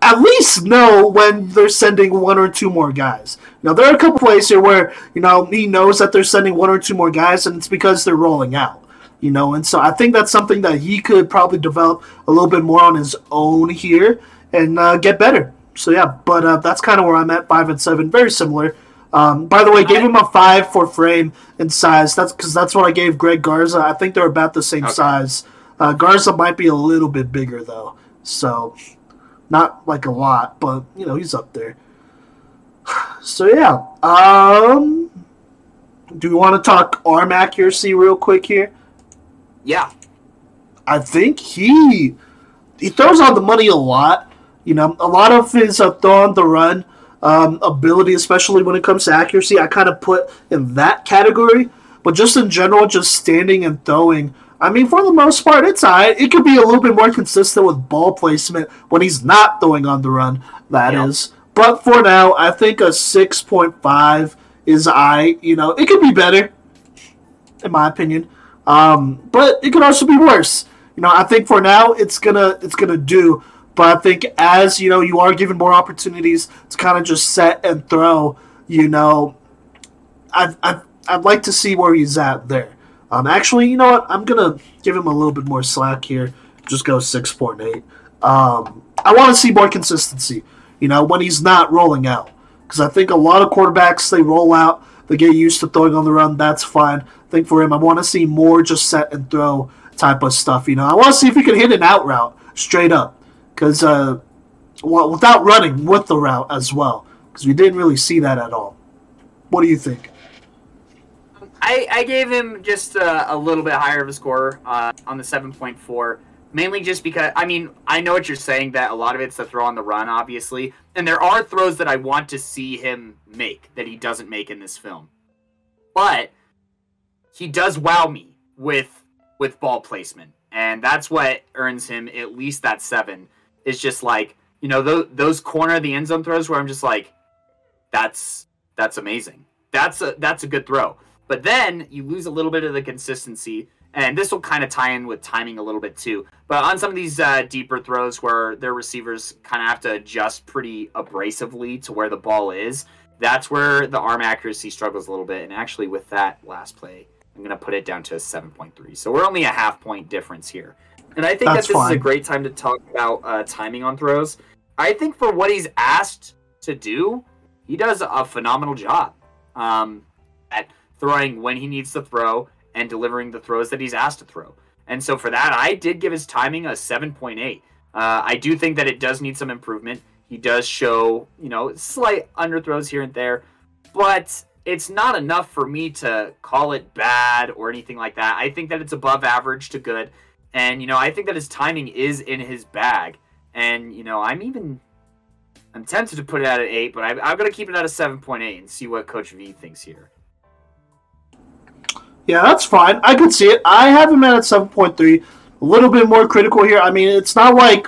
at least know when they're sending one or two more guys. Now there are a couple plays here where you know he knows that they're sending one or two more guys, and it's because they're rolling out. You know, and so I think that's something that he could probably develop a little bit more on his own here and uh, get better. So yeah, but uh, that's kind of where I'm at, five and seven, very similar. Um, by the way, gave him a five for frame and size. That's because that's what I gave Greg Garza. I think they're about the same Okay. size. Uh, Garza might be a little bit bigger though, so not like a lot, but you know he's up there. So yeah, um, do we want to talk arm accuracy real quick here? Yeah, I think he he throws on the money a lot. You know, a lot of his uh, throw on the run um, ability, especially when it comes to accuracy, I kind of put in that category. But just in general, just standing and throwing, I mean, for the most part, it's alright. It could be a little bit more consistent with ball placement when he's not throwing on the run. That is, Yeah. But for now, I think a six point five is I. You know, it could be better, in my opinion. Um, but it could also be worse. You know, I think for now it's gonna it's gonna do. But I think as you know, you are given more opportunities to kind of just set and throw. You know, I I I'd like to see where he's at there. Um, actually, you know what? I'm gonna give him a little bit more slack here. Just go six point eight. Um, I want to see more consistency. You know, when he's not rolling out, because I think a lot of quarterbacks they roll out, they get used to throwing on the run. That's fine. I think for him, I want to see more just set and throw type of stuff. You know, I want to see if he can hit an out route straight up, because uh, well, without running with the route as well, because we didn't really see that at all. What do you think? I, I gave him just a, a little bit higher of a score uh, on the 7.4, mainly just because, I mean, I know what you're saying that a lot of it's the throw on the run, obviously, and there are throws that I want to see him make that he doesn't make in this film. But he does wow me with with ball placement, and that's what earns him at least that seven. Is just like you know those those corner of the end zone throws where I'm just like, that's that's amazing. That's a that's a good throw. But then you lose a little bit of the consistency, and this will kind of tie in with timing a little bit too. But on some of these uh, deeper throws where their receivers kind of have to adjust pretty abrasively to where the ball is, that's where the arm accuracy struggles a little bit. And actually, with that last play, I'm going to put it down to a 7.3. So we're only a half point difference here. And I think That's that this is a great time to talk about uh, timing on throws. I think for what he's asked to do, he does a phenomenal job um, at throwing when he needs to throw and delivering the throws that he's asked to throw. And so for that, I did give his timing a 7.8. Uh, I do think that it does need some improvement. He does show, you know, slight underthrows here and there, but it's not enough for me to call it bad or anything like that. I think that it's above average to good. And, you know, I think that his timing is in his bag. And, you know, I'm even. I'm tempted to put it at an 8, but I, I'm to keep it at a 7.8 and see what Coach V thinks here. Yeah, that's fine. I could see it. I have him at 7.3. A little bit more critical here. I mean, it's not like,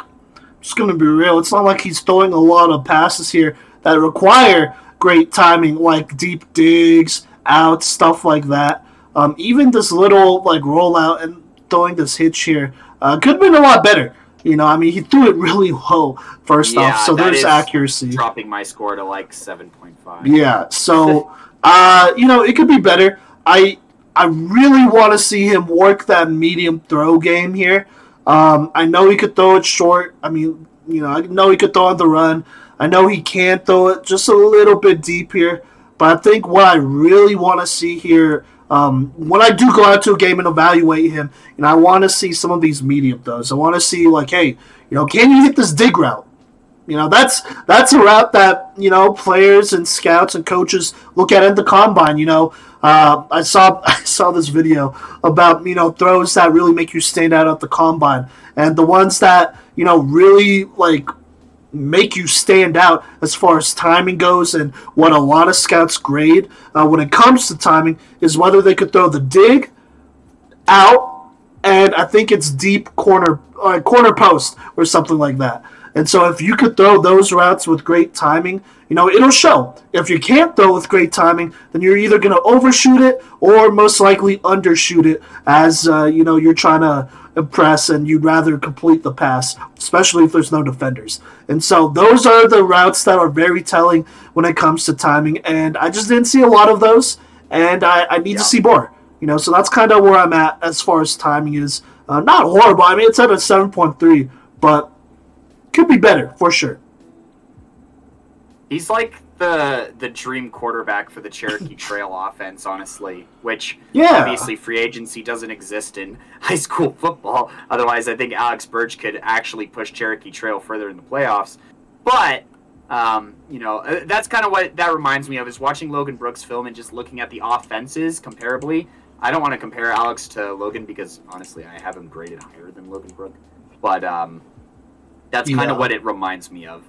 just going to be real, it's not like he's throwing a lot of passes here that require great timing, like deep digs, out, stuff like that. Um, even this little, like, rollout and throwing this hitch here uh, could have been a lot better. You know, I mean, he threw it really low first Yeah, off, so there's accuracy. Dropping my score to like 7.5. Yeah, so uh, you know, it could be better. I I really want to see him work that medium throw game here. Um, I know he could throw it short. I mean, you know, I know he could throw on the run. I know he can throw it just a little bit deep here. But I think what I really want to see here, um, when I do go out to a game and evaluate him, know, I want to see some of these medium throws. I want to see like, hey, you know, can you hit this dig route? You know, that's that's a route that you know players and scouts and coaches look at in the combine. You know, uh, I saw I saw this video about you know throws that really make you stand out at the combine, and the ones that you know really like make you stand out as far as timing goes and what a lot of scouts grade uh, when it comes to timing is whether they could throw the dig out and I think it's deep corner uh, corner post or something like that. And so if you could throw those routes with great timing, you know, it'll show. If you can't throw with great timing, then you're either going to overshoot it or most likely undershoot it as, uh, you know, you're trying to impress and you'd rather complete the pass, especially if there's no defenders. And so those are the routes that are very telling when it comes to timing. And I just didn't see a lot of those. And I, I need Yeah. to see more. You know, so that's kind of where I'm at as far as timing is. Uh, not horrible. I mean, it's at a 7.3, but could be better for sure. He's like the the dream quarterback for the Cherokee Trail offense, honestly. Which Yeah. obviously free agency doesn't exist in high school football. Otherwise, I think Alex Birch could actually push Cherokee Trail further in the playoffs. But um, you know, uh, that's kind of what that reminds me of is watching Logan Brooks film and just looking at the offenses comparably. I don't want to compare Alex to Logan because honestly, I have him graded higher than Logan Brook. But um, that's kind Yeah. of what it reminds me of.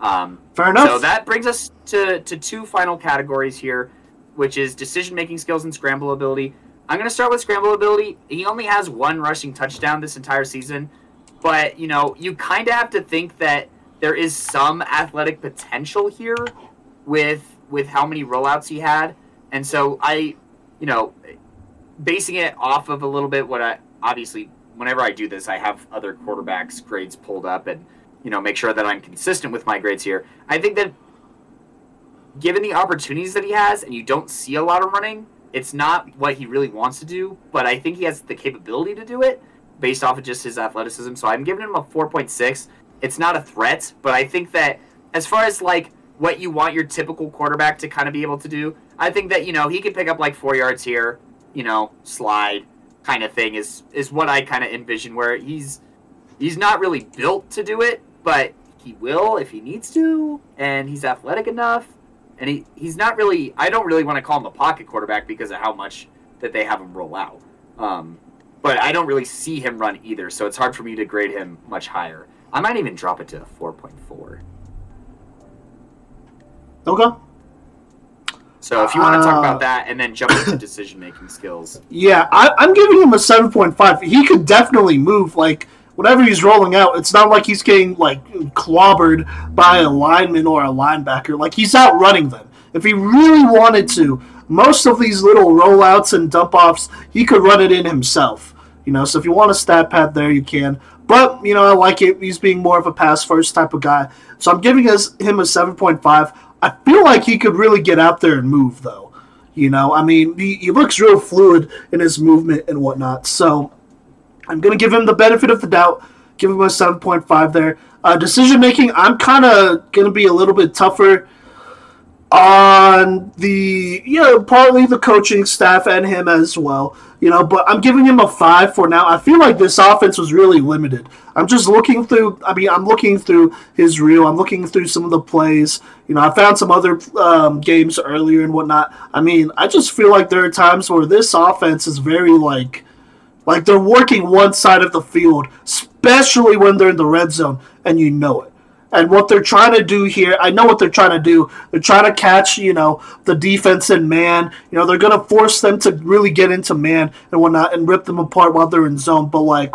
Um, Fair enough. so that brings us to, to two final categories here, which is decision making skills and scramble ability. I'm going to start with scramble ability. He only has one rushing touchdown this entire season, but you know you kind of have to think that there is some athletic potential here with with how many rollouts he had, and so I, you know, basing it off of a little bit what I obviously whenever I do this I have other quarterbacks grades pulled up and you know make sure that I'm consistent with my grades here. I think that given the opportunities that he has and you don't see a lot of running, it's not what he really wants to do, but I think he has the capability to do it based off of just his athleticism. So I'm giving him a 4.6. It's not a threat, but I think that as far as like what you want your typical quarterback to kind of be able to do, I think that you know he could pick up like 4 yards here, you know, slide kind of thing is is what I kind of envision where he's he's not really built to do it, but he will if he needs to, and he's athletic enough. And he, he's not really. I don't really want to call him a pocket quarterback because of how much that they have him roll out. Um, but I don't really see him run either, so it's hard for me to grade him much higher. I might even drop it to a four point four. okay. So if you want to talk Uh, about that and then jump into decision making skills, Yeah, I, I'm giving him a 7.5. He could definitely move. Like, whenever he's rolling out, it's not like he's getting, like, clobbered by a lineman or a linebacker. Like, he's outrunning them. If he really wanted to, most of these little rollouts and dump offs, he could run it in himself. You know, so if you want a stat pad there, you can. But you know, I like it. He's being more of a pass first type of guy. So I'm giving us, him a 7.5. I feel like he could really get out there and move, though. You know, I mean, he, he looks real fluid in his movement and whatnot. So I'm going to give him the benefit of the doubt, give him a 7.5 there. Uh, decision making, I'm kind of going to be a little bit tougher on the, you know, partly the coaching staff and him as well. You know, but I'm giving him a five for now. I feel like this offense was really limited. I'm just looking through. I mean, I'm looking through his reel. I'm looking through some of the plays. You know, I found some other um, games earlier and whatnot. I mean, I just feel like there are times where this offense is very like, like they're working one side of the field, especially when they're in the red zone, and you know it. And what they're trying to do here, I know what they're trying to do. They're trying to catch, you know, the defense in man. You know, they're going to force them to really get into man and whatnot and rip them apart while they're in zone. But, like,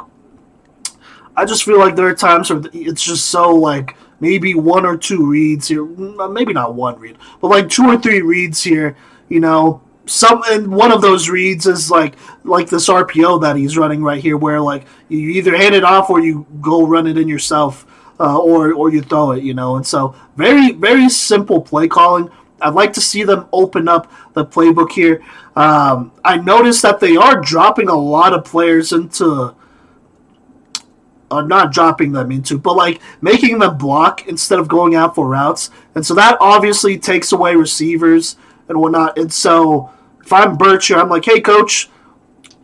I just feel like there are times where it's just so, like, maybe one or two reads here. Mm, maybe not one read, but like two or three reads here, you know. Some and one of those reads is like like this RPO that he's running right here, where like you either hand it off or you go run it in yourself uh, or or you throw it, you know. And so very very simple play calling. I'd like to see them open up the playbook here. Um, I noticed that they are dropping a lot of players into, uh, not dropping them into, but like making them block instead of going out for routes. And so that obviously takes away receivers and whatnot. And so if I'm Bircher, I'm like, hey, coach,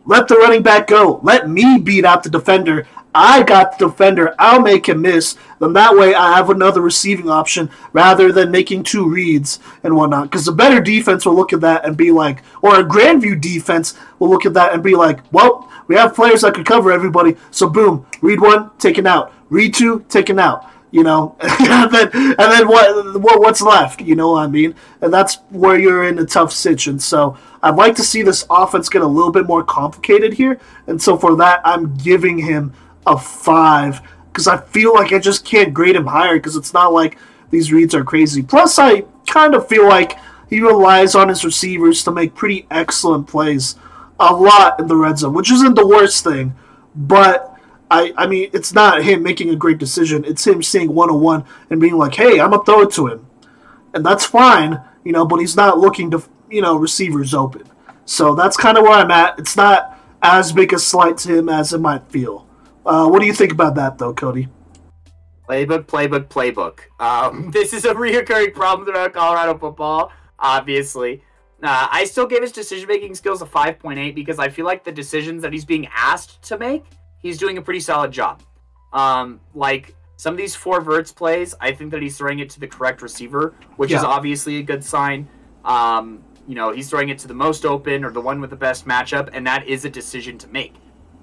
let the running back go. Let me beat out the defender. I got the defender. I'll make him miss. Then that way I have another receiving option rather than making two reads and whatnot. Because the better defense will look at that and be like, or a Grandview defense will look at that and be like, well, we have players that could cover everybody. So boom, read one, taken out. Read two, taken out. You know, and then and then what, what what's left? You know what I mean? And that's where you're in a tough situation. So I'd like to see this offense get a little bit more complicated here. And so for that, I'm giving him a five because I feel like I just can't grade him higher because it's not like these reads are crazy. Plus, I kind of feel like he relies on his receivers to make pretty excellent plays a lot in the red zone, which isn't the worst thing, but. I, I mean, it's not him making a great decision. It's him seeing one on one and being like, "Hey, I'm gonna throw it to him," and that's fine, you know. But he's not looking to, you know, receivers open. So that's kind of where I'm at. It's not as big a slight to him as it might feel. Uh, what do you think about that, though, Cody? Playbook, playbook, playbook. Um, this is a reoccurring problem throughout Colorado football, obviously. Uh, I still give his decision making skills a 5.8 because I feel like the decisions that he's being asked to make, he's doing a pretty solid job. Um, like some of these four verts plays, I think that he's throwing it to the correct receiver, which is obviously a good sign. Um, you know, he's throwing it to the most open or the one with the best matchup, and that is a decision to make.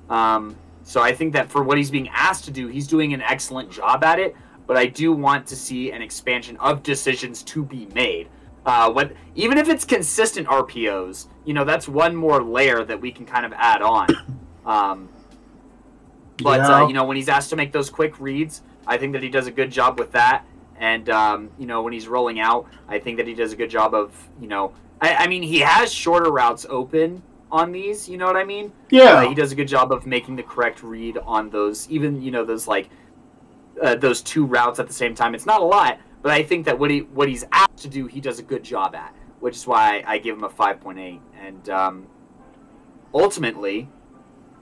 Um, so I think that for what he's being asked to do, he's doing an excellent job at it. But I do want to see an expansion of decisions to be made. Uh, what even if it's consistent RPOs, you know, that's one more layer that we can kind of add on. Um, but Yeah. uh, you know, when he's asked to make those quick reads, I think that he does a good job with that. And um, you know, when he's rolling out, I think that he does a good job of you know, I, I mean, he has shorter routes open on these. You know what I mean? Yeah, Uh, he does a good job of making the correct read on those, even you know those like uh, those two routes at the same time. It's not a lot, but I think that what he what he's asked to do, he does a good job at, which is why I give him a five point eight. And um, ultimately,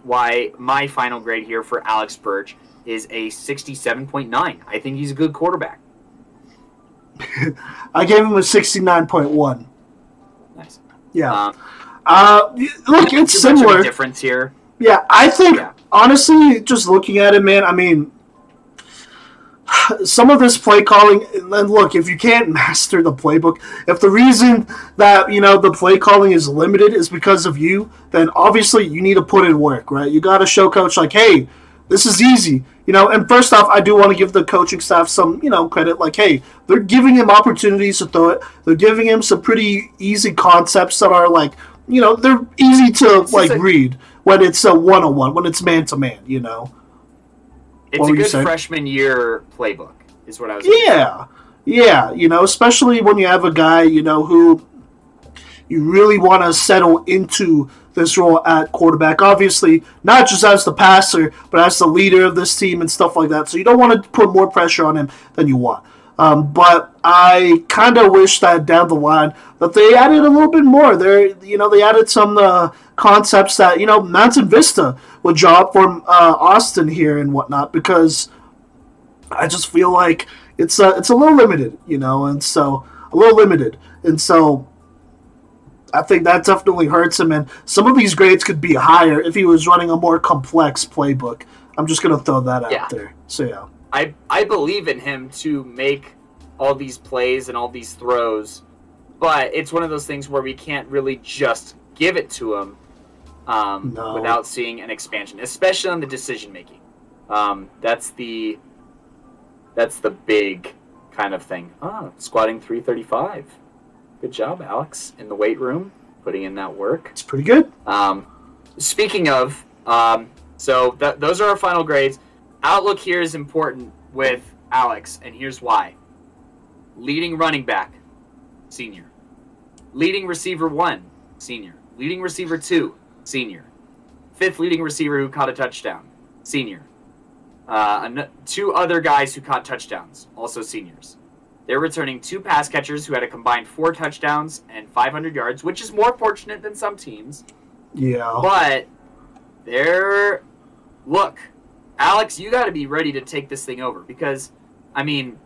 why my final grade here for Alex Birch is a sixty-seven point nine. I think he's a good quarterback. I gave him a sixty-nine point one. Nice. Yeah. Um, Uh, look, it's too much of a similar. difference here. Yeah, I think Yeah. honestly, just looking at it, man. I mean, some of this play calling. And look, if you can't master the playbook, if the reason that you know the play calling is limited is because of you, then obviously you need to put in work, right? You got to show coach like, hey, this is easy, you know. And first off, I do want to give the coaching staff some, you know, credit. Like, hey, they're giving him opportunities to throw it. They're giving him some pretty easy concepts that are like, you know, they're easy to like read when it's a one on one, when it's man to man, you know. It's a good freshman year playbook, is what I was. Yeah, yeah, you know, especially when you have a guy, you know, who, you really want to settle into this role at quarterback. Obviously, not just as the passer, but as the leader of this team and stuff like that. So you don't want to put more pressure on him than you want. Um, but I kind of wish that down the line that they added a little bit more. They, you know, they added some uh, concepts that you know Mountain Vista would drop from uh, Austin here and whatnot because I just feel like it's uh, it's a little limited, you know, and so a little limited, and so I think that definitely hurts him. And some of these grades could be higher if he was running a more complex playbook. I'm just gonna throw that out Yeah. there. So yeah, I I believe in him to make all these plays and all these throws, but it's one of those things where we can't really just give it to him um, No. without seeing an expansion, especially on the decision making. Um, that's the that's the big kind of thing. Ah, squatting 335. Good job, Alex, in the weight room, putting in that work. it's pretty good. Um, speaking of, um, so th- those are our final grades. Outlook here is important with Alex, and here's why. Leading running back, senior. Leading receiver one, senior. Leading receiver two, senior. Fifth leading receiver who caught a touchdown, senior. Uh, two other guys who caught touchdowns, also seniors. They're returning two pass catchers who had a combined four touchdowns and 500 yards, which is more fortunate than some teams. Yeah, But they're look, Alex, you got to be ready to take this thing over because, I mean,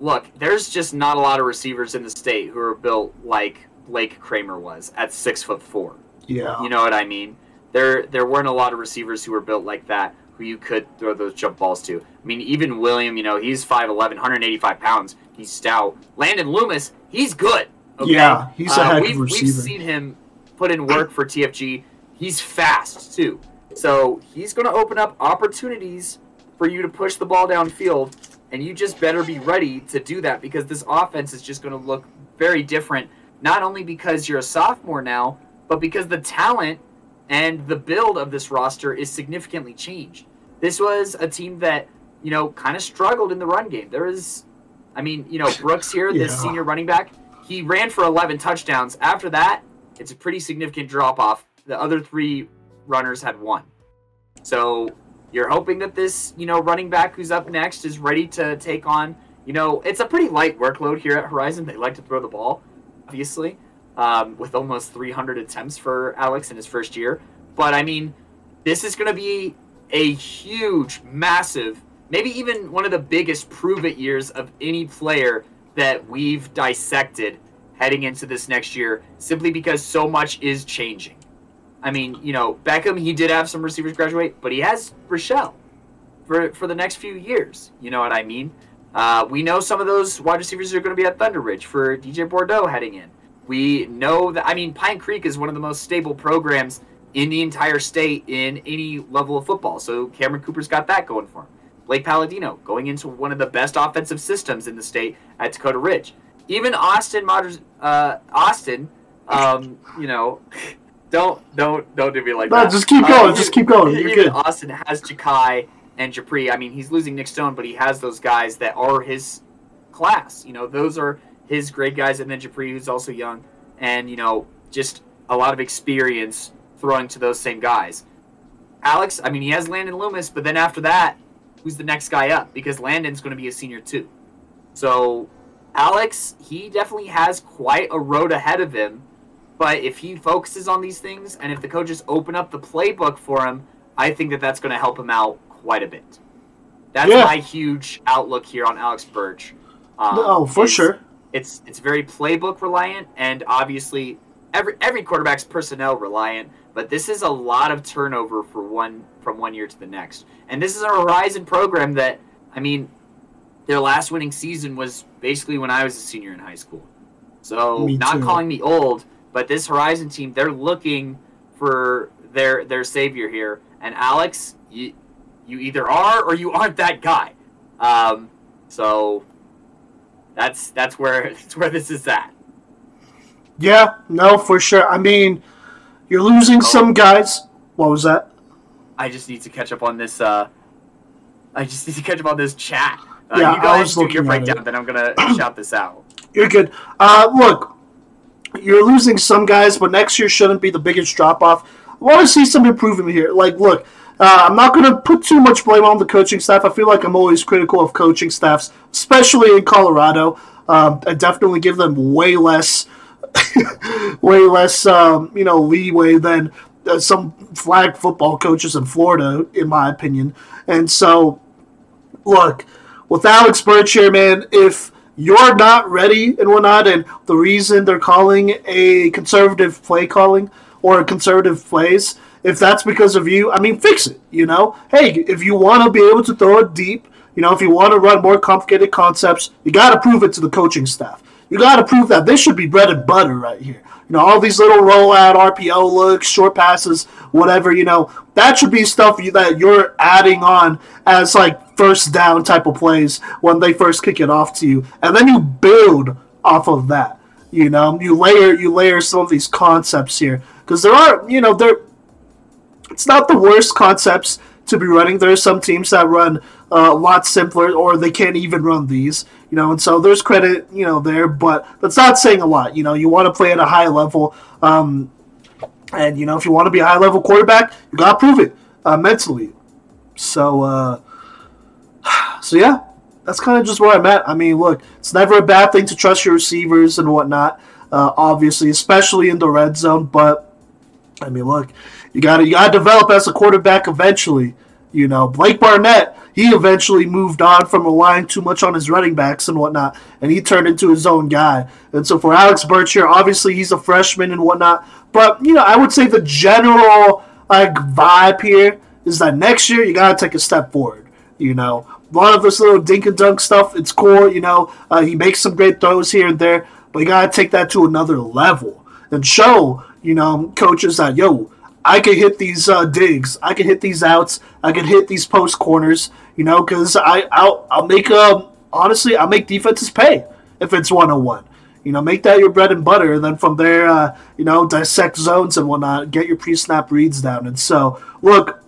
look, there's just not a lot of receivers in the state who are built like Blake Kramer was at six foot four. yeah, You know what I mean? There there weren't a lot of receivers who were built like that who you could throw those jump balls to. I mean, even William, you know, he's 5'11", 185 pounds. He's stout. Landon Loomis, he's good. Okay? Yeah, he's a Uh, heck we've, a We've seen him put in work for TFG. He's fast, too. So he's going to open up opportunities for you to push the ball downfield, and you just better be ready to do that because this offense is just going to look very different, not only because you're a sophomore now, but because the talent and the build of this roster is significantly changed. This was a team that, you know, kind of struggled in the run game. There is, I mean, you know, Brooks here, this Yeah. senior running back, he ran for 11 touchdowns. After that, it's a pretty significant drop off. The other three runners had one. So you're hoping that this, you know, running back who's up next is ready to take on, you know, it's a pretty light workload here at Horizon. They like to throw the ball, obviously, um, with almost 300 attempts for Alex in his first year. But I mean, this is going to be a huge, massive, maybe even one of the biggest prove it years of any player that we've dissected heading into this next year, simply because so much is changing. I mean, you know, Beckham, he did have some receivers graduate, but he has Rochelle for for the next few years. You know what I mean? Uh, we know some of those wide receivers are going to be at Thunder Ridge for DJ Bordeaux heading in. We know that, I mean, Pine Creek is one of the most stable programs in the entire state in any level of football. So Cameron Cooper's got that going for him. Blake Palladino going into one of the best offensive systems in the state at Dakota Ridge. Even Austin, uh, Austin, um, you know, don't don't don't do me like No, that. just keep Uh, going. even- just keep going. You're even good. Austin has Jakai and Japri. I mean, he's losing Nick Stone, but he has those guys that are his class. You know, those are his great guys, and then Japri, who's also young, and you know, just a lot of experience throwing to those same guys. Alex, I mean, he has Landon Loomis, but then after that, who's the next guy up? Because Landon's going to be a senior too. So, Alex, he definitely has quite a road ahead of him. But if he focuses on these things, and if the coaches open up the playbook for him, I think that that's going to help him out quite a bit. That's Yeah. my huge outlook here on Alex Birch. Um, no, for is sure. It's it's very playbook reliant, and obviously every every quarterback's personnel reliant. But this is a lot of turnover for one from one year to the next, and this is a Horizon program that I mean, their last winning season was basically when I was a senior in high school. So Me not too. calling me old, but this Horizon team, they're looking for their their savior here. And Alex, you you either are or you aren't that guy. Um, so that's that's where that's where this is at. Yeah, no, for sure. I mean, you're Oh. losing some guys. What was that? I just need to catch up on this. Uh, I just need to catch up on this chat. Uh, Yeah, you go I was do your breakdown, then I'm gonna shout this out. You're good. Uh, look, you're losing some guys, but next year shouldn't be the biggest drop off. I want to see some improvement here. Like, look, uh, I'm not going to put too much blame on the coaching staff. I feel like I'm always critical of coaching staffs, especially in Colorado. Um, I definitely give them way less, way less, um, you know, leeway than uh, some flag football coaches in Florida, in my opinion. And so, look, with Alex Birch here, man, if you're not ready and whatnot, and the reason they're calling a conservative play calling or a conservative plays, if that's because of you, I mean, fix it. You know, hey, if you want to be able to throw it deep, you know, if you want to run more complicated concepts, you got to prove it to the coaching staff. You got to prove that this should be bread and butter right here. You know, all these little rollout RPO looks, short passes, whatever. You know, that should be stuff you, that you're adding on as like first down type of plays when they first kick it off to you, and then you build off of that. You know, you layer you layer some of these concepts here because there are you know there. It's not the worst concepts to be running. There are some teams that run uh, a lot simpler, or they can't even run these. You know, and so there's credit, you know, there, but that's not saying a lot. You know, you want to play at a high level, um, and you know, if you want to be a high level quarterback, you gotta prove it uh, mentally. So, uh, so yeah, that's kind of just where I'm at. I mean, look, it's never a bad thing to trust your receivers and whatnot. Uh, obviously, especially in the red zone. But I mean, look, you got to you got to develop as a quarterback eventually. You know, Blake Barnett, he eventually moved on from relying too much on his running backs and whatnot, and he turned into his own guy. And so for Alex Birch here, obviously he's a freshman and whatnot, but you know, I would say the general like vibe here is that next year you gotta take a step forward. You know, a lot of this little dink and dunk stuff, it's cool. You know, uh, he makes some great throws here and there, but you gotta take that to another level and show you know coaches that yo I can hit these uh, digs. I can hit these outs. I can hit these post corners. You know, because I I'll, I'll make um honestly I'll make defenses pay if it's one on one. You know, make that your bread and butter, and then from there, uh, you know, dissect zones and whatnot. Get your pre-snap reads down. And so, look,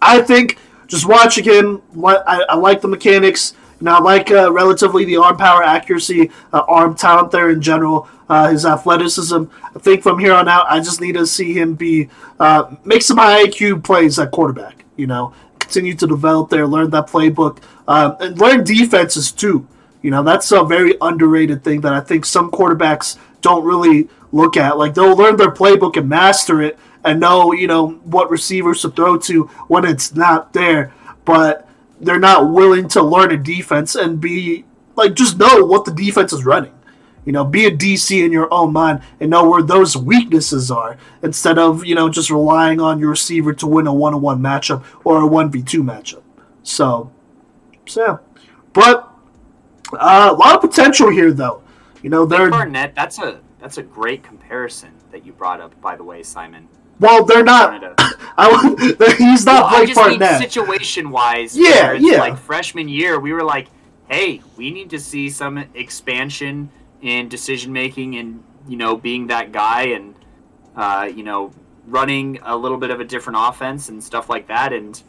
I think just watching him, I, I like the mechanics. I like uh, relatively the arm power, accuracy, uh, arm talent there in general uh, his athleticism. I think from here on out, I just need to see him be uh, make some high IQ plays at quarterback. You know, continue to develop there, learn that playbook, uh, and learn defenses too. You know, that's a very underrated thing that I think some quarterbacks don't really look at. Like they'll learn their playbook and master it and know, you know, what receivers to throw to when it's not there, but they're not willing to learn a defense and be like just know what the defense is running. You know, be a DC in your own mind and know where those weaknesses are instead of, you know, just relying on your receiver to win a one on one matchup or a 1v2 matchup. So, so yeah. But uh, a lot of potential here, though. You know, they're. Barnett, that's a that's a great comparison that you brought up, by the way, Simon. Well, they're not. Wanted I, he's not Well, I Blake just mean Barnett. situation wise. Yeah, yeah. Like freshman year, we were like, hey, we need to see some expansion in decision making and you know being that guy and uh, you know running a little bit of a different offense and stuff like that. And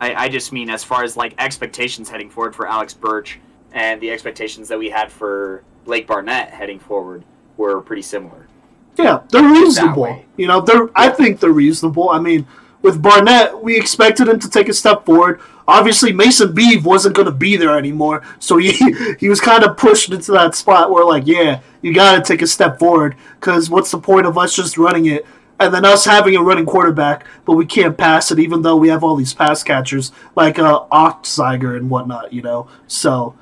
I, I just mean as far as like expectations heading forward for Alex Birch and the expectations that we had for Blake Barnett heading forward were pretty similar. Yeah, they're reasonable. You know, they're. I think they're reasonable. I mean, with Barnett, we expected him to take a step forward. Obviously, Mason Beeve wasn't going to be there anymore, so he he was kind of pushed into that spot where, like, yeah, you got to take a step forward because what's the point of us just running it and then us having a running quarterback, but we can't pass it, even though we have all these pass catchers like uh, and whatnot, you know. So,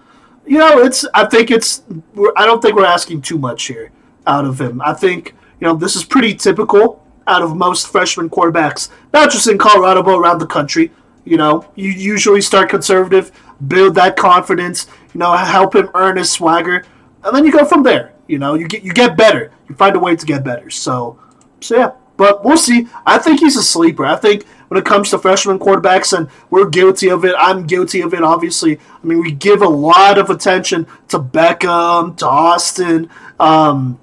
you know, it's. I think it's. We're, I don't think we're asking too much here out of him. I think you know this is pretty typical out of most freshman quarterbacks, not just in Colorado but around the country. You know, you usually start conservative, build that confidence, you know, help him earn his swagger, and then you go from there. You know, you get you get better. You find a way to get better. So, so yeah. But we'll see. I think he's a sleeper. I think when it comes to freshman quarterbacks, and we're guilty of it. I'm guilty of it, obviously. I mean, we give a lot of attention to Beckham, to Austin, um,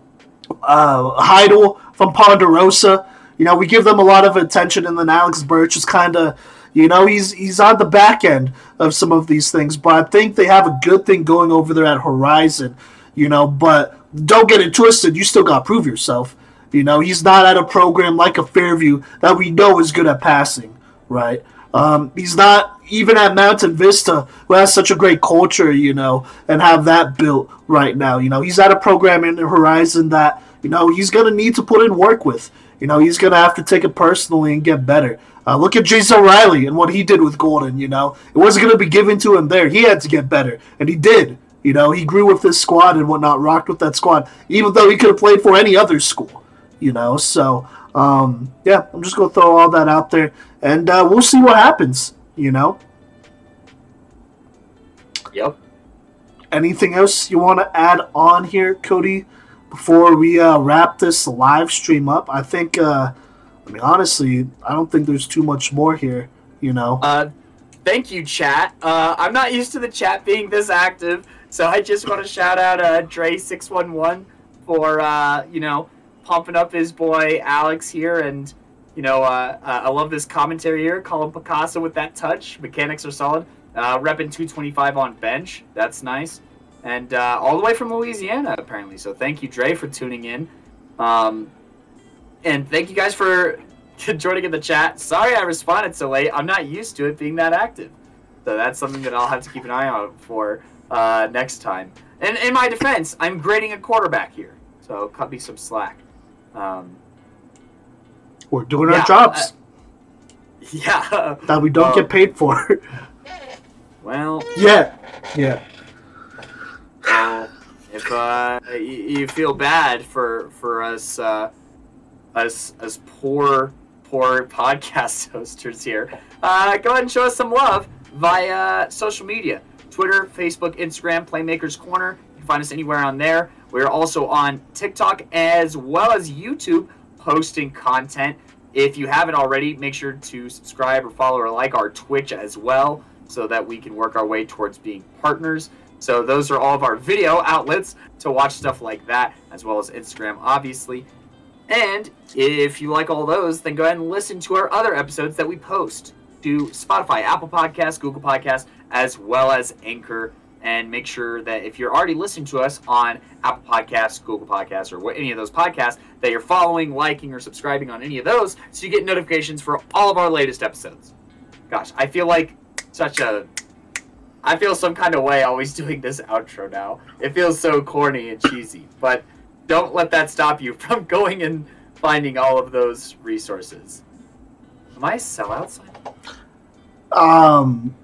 uh, Heidel from Ponderosa. You know, we give them a lot of attention, and then Alex Birch is kind of, you know, he's he's on the back end of some of these things. But I think they have a good thing going over there at Horizon. You know, but don't get it twisted. You still got to prove yourself. You know, he's not at a program like a Fairview that we know is good at passing, right? Um, he's not even at Mountain Vista, who has such a great culture, you know, and have that built right now. You know, he's at a program in the horizon that, you know, he's going to need to put in work with. You know, he's going to have to take it personally and get better. Uh, look at Jason Riley and what he did with Golden, you know. It wasn't going to be given to him there. He had to get better, and he did. You know, he grew with this squad and whatnot, rocked with that squad, even though he could have played for any other school, you know. So, um, yeah, I'm just going to throw all that out there, and uh, we'll see what happens, you know. Yep. Anything else you want to add on here, Cody, before we uh, wrap this live stream up? I think, uh, I mean, honestly, I don't think there's too much more here, you know. Uh, thank you, chat. Uh, I'm not used to the chat being this active, so I just want to shout out uh, Dre611 for, uh, you know, pumping up his boy Alex here. And, you know, uh, I love this commentary here. Colin Picasso with that touch. Mechanics are solid. Uh, repping 225 on bench. That's nice. And uh, all the way from Louisiana, apparently. So thank you, Dre, for tuning in. Um, and thank you guys for joining in the chat. Sorry I responded so late. I'm not used to it being that active. So that's something that I'll have to keep an eye out for uh, next time. And in my defense, I'm grading a quarterback here. So cut me some slack. Um, We're doing yeah, our jobs yeah. that we don't um, get paid for. Well, yeah. Yeah. Well, if uh, you feel bad for for us uh, us poor poor podcast hosters here, uh, go ahead and show us some love via social media: Twitter, Facebook, Instagram, Playmakers Corner. You can find us anywhere on there. We're also on TikTok as well as YouTube, posting content. If you haven't already, make sure to subscribe or follow or like our Twitch as well, so that we can work our way towards being partners. So those are all of our video outlets to watch stuff like that, as well as Instagram, obviously. And if you like all those, then go ahead and listen to our other episodes that we post to Spotify, Apple Podcasts, Google Podcasts, as well as Anchor. And make sure that if you're already listening to us on Apple Podcasts, Google Podcasts, or any of those podcasts, that you're following, liking, or subscribing on any of those so you get notifications for all of our latest episodes. Gosh, I feel like such a I feel some kind of way always doing this outro now. It feels so corny and cheesy, but don't let that stop you from going and finding all of those resources. Am I a sellout? Simon? Um,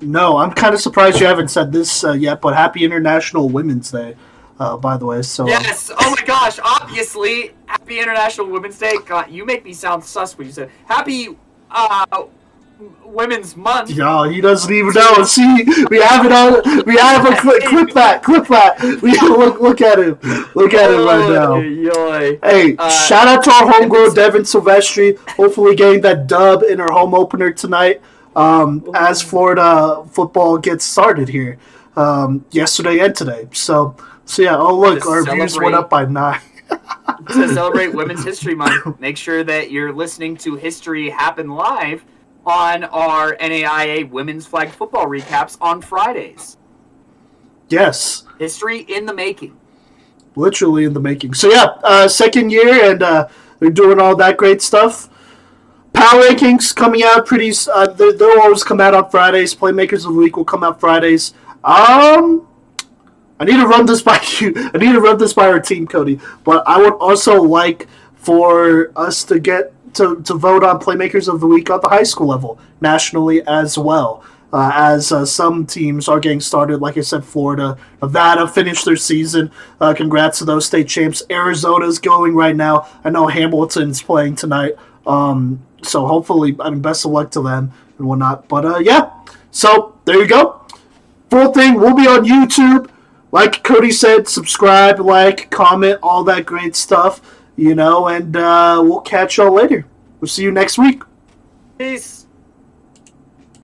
no, I'm kind of surprised you haven't said this uh, yet, but happy International Women's Day, uh, by the way. So, um, Yes. Oh my gosh. Obviously, Happy International Women's Day. God, you make me sound sus when you said Happy uh, Women's Month. Yeah, he doesn't even know. See, we have it on. We have a clip. Clip that. Clip that. We look. Look at him. Look at him right now. Yoy. Hey, Uh, shout out to our homegirl Devin Silvestri. Hopefully, getting that dub in her home opener tonight. Um, as Florida football gets started here, um, yesterday and today. So, so yeah. Oh, look, our views went up by nine. to celebrate Women's History Month, make sure that you're listening to History Happen Live on our NAIA Women's Flag Football recaps on Fridays. Yes. History in the making. literally in the making. So yeah, uh, second year, and uh, they're doing all that great stuff. Power rankings coming out pretty. Uh, they, they'll always come out on Fridays. Playmakers of the week will come out Fridays. Um, I need to run this by you. I need to run this by our team, Cody. But I would also like for us to get to, to vote on Playmakers of the Week at the high school level, nationally as well. Uh, as uh, some teams are getting started, like I said, Florida, Nevada finished their season. Uh, congrats to those state champs. Arizona's going right now. I know Hamilton's playing tonight. Um, so hopefully, I mean, best of luck to them and whatnot. But uh, yeah, so there you go. Full thing will be on YouTube. Like Cody said, subscribe, like, comment, all that great stuff, you know, and uh, we'll catch y'all later. We'll see you next week. Peace.